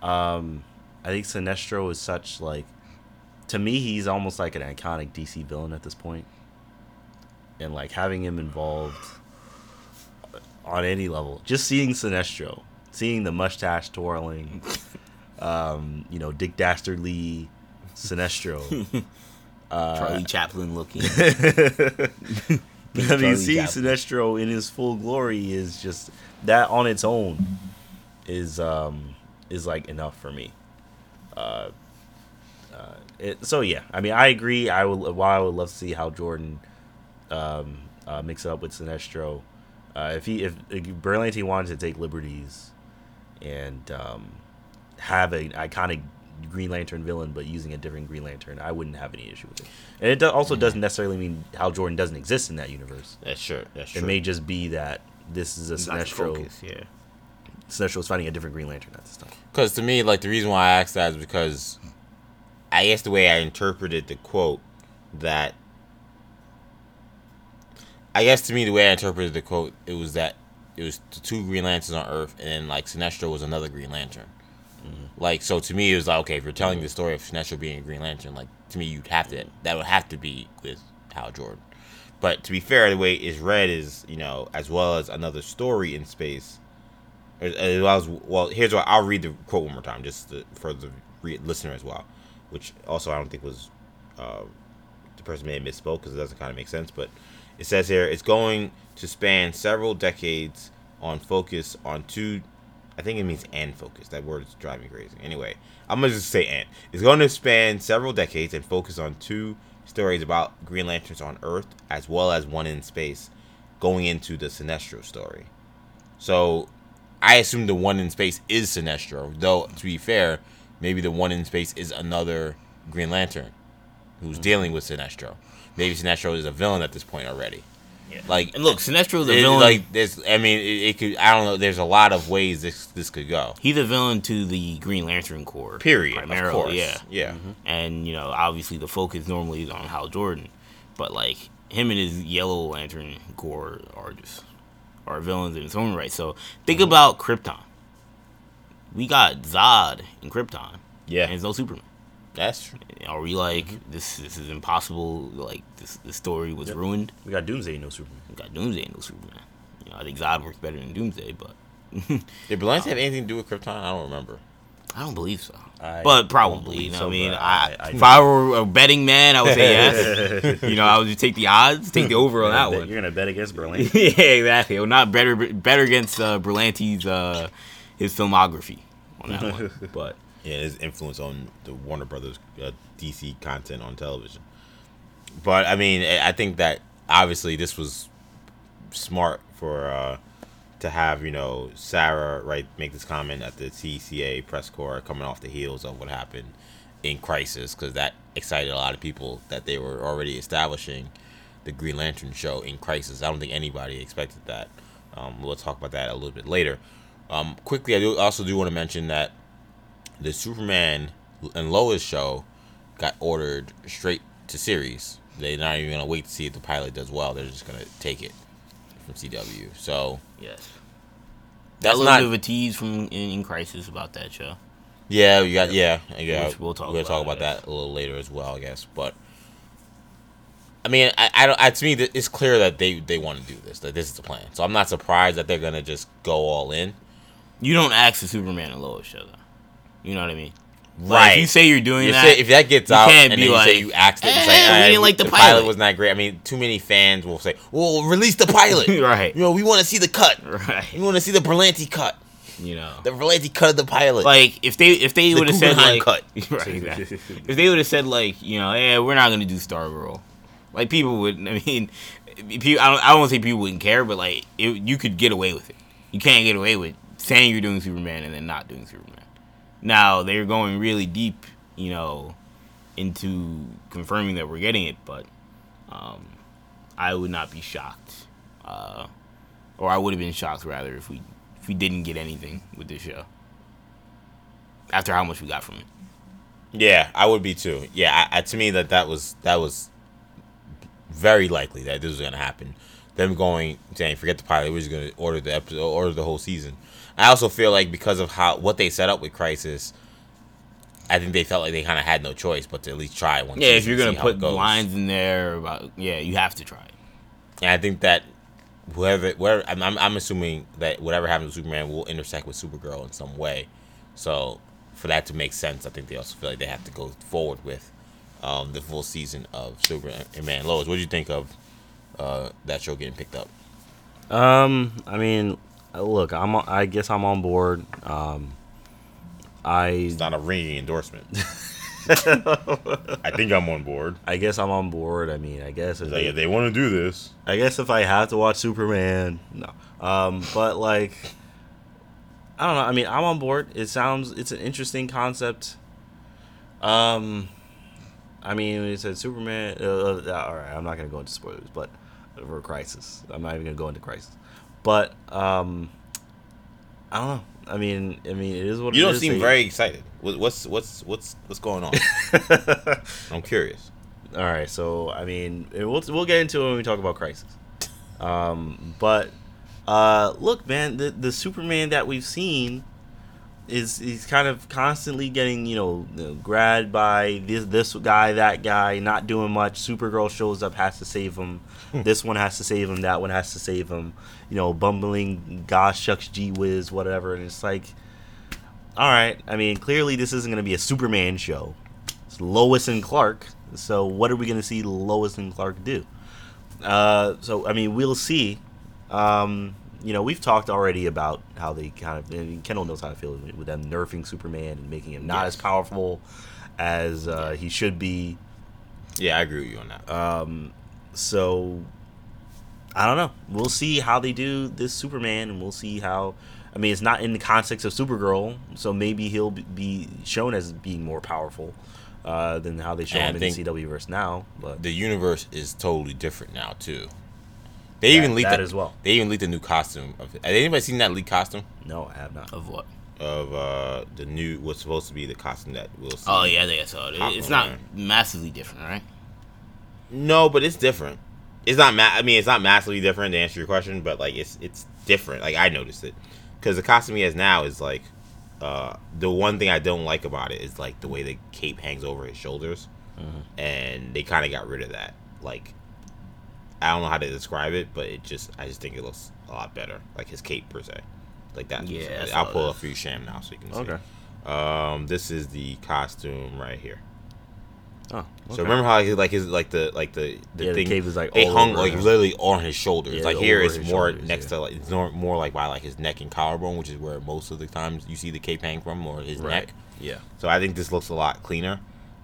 um, I think Sinestro is such like to me, he's almost like an iconic DC villain at this point, and like having him involved on any level, just seeing Sinestro, seeing the mustache twirling, <laughs> um, you know, Dick Dastardly, Sinestro. <laughs> Uh, Charlie Chaplin looking. <laughs> I mean, Charlie seeing Sinestro in his full glory is just that on its own is um is like enough for me. Uh, uh, it, so yeah, I mean, I agree. I would while I would love to see Hal Jordan um uh, mix it up with Sinestro. Uh, if he if, if Berlanti wanted to take liberties and um, have an iconic Green Lantern villain, but using a different Green Lantern, I wouldn't have any issue with it. And it do- also doesn't necessarily mean Hal Jordan doesn't exist in that universe. That's sure. That's It true. may just be that this is a It's not the Sinestro. focus, yeah. Sinestro is finding a different Green Lantern at this time. Because to me, like the reason why I asked that is because I guess the way I interpreted the quote that I guess to me the way I interpreted the quote it was that it was the two Green Lanterns on Earth and then like Sinestro was another Green Lantern. Like so to me it was like okay if you're telling the story of Sinestro being a Green Lantern like to me you'd have to that would have to be with Hal Jordan. But to be fair, the way it's read is you know as well as another story in space as as well as well here's what i'll read the quote one more time just to, for the re- listener as well which also i don't think was uh, the person may have misspoke because it doesn't kind of make sense but it says here it's going to span several decades on focus on two i think it means and focus that word is driving me crazy anyway i'm gonna just say and it's going to span several decades and focus on two stories about green lanterns on earth as well as one in space going into the sinestro story so I assume the one in space is Sinestro. Though to be fair, maybe the one in space is another Green Lantern who's mm. dealing with Sinestro. Maybe Sinestro is a villain at this point already. Yeah. Like And look, Sinestro's a it- villain. like this. I mean, it, it could. I don't know. There's a lot of ways this this could go. he's a villain to the Green Lantern Corps. Period. Primarily, of course. yeah. Yeah. And you know, obviously the focus normally is on Hal Jordan, but like him and his Yellow Lantern Corps are just are villains in its own right. So think Mm-hmm. about Krypton. We got Zod in Krypton, and Yeah. there's no Superman. That's true. Are we like this? This is impossible. Like this, the story was Yep. ruined. We got Doomsday, no Superman. We got Doomsday, no Superman. You know, I think Zod works better than Doomsday, but <laughs> Did Berlanti have anything to do with Krypton? I don't remember. I don't believe so. I but probably, you know, so, what I mean, I, I- if I were a betting man, I would say yes. <laughs> you know, I would just take the odds, take the over on that Bet- one. You're gonna bet against Berlin. <laughs> yeah, exactly. Well, not better, better against uh, Berlanti's uh, his filmography on that one. But Yeah, his influence on the Warner Brothers uh, DC content on television. But I mean, I think that obviously this was smart for uh, to have you know Sarah right make this comment at the TCA press corps coming off the heels of what happened in Crisis because that excited a lot of people that they were already establishing the Green Lantern show in Crisis. I don't think anybody expected that. Um, we'll talk about that a little bit later. Um, quickly, I do also do want to mention that the Superman and Lois show got ordered straight to series. They're not even gonna wait to see if the pilot does well. They're just gonna take it from CW. So yes, that's a little not. bit of a tease from in, in Crisis about that show. yeah, you got yeah, yeah. Which we'll talk We'll talk about, about that a little later as well, I guess. But I mean, I, I don't. I, to me, it's clear that they they want to do this. That this is the plan. So I'm not surprised that they're gonna just go all in. You don't ask the Superman and Lois show though. You know what I mean? Like, Right. if you say you're doing You that, say- if that gets out can't and be then you say like, you it's "Eh, like, we didn't like the pilot pilot." was not great. I mean, too many fans will say, "Well, release the pilot." <laughs> Right. You know, we want to see the cut. right? We want to see the Berlanti cut. You know, The Berlanti cut of the pilot. like if they if they The would have said like cut. <laughs> right, exactly. if they would have said like you know yeah we're not gonna do Star Stargirl, like people would I mean people, I don't I don't want to say people wouldn't care but like it, you could get away with it. You can't get away with saying you're doing Superman and then not doing Superman. Now they're going really deep, you know, into confirming that we're getting it, but um, I would not be shocked, uh, or I would have been shocked rather if we if we didn't get anything with this show after how much we got from it. yeah, I would be too. Yeah, I, I, to me that that was that was very likely that this was gonna happen. Them going saying forget the pilot, we're just gonna order the episode, order the whole season. I also feel like because of how what they set up with Crisis, I think they felt like they kind of had no choice but to at least try one. Yeah, if you're gonna see how it put goes. lines in there about yeah, you have to try it. and I think that whoever, where I'm, I'm, I'm assuming that whatever happens with Superman will intersect with Supergirl in some way. So for that to make sense, I think they also feel like they have to go forward with um, the full season of Superman and Lois. What do you think of uh, that show getting picked up? Um, I mean, look, I'm. I guess I'm on board. Um, I It's not a ringing endorsement. <laughs> I think I'm on board. I guess I'm on board. I mean, I guess if Like, they, they want to do this, I guess if I have to watch Superman, no. Um, but like, I don't know. I mean, I'm on board. It sounds it's an interesting concept. Um, I mean, when you said Superman, uh, uh, all right, I'm not gonna go into spoilers, but for Crisis, I'm not even gonna go into Crisis. But um, I don't know. I mean, I mean, it is what you it don't is. seem very excited. What's what's what's what's going on? <laughs> I'm curious. All right, so I mean, we'll we'll get into it when we talk about Crisis. Um, but uh, look, man, the the Superman that we've seen is he's kind of constantly getting you know you know, grabbed by this this guy, that guy, not doing much. Supergirl shows up, has to save him. this one has to save him. That one has to save him. You know, bumbling, gosh shucks, gee whiz, whatever. And it's like, all right. I mean, clearly this isn't going to be a Superman show. It's Lois and Clark. So what are we going to see Lois and Clark do? Uh, so I mean, we'll see. Um, you know, we've talked already about how they kind of. I mean, Kendall knows how I feel with them nerfing Superman and making him not Yes. as powerful as uh, he should be. Yeah, I agree with you on that. Um, so I don't know. We'll see how they do this Superman, and we'll see how. I mean, it's not in the context of Supergirl, so maybe he'll be- shown as being more powerful uh, than how they show And him in the CW verse now. But the universe is totally different now too. They That- even leaked that the- as well. They even leaked the new costume. Of, has anybody seen that leaked costume no, I have not. Of what? of uh the new what's supposed to be the costume that we'll see? Oh yeah, they saw it. It's not man. massively different, right? No, but it's different. It's not. Ma- I mean, it's not massively different to answer your question, but like it's it's different. Like I noticed it because the costume he has now is like uh the one thing I don't like about it is like the way the cape hangs over his shoulders, Mm-hmm. and they kind of got rid of that. Like I don't know how to describe it, but it just I just think it looks a lot better, like his cape per se. Like that. Yeah, I'll pull up for you, Sham, now so you can see. Okay. Um, this is the costume right here. Oh, So remember how he, like his like the like the the Yeah, the thing cape is, like, they hung like him. literally on his shoulders. Yeah, like here it's more shoulders, next yeah. to like it's more, more like by like his neck and collarbone, which is where most of the times you see the cape hang from or his Right. neck. Yeah. So I think this looks a lot cleaner.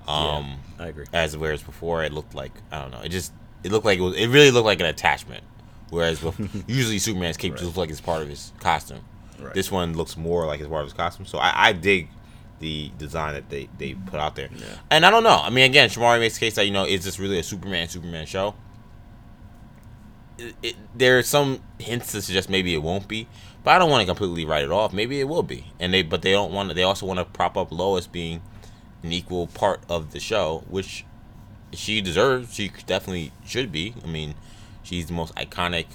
Um, I agree. as whereas before it looked like I don't know, it just it looked like it was it really looked like an attachment. Whereas <laughs> usually Superman's cape just looks like it's part of his costume. Right. This one looks more like it's part of his costume. So I, I dig the design that they, they put out there. Yeah. And I don't know. I mean, again, Shamari makes the case that you know, is this really a Superman Superman show? It, it, there are some hints to suggest maybe it won't be, but I don't want to completely write it off. Maybe it will be, and they but they don't want to. They also want to prop up Lois being an equal part of the show, which she deserves. She definitely should be. I mean, she's the most iconic.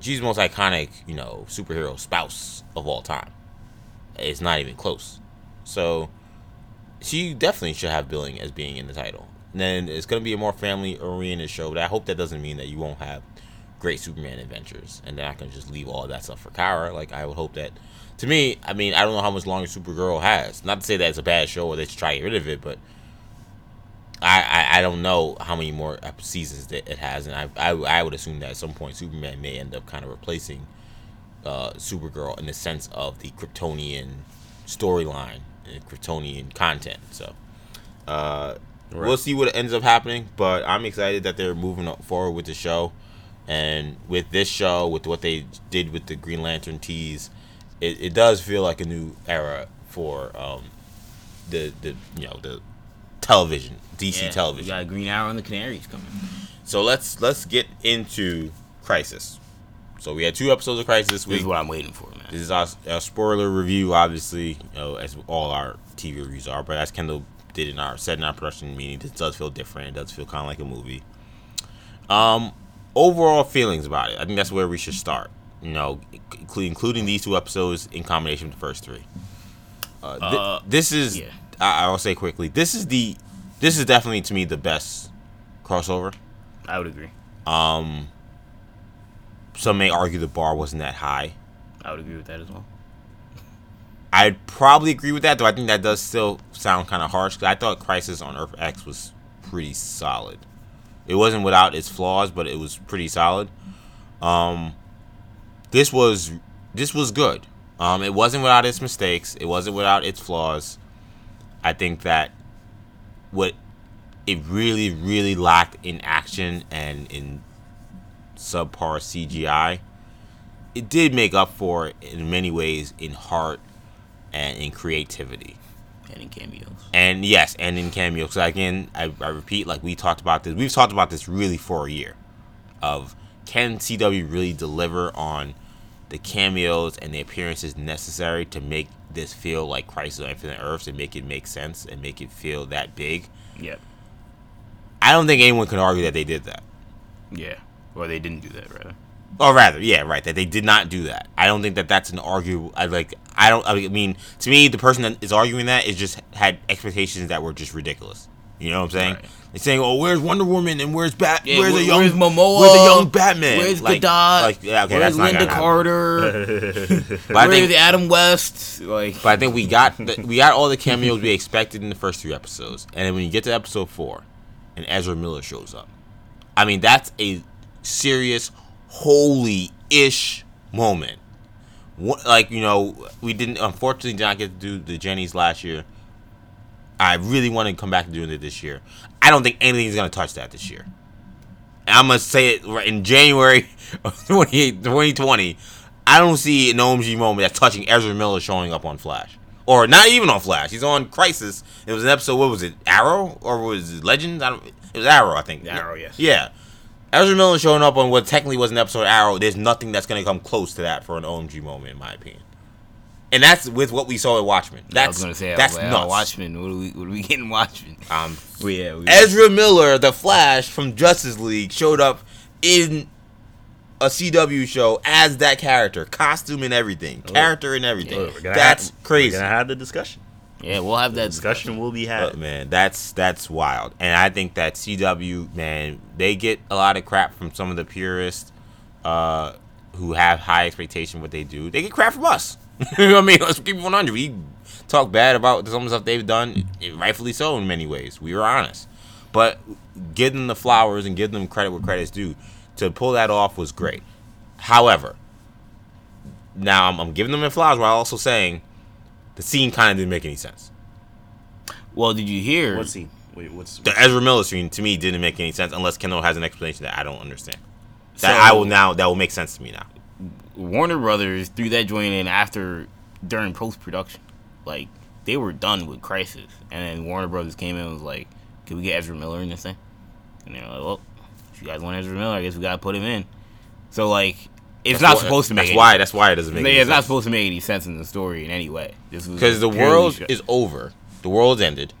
She's the most iconic, you know, superhero spouse of all time. It's not even close. So she definitely should have billing as being in the title. And then it's gonna be a more family oriented show. But I hope that doesn't mean that you won't have great Superman adventures, and they're not gonna just leave all that stuff for Kara. Like I would hope that. To me, I mean, I don't know how much longer Supergirl has. Not to say that it's a bad show or they should try to get rid of it, but I, I, I don't know how many more seasons that it has, and I, I I would assume that at some point Superman may end up kind of replacing uh, Supergirl in the sense of the Kryptonian storyline and Kryptonian content. So uh, we'll see what ends up happening, but I'm excited that they're moving forward with the show, and with this show, with what they did with the Green Lantern tease, it, it does feel like a new era for um, the the you know the television DC Yeah, television. We got Green Arrow and the Canaries coming. So let's let's get into Crisis. So we had two episodes of Crisis this This is what I'm waiting for, man. This is our, our spoiler review, obviously, you know, as all our TV reviews are. But as Kendall did in our said in our production meeting, this does feel different. It does feel kind of like a movie. Um, overall feelings about it. I think that's where we should start. You know, including including these two episodes in combination with the first three. Uh, thi- Uh, this is, yeah. I, I'll say quickly. This is the, this is definitely to me the best crossover. I would agree. Um, some may argue the bar wasn't that high. I would agree with that as well. I'd probably agree with that, though. I think that does still sound kind of harsh. Cause I thought Crisis on Earth X was pretty solid. It wasn't without its flaws, but it was pretty solid. Um, this was this was good. Um, it wasn't without its mistakes. It wasn't without its flaws. I think that what it really, really lacked in action and in subpar CGI, it did make up for it in many ways in heart and in creativity. And in cameos. And yes, and in cameos. So again, I, I repeat, like we talked about this. We've talked about this really for a year. Of can CW really deliver on the cameos and the appearances necessary to make this feel like Crisis on Infinite Earths and make it make sense and make it feel that big? Yep. I don't think anyone can argue that they did that. Yeah. Or they didn't do that, rather. Or rather, yeah, right, that they did not do that. I don't think that that's an arguable. I like. I don't. I mean, to me, the person that is arguing that is just had expectations that were just ridiculous. You know what I'm saying? Right. They're saying, "Oh, where's Wonder Woman and where's Bat? Yeah, where's where- a young where's Momoa? Where's a young Batman? Where's like, Gadot? Like, yeah, okay, Where's Lynda. Carter? <laughs> But I Where's think, Adam West? Like, but I think we got the, we got all the cameos we expected in the first three episodes, and then when you get to episode four, and Ezra Miller shows up, I mean that's a serious, holy ish moment. What, like you know, we didn't unfortunately did not get to do the Jennies last year. I really want to come back to doing it this year. I don't think anything's gonna touch that this year. And I'm gonna say it right in January <laughs> of 28 2020. I don't see an OMG moment that's touching Ezra Miller showing up on Flash, or not even on Flash. He's on Crisis. It was an episode. What was it? Arrow or was it Legends? I don't. It was Arrow, I think. Arrow, yes. Yeah. Ezra Miller showing up on what technically was an episode of Arrow. There's nothing that's gonna come close to that for an OMG moment, in my opinion. And that's with what we saw in Watchmen. That's I was gonna say, that's I was like, nuts. oh, Watchmen. What are we? What are we getting? Watchmen. Um, <laughs> Well, yeah. We, Ezra Miller, the Flash from Justice League, showed up in a CW show as that character, costume and everything, character and everything. Look, gonna That's have- crazy. We're gonna have the discussion. yeah, we'll have The that discussion will be Uh, had. man, that's that's wild. And I think that CW, man, they get a lot of crap from some of the purists uh, who have high expectation what they do. They get crap from us. <laughs> you know what I mean? Let's keep it 100. We talk bad about some of the stuff they've done, rightfully so in many ways. We were honest. But give them the flowers and give them credit where credit's due. To pull that off was great. However, now I'm, I'm giving them the flowers while also saying the scene kind of didn't make any sense. Well, did you hear? What scene? Wait, what's The Ezra Miller scene to me didn't make any sense unless Kendall has an explanation that I don't understand. That So- I will now that will make sense to me now. Warner Brothers threw that joint in after during post production. Like they were done with Crisis, and then Warner Brothers came in and was like, "Can we get Ezra Miller in this thing?" And they're like, "Well, if you guys want Ezra Miller, I guess we gotta put him in." So like, it's That's not why- supposed to make. That's why. That's why it doesn't make. It's not sense. supposed to make any sense in the story in any way. Because the world sh- is over. The world's ended,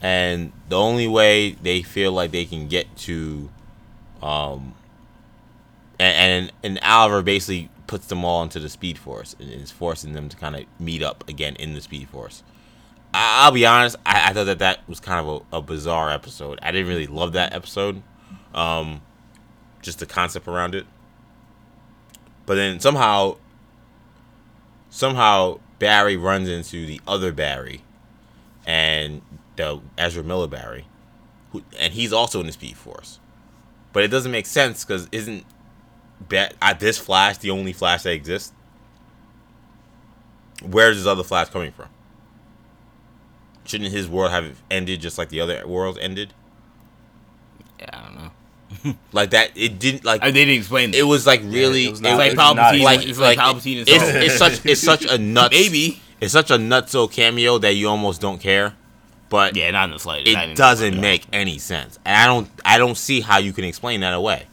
and the only way they feel like they can get to, um, and and, and Oliver basically puts them all into the Speed Force and is forcing them to kind of meet up again in the Speed Force. I, I'll be honest, I, I thought that that was kind of a, a bizarre episode. I didn't really love that episode, um, just the concept around it. But then somehow somehow Barry runs into the other Barry and the Ezra Miller Barry, who, and he's also in the Speed Force. But it doesn't make sense because isn't ba- at this Flash the only Flash that exists? Where's his other Flash coming from? Shouldn't his world have ended just like the other worlds ended? Yeah, I don't know. <laughs> <laughs> Like that, it didn't like I, they didn't explain it was like really it was not- It's like it was not- Palpatine. like it's like, like Palpatine. it's, himself. it's such it's such a <laughs> nuts Maybe. it's such a nutso cameo that you almost don't care, but Yeah, not in the slightest. It doesn't make any sense, and I don't I don't see how you can explain that away.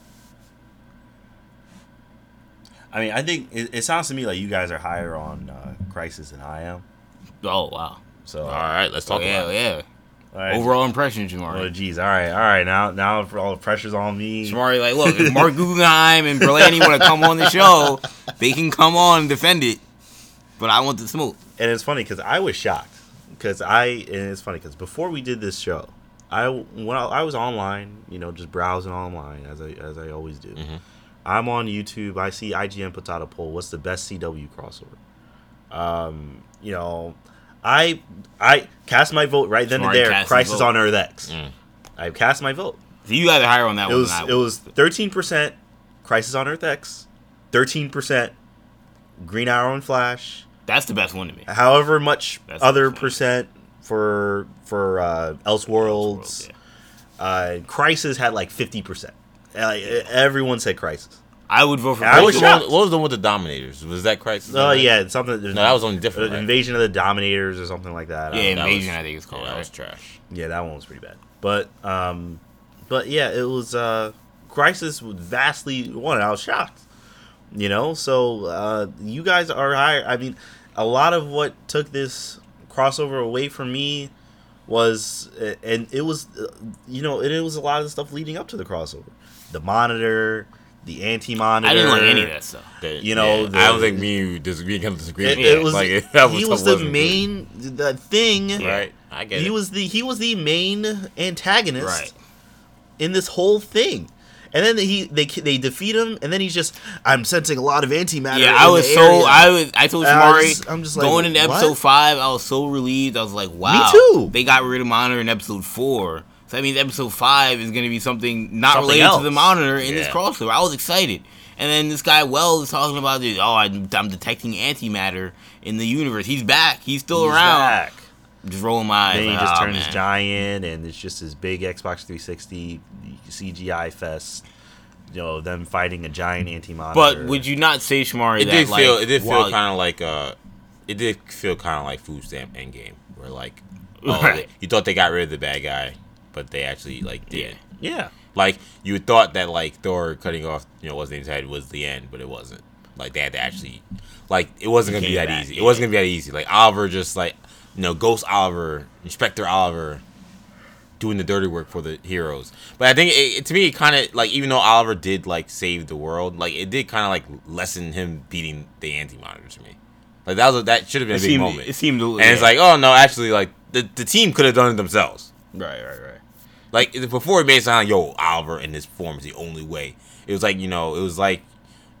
I mean, I think it, it sounds to me like you guys are higher on uh, Crisis than I am. Oh wow. So, All right, let's talk Oh, yeah, about yeah. right. Overall impression, Oh, Shamari. geez. All right, all right. Now, now for all the pressure's on me. Shamari, like, look, if Mark <laughs> Guggenheim and Berlanti want to come on the show, they can come on and defend it. But I want the smoke. And it's funny because I was shocked because I and it's funny because before we did this show, I when I, I was online, you know, just browsing online as I as I always do. Mhm. I'm on YouTube. I see IGN puts out a poll. What's the best CW crossover? Um, you know, I I cast my vote right then and there. Crisis on Earth X. Mm. I cast my vote. So you are higher on that It one was it was thirteen percent Crisis on Earth X, thirteen percent Green Arrow and Flash, That's the best one to me. however much That's other percent for for uh, Elseworlds. Yeah. Uh, Crisis had like fifty percent. Like, everyone said Crisis. I would vote for. I What was was, Crisis. the one, shocked. what was the one with the Dominators? Was that Crisis? Oh yeah, something. No, that was only uh, different. right? Invasion of the Dominators or something like that. I Yeah, don't know. That Invasion. was- I think it's called. Yeah, that right? was trash. Yeah, that one was pretty bad. But um, but yeah, it was uh, Crisis was vastly won. I was shocked. You know, so uh, you guys are higher. I mean, a lot of what took this crossover away from me was, uh, and it was, uh, you know, and it was a lot of the stuff leading up to the crossover. The monitor, the anti-monitor. I didn't like any of that stuff. The- You know, yeah, the- I don't think me and you disagree. Can disagree. It, it was, like, it- <laughs> that he that was the wasn't good. main the thing. right? I get He it. was the he was the main antagonist Right. in this whole thing. And then he they they defeat him, and then he's just I'm sensing a lot of antimatter. Yeah, in I was the so area." I was I told And I was Shamari just- I'm just like, going into what? episode five, I was so relieved. I was like, wow, me too. They got rid of monitor in episode four, so that means episode five is gonna be something not Something related to the monitor in this crossover. I was excited, and then this guy Wells is talking about this. Oh, I'm, I'm detecting antimatter in the universe. He's back. He's still He's around. back. Just rolling my eyes. Then he like, just "Oh, turns man." giant, and it's just this big Xbox 360 CGI fest. You know, them fighting a giant antimatter. But would you not say, Shamari, It that did like, feel. It did feel kind of like uh, it did feel kind of like food stamp Endgame, where like, <laughs> oh, Right. they- you thought they got rid of the bad guy, but they actually like did. Yeah. Yeah. Like you thought that like Thor cutting off, you know, what's name's head was the end, but it wasn't. Like they had to actually, like it wasn't gonna be that back, easy. yeah. It wasn't gonna be that easy. Like Oliver just like, you know, Ghost Oliver, Inspector Oliver, doing the dirty work for the heroes. But I think it, it- to me, it kind of like even though Oliver did like save the world, like it did kind of like lessen him beating the Anti Monitor to me. Like that was a, that should have been It a big seemed, moment. it seemed, and it's like, oh no, actually, like the the team could have done it themselves. right, right, right. Like before, it made it sound like yo Oliver in this form is the only way. It was like you know, it was like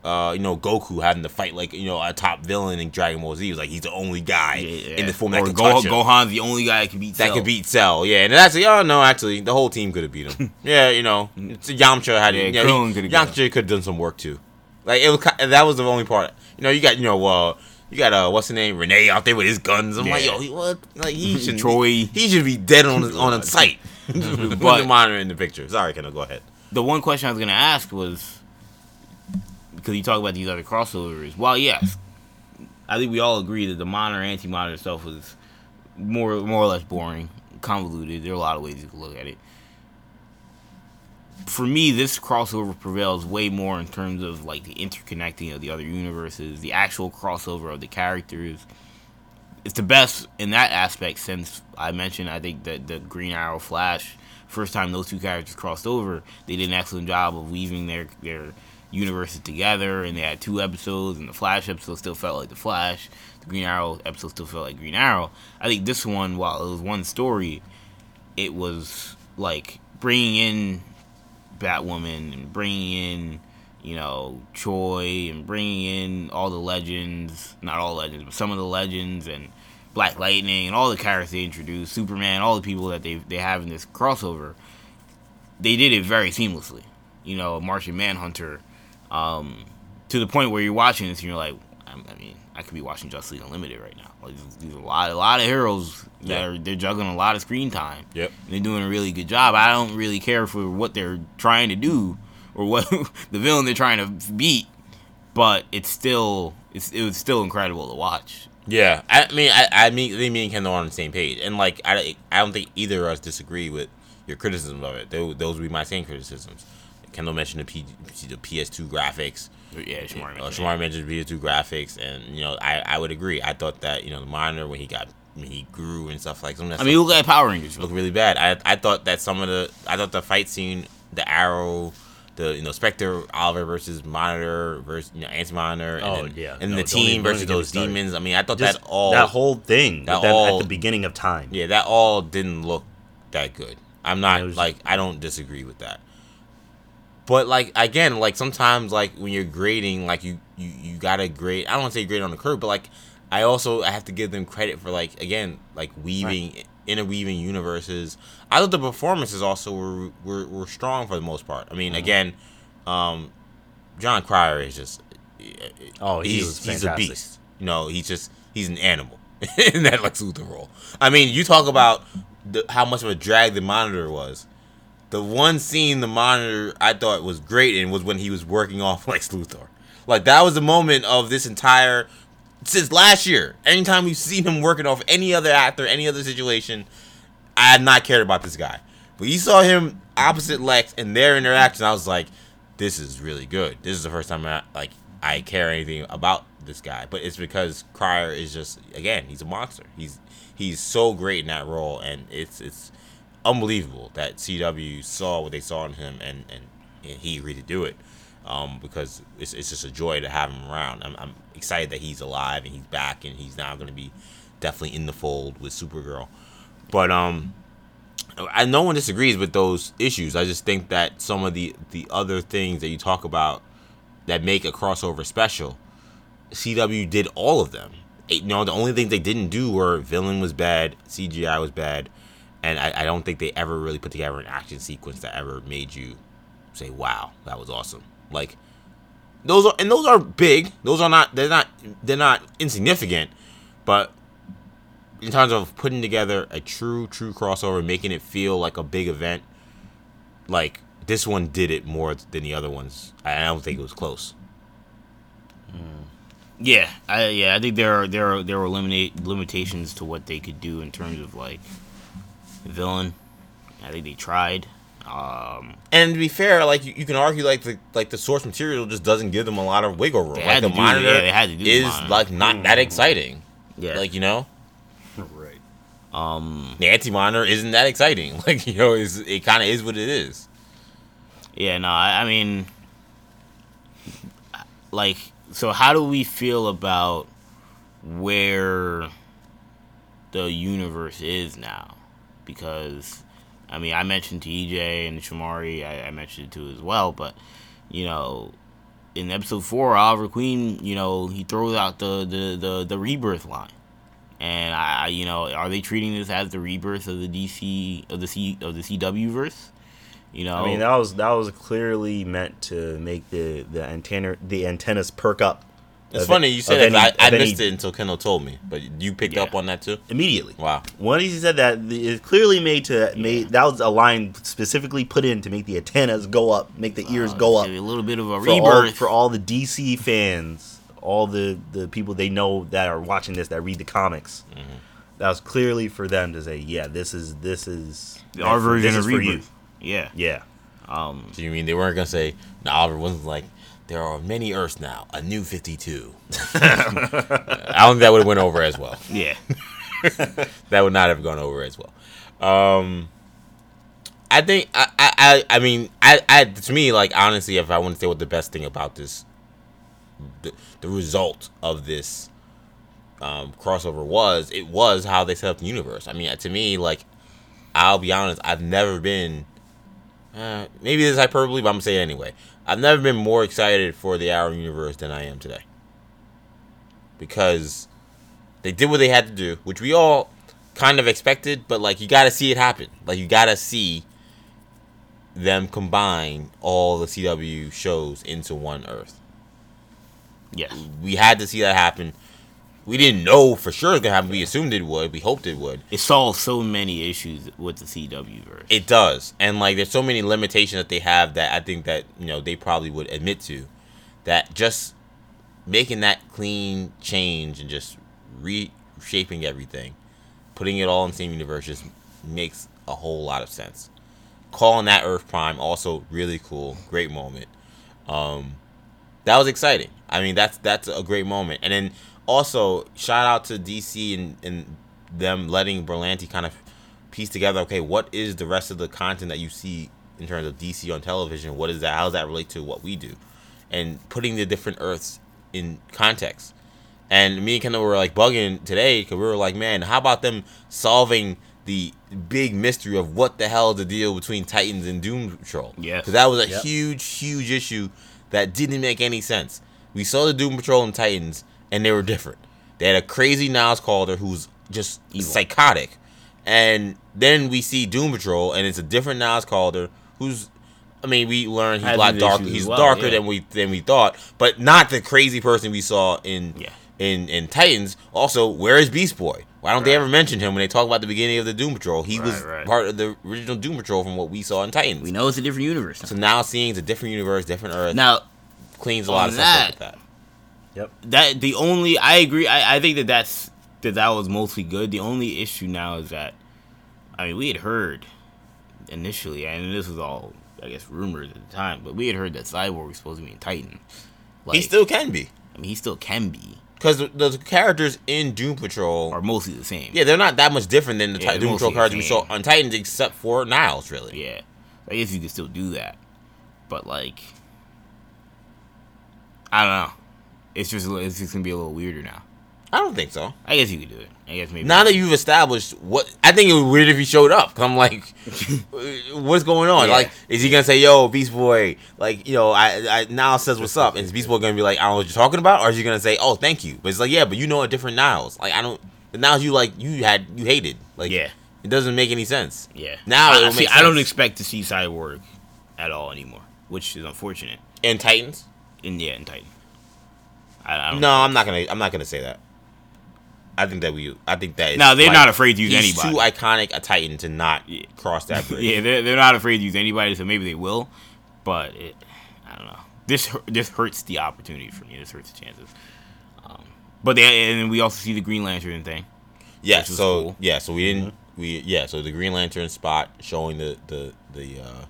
uh, you know Goku having to fight like you know a top villain in Dragon Ball Z. It was like he's the only guy Yeah, in the form or that can Go- touch him, Gohan's the only guy that can beat that Cell. could beat Cell. Yeah, and actually, oh no, actually, the whole team could have beat him. <laughs> yeah, you know, it's Yamcha had Yeah. Yeah, he- coulda Yamcha could have done some work too. Like it was, that was the only part. You know, you got you know, uh, you got uh, what's the name, Rene out there with his guns. I'm like, yo, he, what? Like he <laughs> should Troy. He, he should be dead on <laughs> on a sight. Put But- the monitor in the picture. Sorry, Kendall, go ahead. the one question I was gonna ask was because you talk about these other crossovers. Well, yes, I think we all agree that the monitor anti monitor stuff was more more or less boring, convoluted. There are a lot of ways you can look at it. For me, this crossover prevails way more in terms of like the interconnecting of the other universes, the actual crossover of the characters. It's the best in that aspect since I mentioned I think that the Green Arrow Flash first time those two characters crossed over, they did an excellent job of weaving their their universes together, and they had two episodes, and the Flash episode still felt like the Flash, the Green Arrow episode still felt like Green Arrow. I think this one, while it was one story, it was like bringing in Batwoman and bringing in you know Troy and bringing in all the legends, not all legends, but some of the legends and Black Lightning and all the characters they introduced, Superman, all the people that they they have in this crossover. They did it very seamlessly. You know, Martian Manhunter, um, to the point where you're watching this and you're like, I I mean, I could be watching Justice League Unlimited right now. Like, there's- a lot, a lot of heroes that are they're juggling a lot of screen time. Yep. And they're doing a really good job. I don't really care for what they're trying to do or what <laughs> the villain they're trying to beat, but it's still it's it was still incredible to watch. Yeah, I mean, I, I mean, they me and Kendall are on the same page, and like, I, I don't think either of us disagree with your criticism of it. Those, those would be my same criticisms. Kendall mentioned the, P, the PS2 graphics. Yeah, Shamar Uh, mentioned Shamar mentioned PS2 graphics, and you know, I, I would agree. I thought that you know the monitor when he got when he grew and stuff like some that I mean, look at Power Rangers. looked really bad. I I thought that some of the I thought the fight scene, the arrow, the you know Spectre Oliver versus Monitor versus you know Anti Monitor, and Oh, then, yeah. and No, the team versus even get me those demons. I mean, I thought Just that all that whole thing that them all- at the beginning of time. yeah, that all didn't look that good. I'm not was- like I don't disagree with that. But like again, like sometimes like when you're grading, like you you you gotta grade. I don't want to say grade on the curve, but like I also I have to give them credit for like again like weaving interweaving universes. I thought the performances also were were, were strong for the most part. I mean, Mm-hmm. again, um, Jon Cryer is just Oh, he he's he's a beast. You know, he's just he's an animal <laughs> in that Lex Luthor role. I mean, you talk about the, how much of a drag the monitor was. The one scene the monitor I thought was great in was when he was working off <laughs> Lex Luthor. Like that was the moment of this entire since last year. Anytime we've seen him working off any other actor, any other situation, I had not cared about this guy. But you saw him opposite Lex and their interaction, I was like, this is really good. This is the first time I like I care anything about this guy. But it's because Cryer is just again, he's a monster. He's he's so great in that role and it's it's unbelievable that CW saw what they saw in him and and, and he agreed to do it. Um, because it's, it's just a joy to have him around. I'm, I'm excited that he's alive and he's back and he's now going to be definitely in the fold with Supergirl. But um, I no one disagrees with those issues. I just think that some of the the other things that you talk about that make a crossover special, CW did all of them. You know, the only things they didn't do were villain was bad, CGI was bad, and I, I don't think they ever really put together an action sequence that ever made you say, "Wow, that was awesome." Like those are and those are big. Those are not they're not they're not insignificant, but in terms of putting together a true true crossover, making it feel like a big event, like this one did it more than the other ones. I I don't think it was close. Yeah, I yeah, I think there are there are there were eliminate limitations to what they could do in terms of like villain. I think they tried. Um, And to be fair, like you, you can argue like the like the source material just doesn't give them a lot of wiggle room. They like had the to do- monitor yeah, they had to do the is monitor. like not that exciting. yeah, Like you know, Right. Um, the anti monitor isn't that exciting. <laughs> Like you know, is it kind of is what it is. yeah. No, I, I mean, like, so how do we feel about where the universe is now? Because, I mean, I mentioned to EJ and Shamari, I, I mentioned it too as well, but you know, in episode four, Oliver Queen, you know, he throws out the the the, the rebirth line, and I, I- you know, are they treating this as the rebirth of the DC of the C of the CW verse? You know, I mean, that was that was clearly meant to make the the antenna the antennas perk up. It's of- funny you said that. any- I, I of any- missed it until Kendall told me, but you picked Yeah. up on that too. immediately. Wow. When he said that, the- it's clearly made to made that was a line specifically put in to make the antennas go up, make the ears uh, go up a little bit of a for all, rebirth for all the DC fans, all the the people they know that are watching this that read the comics. Mm-hmm. That was clearly for them to say, yeah, this is this is our version of is for you. rebirth. Yeah. Yeah, Um. So you mean they weren't gonna say no? Oliver wasn't like there are many Earths now, a new Fifty Two. <laughs> I don't think that would have went over as well. Yeah. <laughs> that would not have gone over as well. Um, I think I, I, I, I mean, I, I, to me, like honestly, if I want to say what the best thing about this, the, the result of this um, crossover was, it was how they set up the universe. I mean, to me, like, I'll be honest, I've never been. Uh, maybe this is hyperbole, but I'm gonna say it anyway. I've never been more excited for the Arrow universe than I am today. Because they did what they had to do, which we all kind of expected, but like you gotta see it happen. Like you gotta see them combine all the CW shows into one Earth. Yes. We had to see that happen. We didn't know for sure it's gonna happen. We assumed it would. We hoped it would. It solves so many issues with the CW verse. It does, and like there's so many limitations that they have that I think that you know they probably would admit to, that just making that clean change and just reshaping everything, putting it all in the same universe just makes a whole lot of sense. Calling that Earth Prime also really cool, great moment. Um, that was exciting. I mean, that's that's a great moment, and then also shout out to DC and and them letting Berlanti kind of piece together. Okay, what is the rest of the content that you see in terms of DC on television. What is that? How does that relate to what we do? And putting the different Earths in context. And me and Kendall were like bugging today because we were like, man, how about them solving the big mystery of what the hell is the deal between Titans and Doom Patrol? Yeah, Because that was a Yep. huge, huge issue that didn't make any sense. We saw the Doom Patrol and Titans, and they were different. They had a crazy Niles Caulder who's just Evil. psychotic. And then we see Doom Patrol, and it's a different Niles Caulder who's. I mean, we learned he's a lot his dark—he's well, darker yeah. than we than we thought, but not the crazy person we saw in Yeah. In in Titans. Also, where is Beast Boy? Why don't they ever mention him when they talk about the beginning of the Doom Patrol? He was Right, right. part of the original Doom Patrol from what we saw in Titans. We know it's a different universe. So now seeing it's a different universe, different Earth, Now cleans a lot of stuff up that- with that. Yep. that the only I agree. I, I think that that's that that was mostly good. The only issue now is that I mean we had heard initially, and this was all I guess rumors at the time, but we had heard that Cyborg was supposed to be in Titan. Like, he still can be I mean, he still can be, because the, the characters in Doom Patrol, are mostly the same. yeah, they're not that much different than the Yeah, Doom Patrol characters we saw on Titans, except for Niles, really. Yeah. I guess you could still do that. But like I don't know. It's just it's just gonna be a little weirder now. I don't think so. I guess you could do it. I guess maybe Now that you've established what, I think it would be weird if he showed up. 'cause I'm like, <laughs> what's going on? Yeah. Like, is he gonna say, "Yo, Beast Boy"? Like, you know, I, I Niles says, "What's up?" And is Beast Boy gonna be like, "I don't know what you're talking about," or is he gonna say, "Oh, thank you"? But it's like, yeah, but you know a different Niles. Like, I don't. The Niles you like, you had, you hated. Like, Yeah. it doesn't make any sense. Yeah. Now I, see, I don't expect to see Cyborg at all anymore, which is unfortunate. And Titans? In yeah, in Titan. I, I don't No, I'm not gonna. I'm not gonna say that. I think that we. I think that. it's No, they're like, not afraid to use he's anybody. too iconic a Titan to not Yeah. cross that <laughs> bridge. yeah, they're, they're not afraid to use anybody, so maybe they will. But it, I don't know. This this hurts the opportunity for me. This hurts the chances. Um, but they, and we also see the Green Lantern thing. Yeah, so cool. yeah, so we didn't we yeah, so the Green Lantern spot showing the the the uh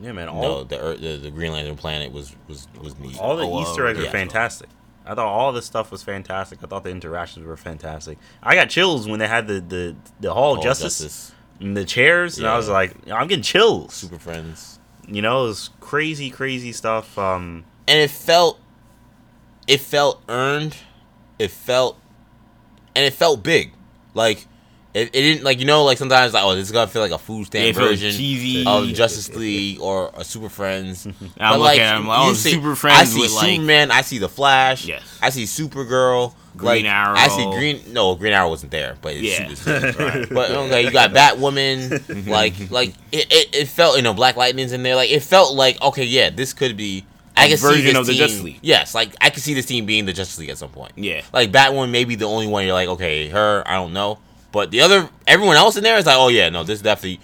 Yeah, man. All no the, Earth, the the Green Lantern planet was was was neat. all the Oh, uh, Easter eggs yeah. are fantastic. I thought all this stuff was fantastic. I thought the interactions were fantastic. I got chills when they had the the the Hall of All Justice, and the chairs, and I was like, I'm getting chills. Super Friends. You know, it was crazy, crazy stuff. Um, And it felt it felt earned. It felt and it felt big. Like it, it didn't like you know like sometimes like oh this is gonna feel like a food stamp Yeah, version cheesy. of Justice League or a Super Friends. <laughs> I'm But, looking at 'em, oh, see- Super Friends I see with, like- Superman. I see the Flash. Yes. I see Supergirl. Green like, I see Green. No, Green Arrow wasn't there, but it's Yeah. super <laughs> right. But um, okay, you got Batwoman. <laughs> like, like it, it, it felt you know Black Lightning's in there. Like it felt like okay, yeah, this could be. I can see this of the team- Justice League. Yes, like I can see this team being the Justice League at some point. Yeah. Like Batwoman may be the only one you're like, okay, her, I don't know. But the other, everyone else in there is like, oh yeah, no, this definitely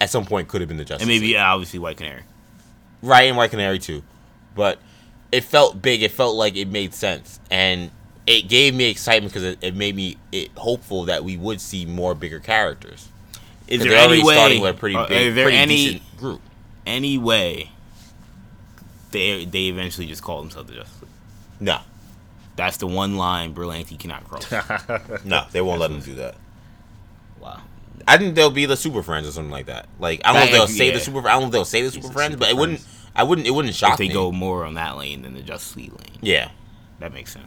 at some point could have been the Justice And maybe League. yeah, obviously White Canary. Right, and White Canary too. But it felt big. It felt like it made sense, and it gave me excitement because it, it made me it hopeful that we would see more bigger characters. Is there any way? starting with a pretty big, is there pretty any decent group. any way they they eventually just call themselves the Justice League? No, That's the one line Berlanti cannot cross. <laughs> no, they won't let them do that. I think they'll be the Super Friends or something like that. Like I don't know if they'll say yeah. the Super. I don't know if they'll say the Super the Friends, Super but it wouldn't. Friends. I wouldn't. It wouldn't shock me. If they me. go more on that lane than the Justice League lane. Yeah, That makes sense.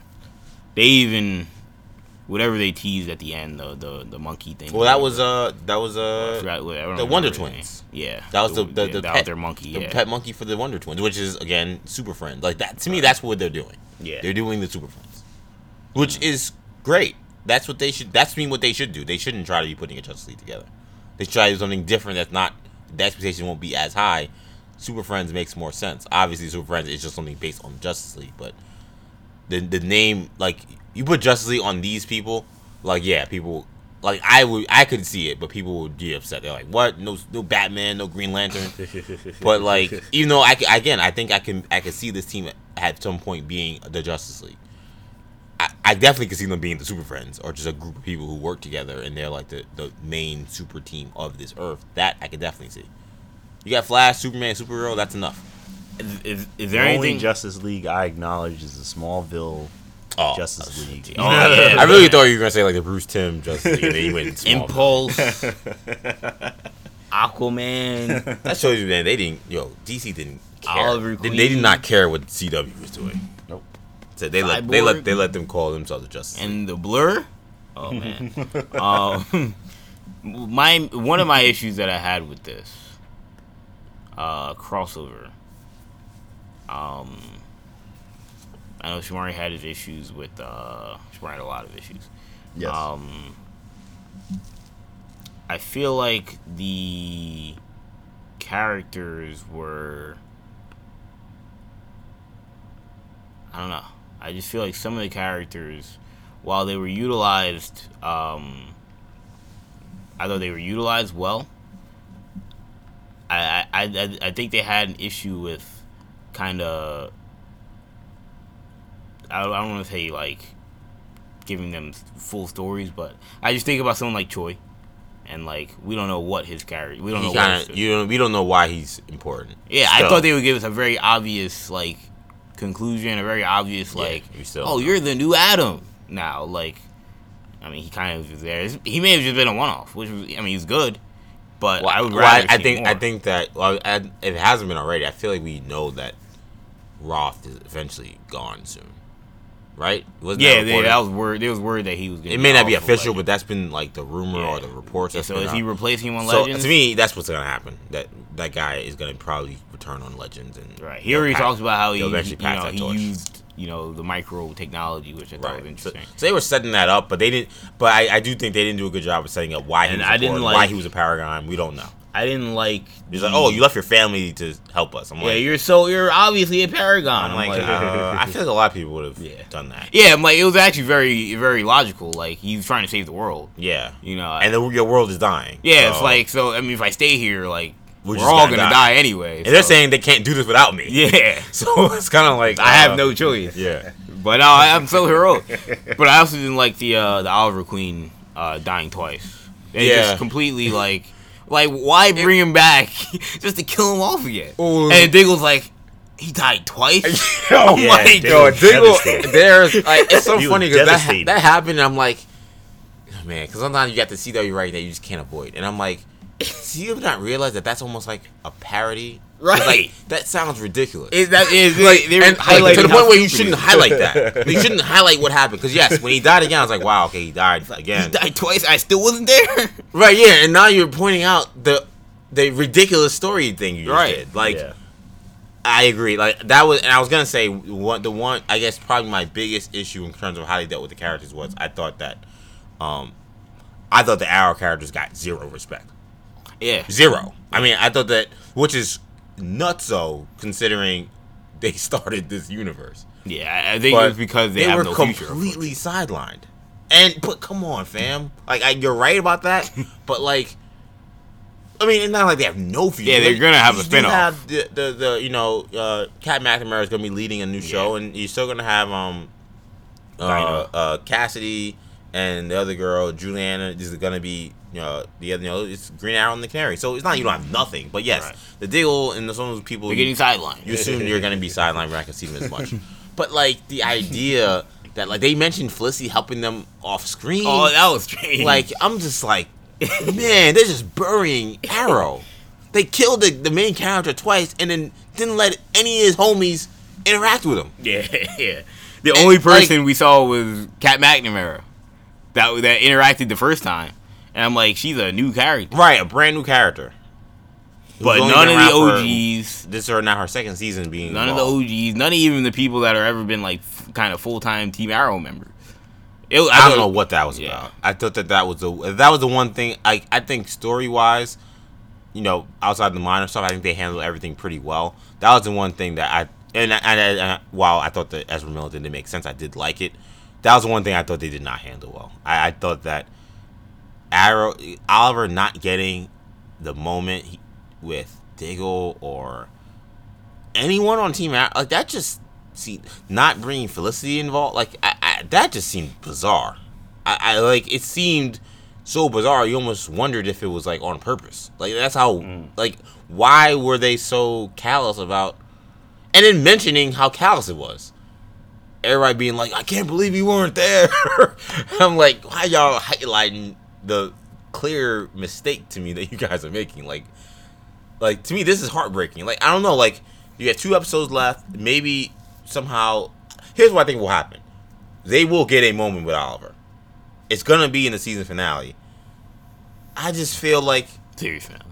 They even whatever they teased at the end, the the, the monkey thing. Well, that was uh, that was uh, the Wonder. Twins. Yeah, That was the the, the, that pet, their monkey. the Yeah, pet monkey for the Wonder Twins, which is again Super Friends. Like that to me, that's what they're doing. Yeah. they're doing the Super Friends, which is great. That's what they should. That's mean what they should do. They shouldn't try to be putting a Justice League together. They should try to do something different. That's not the expectation won't be as high. Super Friends makes more sense. Obviously, Super Friends is just something based on Justice League, but the the name like you put Justice League on these people, like yeah, people like I would I could see it, but people would be upset. They're like, what? No, no Batman, no Green Lantern. <laughs> but like, even though I again, I think I can I can see this team at some point being the Justice League. I, I definitely can see them being the Super Friends or just a group of people who work together and they're like the, the main super team of this Earth. That I could definitely see. You got Flash, Superman, Supergirl. That's enough. Is, is, is the there only anything? Justice League I acknowledge is the Smallville Oh, Justice League. Oh, yeah. <laughs> I really thought you were gonna say like the Bruce Timm Justice League, and went <laughs> Impulse. <laughs> Aquaman. That shows you that they didn't. Yo, DC didn't care. Oliver They, they did not care what CW was doing. So they let they let they let them call themselves the Justice. League. and the blur. Oh man. um, <laughs> my one of my issues that I had with this uh, crossover. Um, I know Shamari had his issues with. Uh, Shamari had a lot of issues. Yes. Um, I feel like the characters were. I don't know. I just feel like some of the characters, while they were utilized, um, I thought they were utilized well. I I, I, I think they had an issue with kind of. I, I don't want to say like giving them full stories, but I just think about someone like Choi, and like we don't know what his character. We don't He know. kinda, you don't we don't know why he's important. yeah, I thought they would give us a very obvious like conclusion, a very obvious Yeah, like, we still oh, know. you're the new Adam now. Like, I mean, he kind of was there. He may have just been a one-off, which was, I mean, he's good, but Well, I would well, rather. I, I think I think that well, I, it hasn't been already, I feel like we know that Routh is eventually gone soon, right? Wasn't Yeah, that reported? that was word. There was word that he was. Gonna it may not be official, Legends. but that's been like the rumor Yeah. or the reports. Yeah, so is he out. replacing him on So Legends? to me, that's what's gonna happen. That that guy is gonna probably return on Legends and Right. He already they'll talks about how he, you eventually pass know, he torch. used, you know, the micro technology, which I thought Right. So, interesting. so they were setting that up, but they didn't. But I, I do think they didn't do a good job of setting up why he And was I didn't important, why he was a paragon. We don't know. I didn't like. He's like, oh, you left your family to help us. I'm like Yeah, like, you're so you're obviously a paragon. I'm like, uh, <laughs> I feel like a lot of people would have Yeah. done that. yeah, I'm like it was actually very very logical. Like he's trying to save the world. Yeah, You know, and the, your world is dying. yeah, it's like so. I mean, if I stay here, like We're we're, just all gonna gonna, die. die. anyway. and they're saying they can't do this without me. yeah, <laughs> So it's kind of like I have uh, no choice. Yeah, But no, I, I'm so heroic. but I also didn't like the uh, the Oliver Queen uh, dying twice. They Yeah. just completely like like why bring him back <laughs> just to kill him off again? Ooh. And Diggle's like he died twice. <laughs> <laughs> oh Yeah, my Diggle god, Diggle. There's like it's so He funny because that that happened. And I'm like, oh, man, because sometimes you got the CW right that you just can't avoid, and I'm like, do you have not realize that that's almost like a parody? 'Cause, Right. Like that sounds ridiculous. Is that is like, they were and, like, to the how point where you shouldn't highlight that. <laughs> you shouldn't highlight what happened because yes, when he died again, I was like, wow, okay, he died again. He died twice. I still wasn't there. <laughs> Right, yeah, and now you're pointing out the the ridiculous story thing you just Right. did. Like, yeah. I agree. Like that was, and I was gonna say one. The one, I guess, probably my biggest issue in terms of how they dealt with the characters was I thought that, um, I thought the Arrow characters got zero respect. yeah, Zero. I mean, I thought that, which is nutso considering they <laughs> started this universe. yeah. I- think it was because they, they have were no future. completely sidelined. And but come on, fam. Like I, you're right about that, <laughs> but like, I mean, it's not like they have no future. Yeah, they're gonna have you a spinoff. Have the, the the you know, uh, Kat McNamara is gonna be leading a new show, and you're still gonna have um, uh, uh, Cassidy and the other girl, Juliana, is gonna be. You know, the other, you know, it's Green Arrow and the Canary. So it's not you don't have nothing, but yes, Right. the Diggle and the, some of those people They're getting sidelined. you assume you're gonna be sidelined. We're not gonna see them as much. <laughs> But like the idea that like they mentioned Felicity helping them off screen. Oh, that was strange. like I'm just like, man, they're just burying Arrow. They killed the, the main character twice and then didn't let any of his homies interact with him. <laughs> Yeah, yeah. The only like- person we saw was Kat McNamara that that interacted the first time, and I'm like, she's a new character, Right, a brand new character. But none of the for- OGs, This is not her second season being. none of the. OGs, none of even the people that are ever been like f- kind of full time Team Arrow members. It, I, thought- don't know what that was Yeah. about. I thought that that was the that was the one thing. I I think story wise, you know, outside the minor stuff, I think they handled everything pretty well. That was the one thing that I and I- and, I, and I, while I thought that Ezra Miller didn't make sense, I did like it. That was the one thing I thought they did not handle well. I, I thought that Arrow Oliver not getting the moment he, with Diggle or anyone on Team Arrow like that just see not bringing Felicity involved like I, I, that just seemed bizarre. I, I like it seemed so bizarre. You almost wondered if it was like on purpose. Like that's how mm. like why were they so callous about and then mentioning how callous it was. Everybody being like, I can't believe you weren't there. <laughs> I'm like, why y'all highlighting the clear mistake to me that you guys are making. Like, like to me, this is heartbreaking. Like, I don't know. Like, you have two episodes left. Maybe somehow, here's what I think will happen: they will get a moment with Oliver. It's gonna be in the season finale. I just feel like Series finale.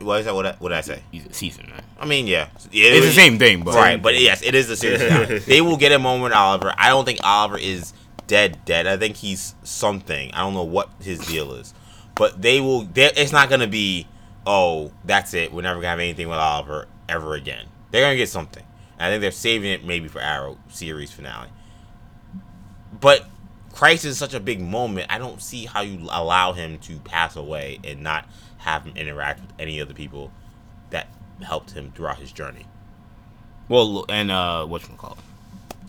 what is that? What I, what did I say? Season, right? I mean, yeah, It's the same thing, but right? But yes, it is the series <laughs> finale. they will get a moment with Oliver. I don't think Oliver is dead. Dead. I think he's something. I don't know what his deal is, but they will. It's not gonna be. Oh, that's it. We're never gonna have anything with Oliver ever again. They're gonna get something. And I think they're saving it maybe for Arrow series finale. But Christ is such a big moment. I don't see how you allow him to pass away and not have him interact with any of the people that helped him throughout his journey. well, and uh, what you call?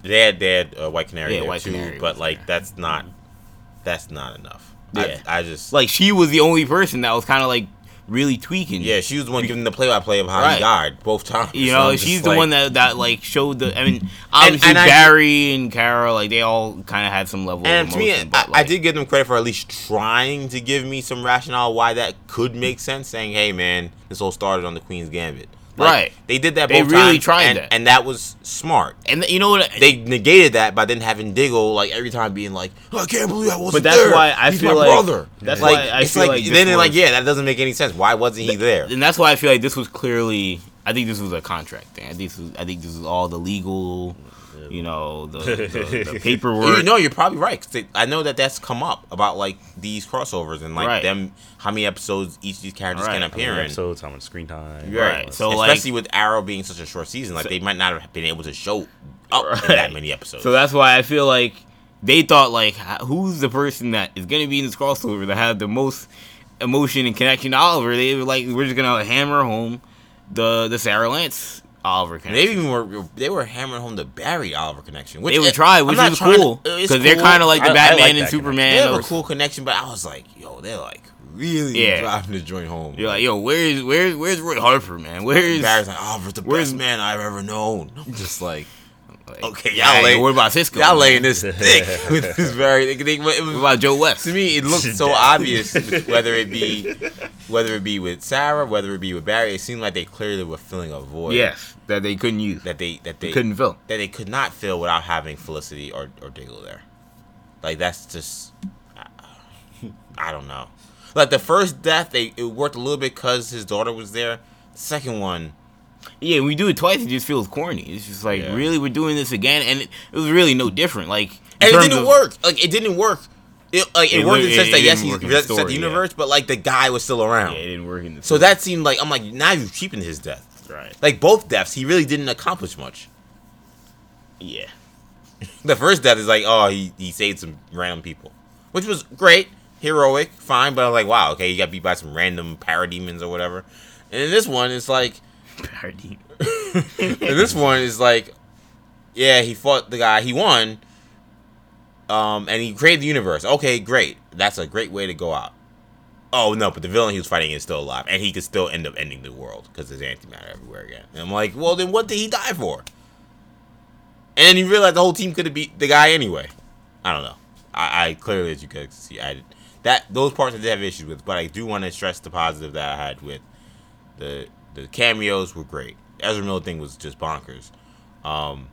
They had they had uh, White Canary Yeah, there White too, Canary but like there. that's not that's not enough. Yeah. I, I just Like she was the only person that was kind of like really tweaking. yeah, she was the one giving the play by play of how Right. he died both times. You know, I'm she's the like- one that that like showed the. I mean, obviously and I- Barry and Kara, like they all kind of had some level. And of to me, emotion, I, I did give them credit for at least trying to give me some rationale why that could make sense. Saying, "Hey, man, this all started on the Queen's Gambit." Like, Right. They did that. They both really times, tried and, that. and that was smart. And you know what? They negated that by then having Diggle like every time being like, oh, "I can't believe I wasn't But that's there. why I He's feel like- brother." that's like, why I it's feel like, like then they're like, "Yeah, that doesn't make any sense. Why wasn't he there?" and that's why I feel like this was clearly. I think this was a contract thing. I think this was. I think this was all the legal. You know the, the, the <laughs> paperwork. You know, you're probably right. 'cause they- I know that that's come up about like these crossovers and like Right. them, how many episodes each of these characters Right. can How How many appear in. episodes, how much screen time? Right. So, especially like- with Arrow being such a short season, like So- they might not have been able to show up Right. that many episodes. So that's why I feel like they thought like, who's the person that is gonna be in this crossover that have the most emotion and connection to Oliver? They were like, we're just gonna hammer home the the Sara Lance Oliver And connection. they even were they were hammering home the Barry Oliver connection. Which They would try, which not is trying to- cool because they're kind of like the I- I Batman like and that Superman. They have a cool connection, but I was like, yo, they're like really Yeah. driving the joint home. You're like, yo, where's where's where's Roy Harper, man? Where's Barry's like, Oliver's the where's- best man I've ever known. I'm just like, like, okay, y'all lay, what about Cisco? y'all man? laying this <laughs> thick with this very. They, they, it was, What about Joe West? to me, it looked so obvious <laughs> whether it be whether it be with Sara, whether it be with Barry. It seemed like they clearly were filling a void. Yes, that they couldn't use. that they that they They couldn't fill. that they could not fill without having Felicity or or Diggle there. Like that's just I, I don't know. Like the first death, they it worked a little bit because his daughter was there. The second one, Yeah, we do it twice, it just feels corny. It's just like, Yeah. really, we're doing this again, and it, it was really no different. Like, and it didn't of- work. Like it didn't work. It like it, It worked in the sense that yes, he work the reset the story, yeah. universe, but like the guy was still around. Yeah, it didn't work in the. so that seemed like I'm like now you've cheapened his death. right. Like both deaths, he really didn't accomplish much. Yeah. <laughs> The first death is like, oh, he, he saved some random people, which was great, heroic, fine. But I was like, wow, okay, you got beat by some random parademons or whatever. And in this one, it's like, Parody. in <laughs> this one is like, yeah, he fought the guy, he won, um, and he created the universe. Okay, great, that's a great way to go out. Oh no, but the villain he was fighting is still alive, and he could still end up ending the world because there's antimatter everywhere again. And I'm like, well, then what did he die for? And you realize the whole team could have beat the guy anyway. I don't know. I, I clearly, as you could see, I that those parts I did have issues with, but I do want to stress the positive that I had with the the cameos were great. Ezra Miller thing was just bonkers. Um,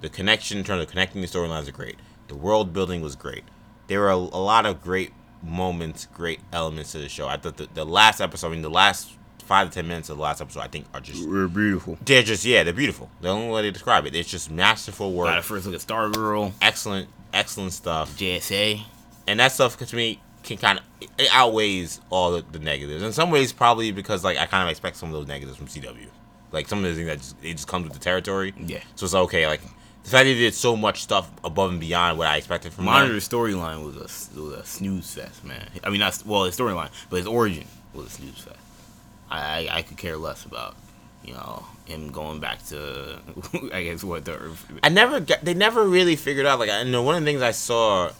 the connection in terms of connecting the storylines are great. The world building was great. There were a, a lot of great moments, great elements to the show. I thought the, the last episode, I mean, the last five to ten minutes of the last episode, I think are just We're beautiful. they're just yeah, they're beautiful. The only way to describe it, it's just masterful Got a work, first look at Stargirl, excellent, excellent stuff, JSA. and that stuff to me can kind of it outweighs all the, the negatives. In some ways, probably because like I kind of expect some of those negatives from CW, like some of the things that just it just comes with the territory. Yeah. So it's okay. Like the fact that they did so much stuff above and beyond what I expected from. Monitor's storyline was a, was a snooze fest, man. I mean, not well his storyline, but his origin was a snooze fest. I, I I could care less about you know him going back to <laughs> I guess what the I never got, they never really figured out like I know one of the things I saw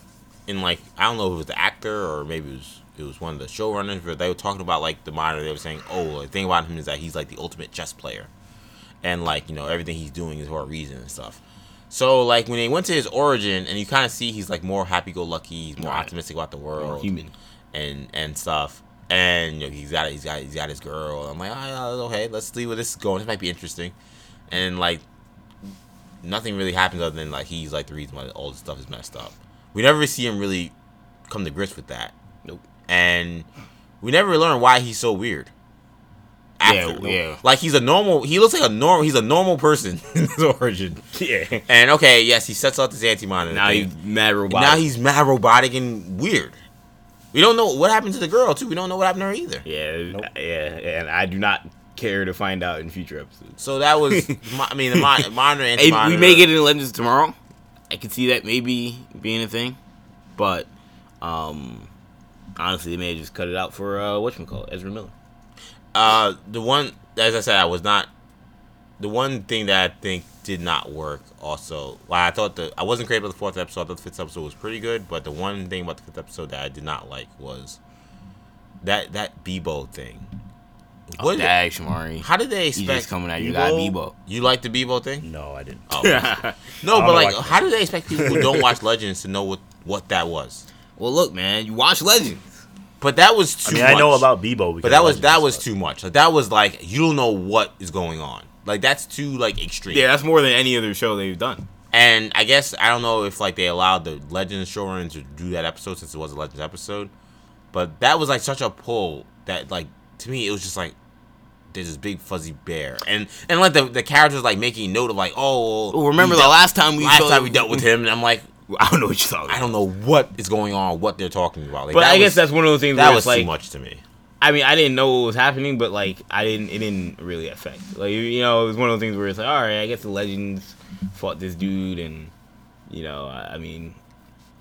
in like I don't know if it was the actor or maybe it was it was one of the showrunners but they were talking about like the monitor they were saying oh the thing about him is that he's like the ultimate chess player and like you know everything he's doing is for a reason and stuff so like when they went to his origin and you kind of see he's like more happy go lucky he's more Right. optimistic about the world more human. and and stuff. And you know, he's got he's got he's got his girl. I'm like, oh, okay, let's see where this is going. This might be interesting. And like, nothing really happens other than like he's like the reason why all this stuff is messed up. We never see him really come to grips with that. Nope. And we never learn why he's so weird. Yeah, yeah. Like he's a normal. He looks like a normal. He's a normal person <laughs> in his origin. Yeah. And okay, yes, he sets out this anti monitor. Now he's mad robotic. now he's mad robotic and weird. We don't know what happened to the girl too. We don't know what happened to her either. Yeah, yeah, and I do not care to find out in future episodes. So that was. <laughs> I mean, the mon- monitor anti Hey, we may get it in Legends tomorrow. I can see that maybe being a thing, but um, honestly, they may have just cut it out for uh, what call Ezra Miller. Uh, the one, as I said, I was not. The one thing that I think did not work. Also, well, I thought the I wasn't crazy about the fourth episode. I thought the fifth episode was pretty good, but the one thing about the fifth episode that I did not like was that that Beebo thing. What? Dag Shamari. how did they You expect? just coming at you, got Beebo? Beebo. You like the Beebo thing? No, I didn't. Oh, <laughs> I no, don't but like, like how do they expect people who don't watch Legends to know what what that was? well, look, man, you watch Legends. But that was I too. mean, I know much. about Beebo, because But that was Legends that was too much. Like that was like you don't know what is going on. Like that's too like extreme. Yeah, that's more than any other show they've done. And I guess I don't know if like they allowed the Legends showrunners to do that episode since it was a Legends episode, but that was like such a pull that like to me it was just like there's this big fuzzy bear and and like the the characters like making note of like oh remember the dealt- last time we last saw- time we dealt with him and I'm like <laughs> I don't know what you're talking. I don't know what is going on what they're talking about like, But I guess that's one of those things that where was like, too much to me. I mean, I didn't know what was happening, but like, I didn't. It didn't really affect. Like, you know, it was one of those things where it's like, all right, I guess the legends fought this dude, and you know, I, I mean,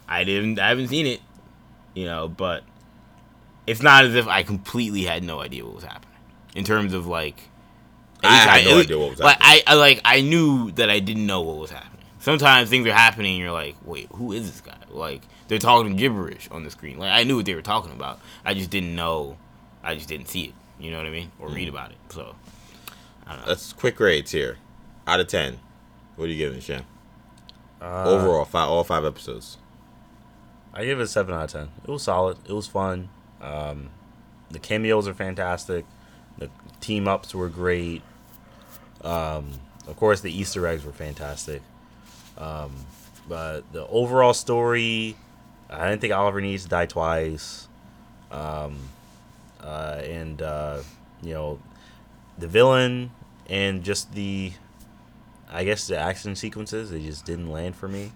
I didn't. I haven't seen it, you know, but it's not as if I completely had no idea what was happening in terms of like. I least had no least- idea what was like, I, I like I knew that I didn't know what was happening. Sometimes things are happening, and you're like, wait, who is this guy? Like they're talking gibberish on the screen. Like I knew what they were talking about. I just didn't know. I just didn't see it. You know what I mean? Or read about it. So I don't know. Let's quick grades here. Out of ten, what are you giving, Shan? Uh, Overall, five all five episodes. I give it a seven out of ten. It was solid. It was fun. Um, the cameos are fantastic. The team ups were great. Um, of course, the Easter eggs were fantastic. Um, but the overall story, I didn't think Oliver needs to die twice. Um, uh, and uh, you know, the villain and just the, I guess the action sequences they just didn't land for me.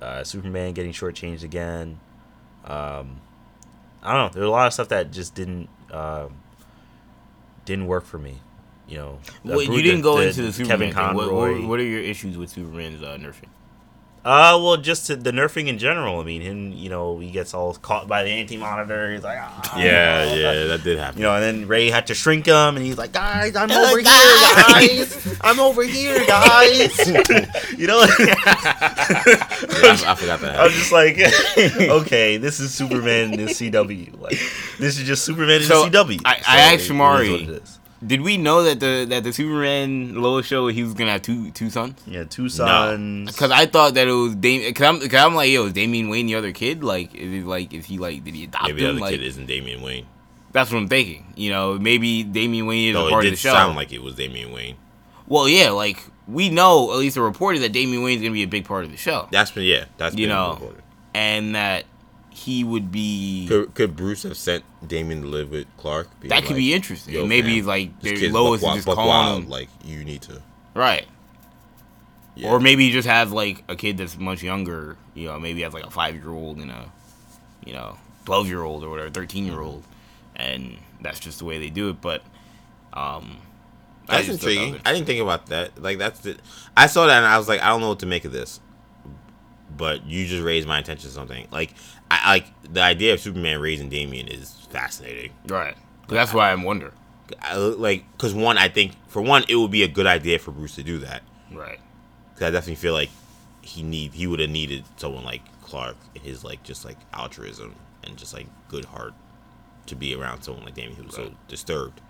Uh, Superman getting shortchanged again. Um, I don't know. There's a lot of stuff that just didn't um, didn't work for me. You know, Bru- you didn't the- go the into the Superman Kevin thing. What, Conroy. what, what are your issues with Superman's uh, nerfing? Uh, well, just to the nerfing in general. I mean, him, you know, he gets all caught by the anti-monitor. He's like, ah, <laughs> Yeah, yeah, that did happen. You know, and then Ray had to shrink him, and he's like, guys, I'm over guys." here, guys. I'm over here, guys. <laughs> you know, <laughs> Yeah, I, I forgot that. I'm just like, okay, this is Superman in the CW. Like, this is just Superman in So, the CW. I- I So asked it is Shamari. what it is. Did we know that the that the Superman Lois show he was gonna have two two sons? Yeah, two sons. Because I thought that it was Damian. Cause I'm, cause I'm like, yo, is Damian Wayne the other kid? Like, is it like, is he like, did he adopt Maybe the him? other Like, kid isn't Damian Wayne. that's what I'm thinking. You know, maybe Damian Wayne is No, a part of the show. sound like it was Damian Wayne. well, yeah, like we know at least the report is that Damian Wayne's gonna be a big part of the show, That's been yeah. That's You been know, reported. and that he would be. Could, could Bruce have sent Damian to live with Clark? That could like, be interesting. Maybe fam, like Lois buck is just buck calling wild, him Like you need to. right. Yeah. Or maybe he just has like a kid that's much younger. You know, maybe has like a five year old and a, you know, twelve year old or whatever, thirteen year old, and that's just the way they do it. But, um, That's just thought that intriguing. I didn't think about that. Like that's the. I saw that and I was like, I don't know what to make of this. But you just raised my attention to something. Like I like the idea of Superman raising Damian is fascinating. right. that's why I'm wondering. I, like because one, I think for one, it would be a good idea for Bruce to do that. Right. Because I definitely feel like he need he would have needed someone like Clark in his like just like altruism and just like good heart to be around someone like Damian who was so disturbed.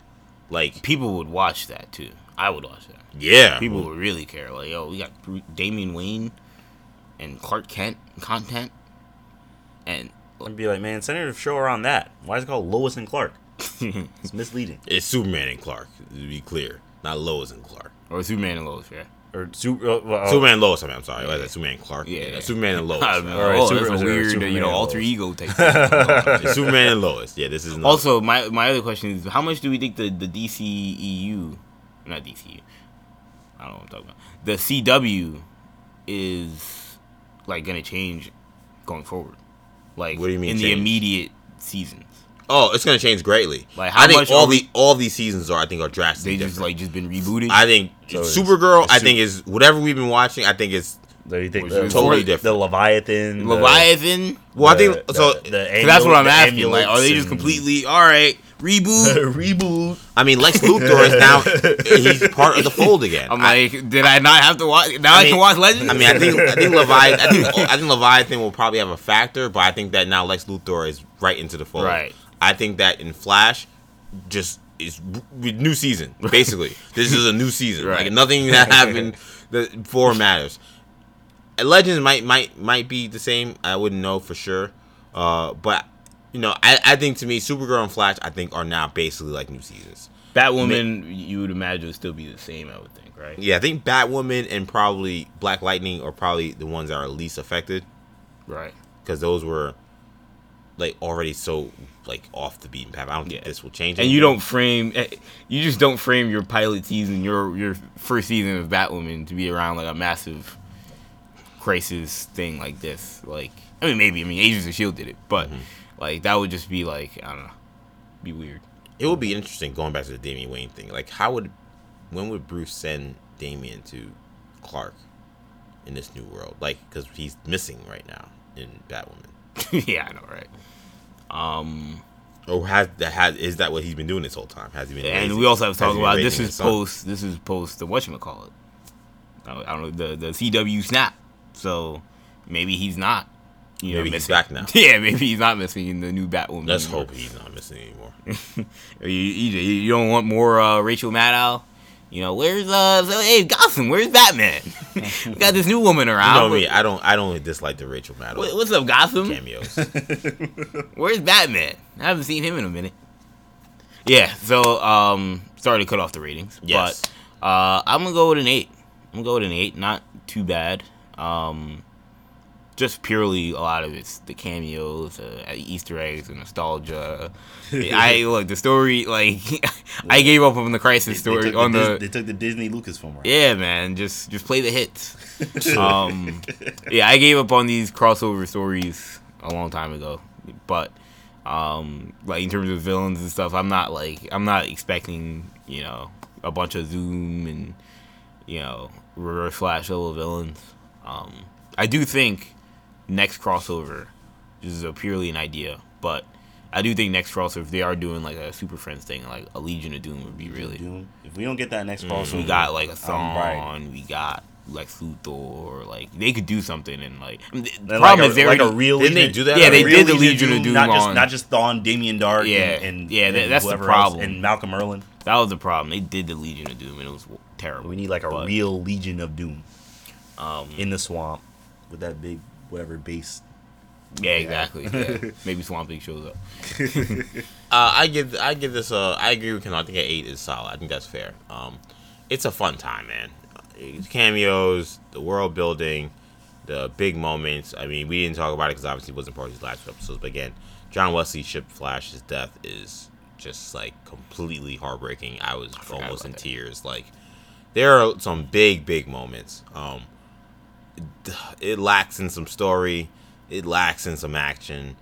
Like People would watch that too. I would watch that. yeah, People would really care. Like, yo, we got Damian Wayne and Clark Kent content, and I'd be like, man, center the show around that. Why is it called Lois and Clark? <laughs> it's misleading. It's Superman and Clark, to be clear, not Lois and Clark. or Superman and Lois, yeah. Or Su- uh, well, Superman and Lois. I mean, I'm sorry. What is that? Superman and Clark. Yeah. Yeah, Superman and <laughs> Lois. I man. don't. All right, oh, Super- that's a weird, Superman you know, alter Lois. ego type. <laughs> thing. It's Superman and Lois. Yeah, this is another- also, my my other question is, how much do we think the the DCEU, not DCU, I don't know what I'm talking about, the CW is like gonna change going forward? Like, What do you mean in the immediate seasons? Oh, it's gonna change greatly. Like, how I think much all are we- the all these seasons are I think are drastic. They drastically just different. like just been rebooted. I think So it's- Supergirl. it's I Su- think is whatever we've been watching. I think it's Do you think Which the, is totally different. The Leviathan. the- Leviathan. well. I think the- so. the So that's what I'm the asking. Like, are they just and- completely all right? Reboot. <laughs> reboot? I mean, Lex Luthor is now he's part of the fold again. I'm I- like, did I not have to watch? Now I, mean- can watch Legends. I mean, I think I think Leviathan. I think I think Leviathan will probably have a factor, but I think that now Lex Luthor is right into the fold. Right. I think that in Flash, just is new season. Basically, <laughs> this is a new season. Right. Like nothing that <laughs> happened that before matters. Legends might might might be the same. I wouldn't know for sure. Uh, but you know, I, I think to me, Supergirl and Flash, I think are now basically like new seasons. Batwoman, you would imagine would still be the same. I would think, right? Yeah, I think Batwoman and probably Black Lightning are probably the ones that are least affected. Right. because those were like already so like off the beaten path. I don't think this will change. And you don't frame, eh, you just don't frame your pilot season, your your first season of Batwoman to be around like a massive crisis thing like this. Like, I mean, maybe, I mean, Agents of Shield did it, but Mm-hmm. Like that would just be like, I don't know, be weird. It would be interesting going back to the Damian Wayne thing. Like, how would when would Bruce send Damian to Clark in this new world? Like, because he's missing right now in Batwoman. <laughs> yeah, I know, right? Um, Or has that has is that what he's been doing this whole time? Has he been? and lazy? we also have to talk about this is post, this is post the whatchamacallit. I don't, I don't know the the CW snap, so maybe he's not. You know, Maybe he's back now. <laughs> Yeah, maybe he's not missing the new Batwoman. Let's universe. hope he's not missing anymore. <laughs> You, you, you don't want more uh, Rachel Maddow? You know, where's uh hey Gotham, where's Batman? <laughs> we got this new woman You around. know me. I don't. I don't dislike the Rachel Maddow what- what's up, Gotham? cameos. Where's Batman? I haven't seen him in a minute. Yeah, so um sorry to cut off the ratings. Yes. But uh I'm gonna go with an eight. I'm gonna go with an eight, not too bad. Um just purely a lot of it's the cameos, uh, Easter eggs, and nostalgia. <laughs> I look the story like <laughs> I gave up on the crisis They story took on the, the they took the Disney Lucasfilm right. Yeah, man, just just play the hits. <laughs> um, yeah, I gave up on these crossover stories a long time ago, but um, like in terms of villains and stuff, I'm not like I'm not expecting you know a bunch of Zoom and you know reverse flash level villains. Um, I do think next crossover this is a purely an idea, but I do think next crossover if they are doing like a Super Friends thing, like a Legion of Doom would be really Doom. If we don't get that next crossover, Mm, we got like a song. right. We got Lex Luthor. Like they could do something and like I mean, the problem a, is they're like a real Didn't they do that Yeah, they did the Legion of Doom not just on- not just Thawne, Damien Darhk, Yeah, and, and yeah, that- and that's the whoever else, problem. and Malcolm Merlyn. that was the problem. They did the Legion of Doom and it was terrible. We need like a But, real Legion of Doom um, in the swamp with that big whatever base. yeah, exactly. <laughs> yeah. Maybe Swamp Thing shows up. <laughs> Uh, I give I give this a I agree with Ken. I think an eight is solid. I think that's fair. Um, it's a fun time, man. Cameos, the world building, the big moments. I mean, we didn't talk about it because obviously it wasn't part of these last two episodes. But again, John Wesley Shipp Flash's death is just like completely heartbreaking. I was forgot almost in that. tears. Like there are some big big moments. Um, it lacks in some story. It lacks in some action.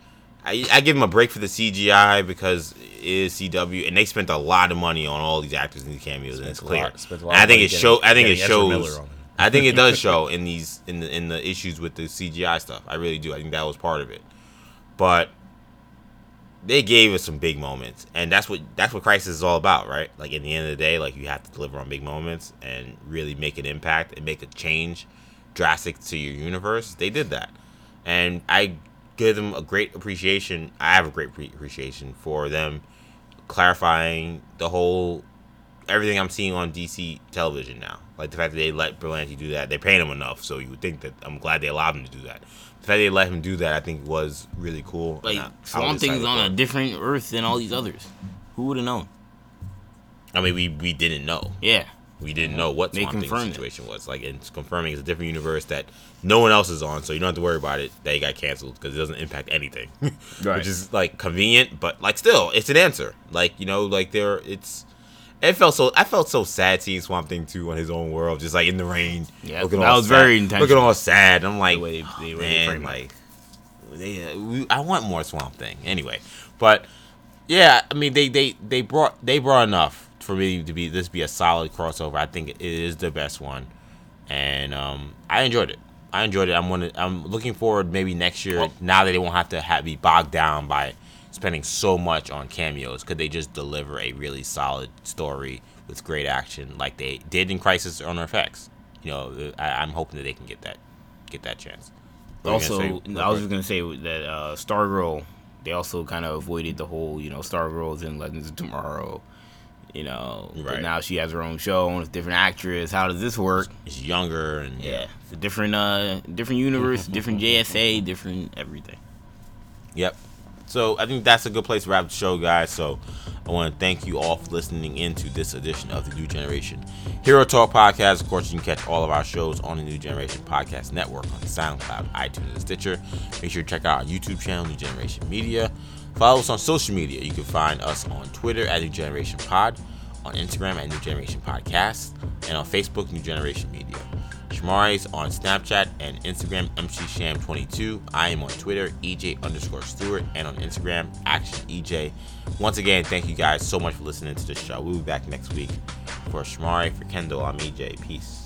I, I give him a break for the CGI because it is CW, and they spent a lot of money on all these actors and these cameos, and it's clear. lot- spent a lot And I think it show. I think it getting Ezra Miller shows. I think it does <laughs> show in these in the in the issues with the CGI stuff. I really do. I think that was part of it, but they gave us some big moments, and that's what that's what Crisis is all about, right? Like in the end of the day, like you have to deliver on big moments and really make an impact and make a change drastic to your universe. They did that, and I give them a great appreciation. I have a great pre- appreciation for them clarifying the whole everything I'm seeing on DC television now. Like the fact that they let Berlanti do that, they're paying him enough, so you would think that I'm glad they allowed him to do that. The fact they let him do that, I think, was really cool. Like I- Swamp Thing's on a different Earth than all these others. Who would have known? I mean, we we didn't know. Yeah, We didn't know what Swamp Thing's confirmed it. situation was. Like, it's confirming it's a different universe that no one else is on, so you don't have to worry about it. That he got canceled because it doesn't impact anything, <laughs> Right. which is like convenient, but like still, it's an answer. Like you know, like there, it's. It felt so. I felt so sad seeing Swamp Thing two on his own world, just like in the rain. Yeah, looking that all was sad, very intense. Looking all sad. I'm like, The way- they man, like, they, uh, I want more Swamp Thing anyway. But yeah, I mean they they they brought they brought enough for me to be this be a solid crossover. I think it is the best one, and um, I enjoyed it. I enjoyed it. I'm one. I'm looking forward maybe next year. now that they won't have to have, be bogged down by spending so much on cameos, could they just deliver a really solid story with great action like they did in Crisis on Earth-X? You know, I, I'm hoping that they can get that get that chance. What also, gonna I was just gonna say that uh, Stargirl, they also kind of avoided the whole, you know, Stargirl's in Legends of Tomorrow. You know, Right. now she has her own show and it's a different actress. How does this work? It's younger and Yeah, it's a different, uh, different universe, different <laughs> JSA, different everything. Yep. So I think that's a good place to wrap the show, guys. So I want to thank you all for listening into this edition of the New Generation Hero Talk Podcast. Of course, you can catch all of our shows on the New Generation Podcast Network on SoundCloud, iTunes, and Stitcher. Make sure to check out our YouTube channel, New Generation Media. Follow us on social media. You can find us on Twitter at New Generation Pod, on Instagram at New Generation Podcast, and on Facebook, New Generation Media. Shamari's on Snapchat and Instagram, MCSham22. I am on Twitter, EJ underscore Stewart, and on Instagram, Action EJ. Once again, thank you guys so much for listening to this show. We'll be back next week for Shamari, for Kendall. I'm EJ. Peace.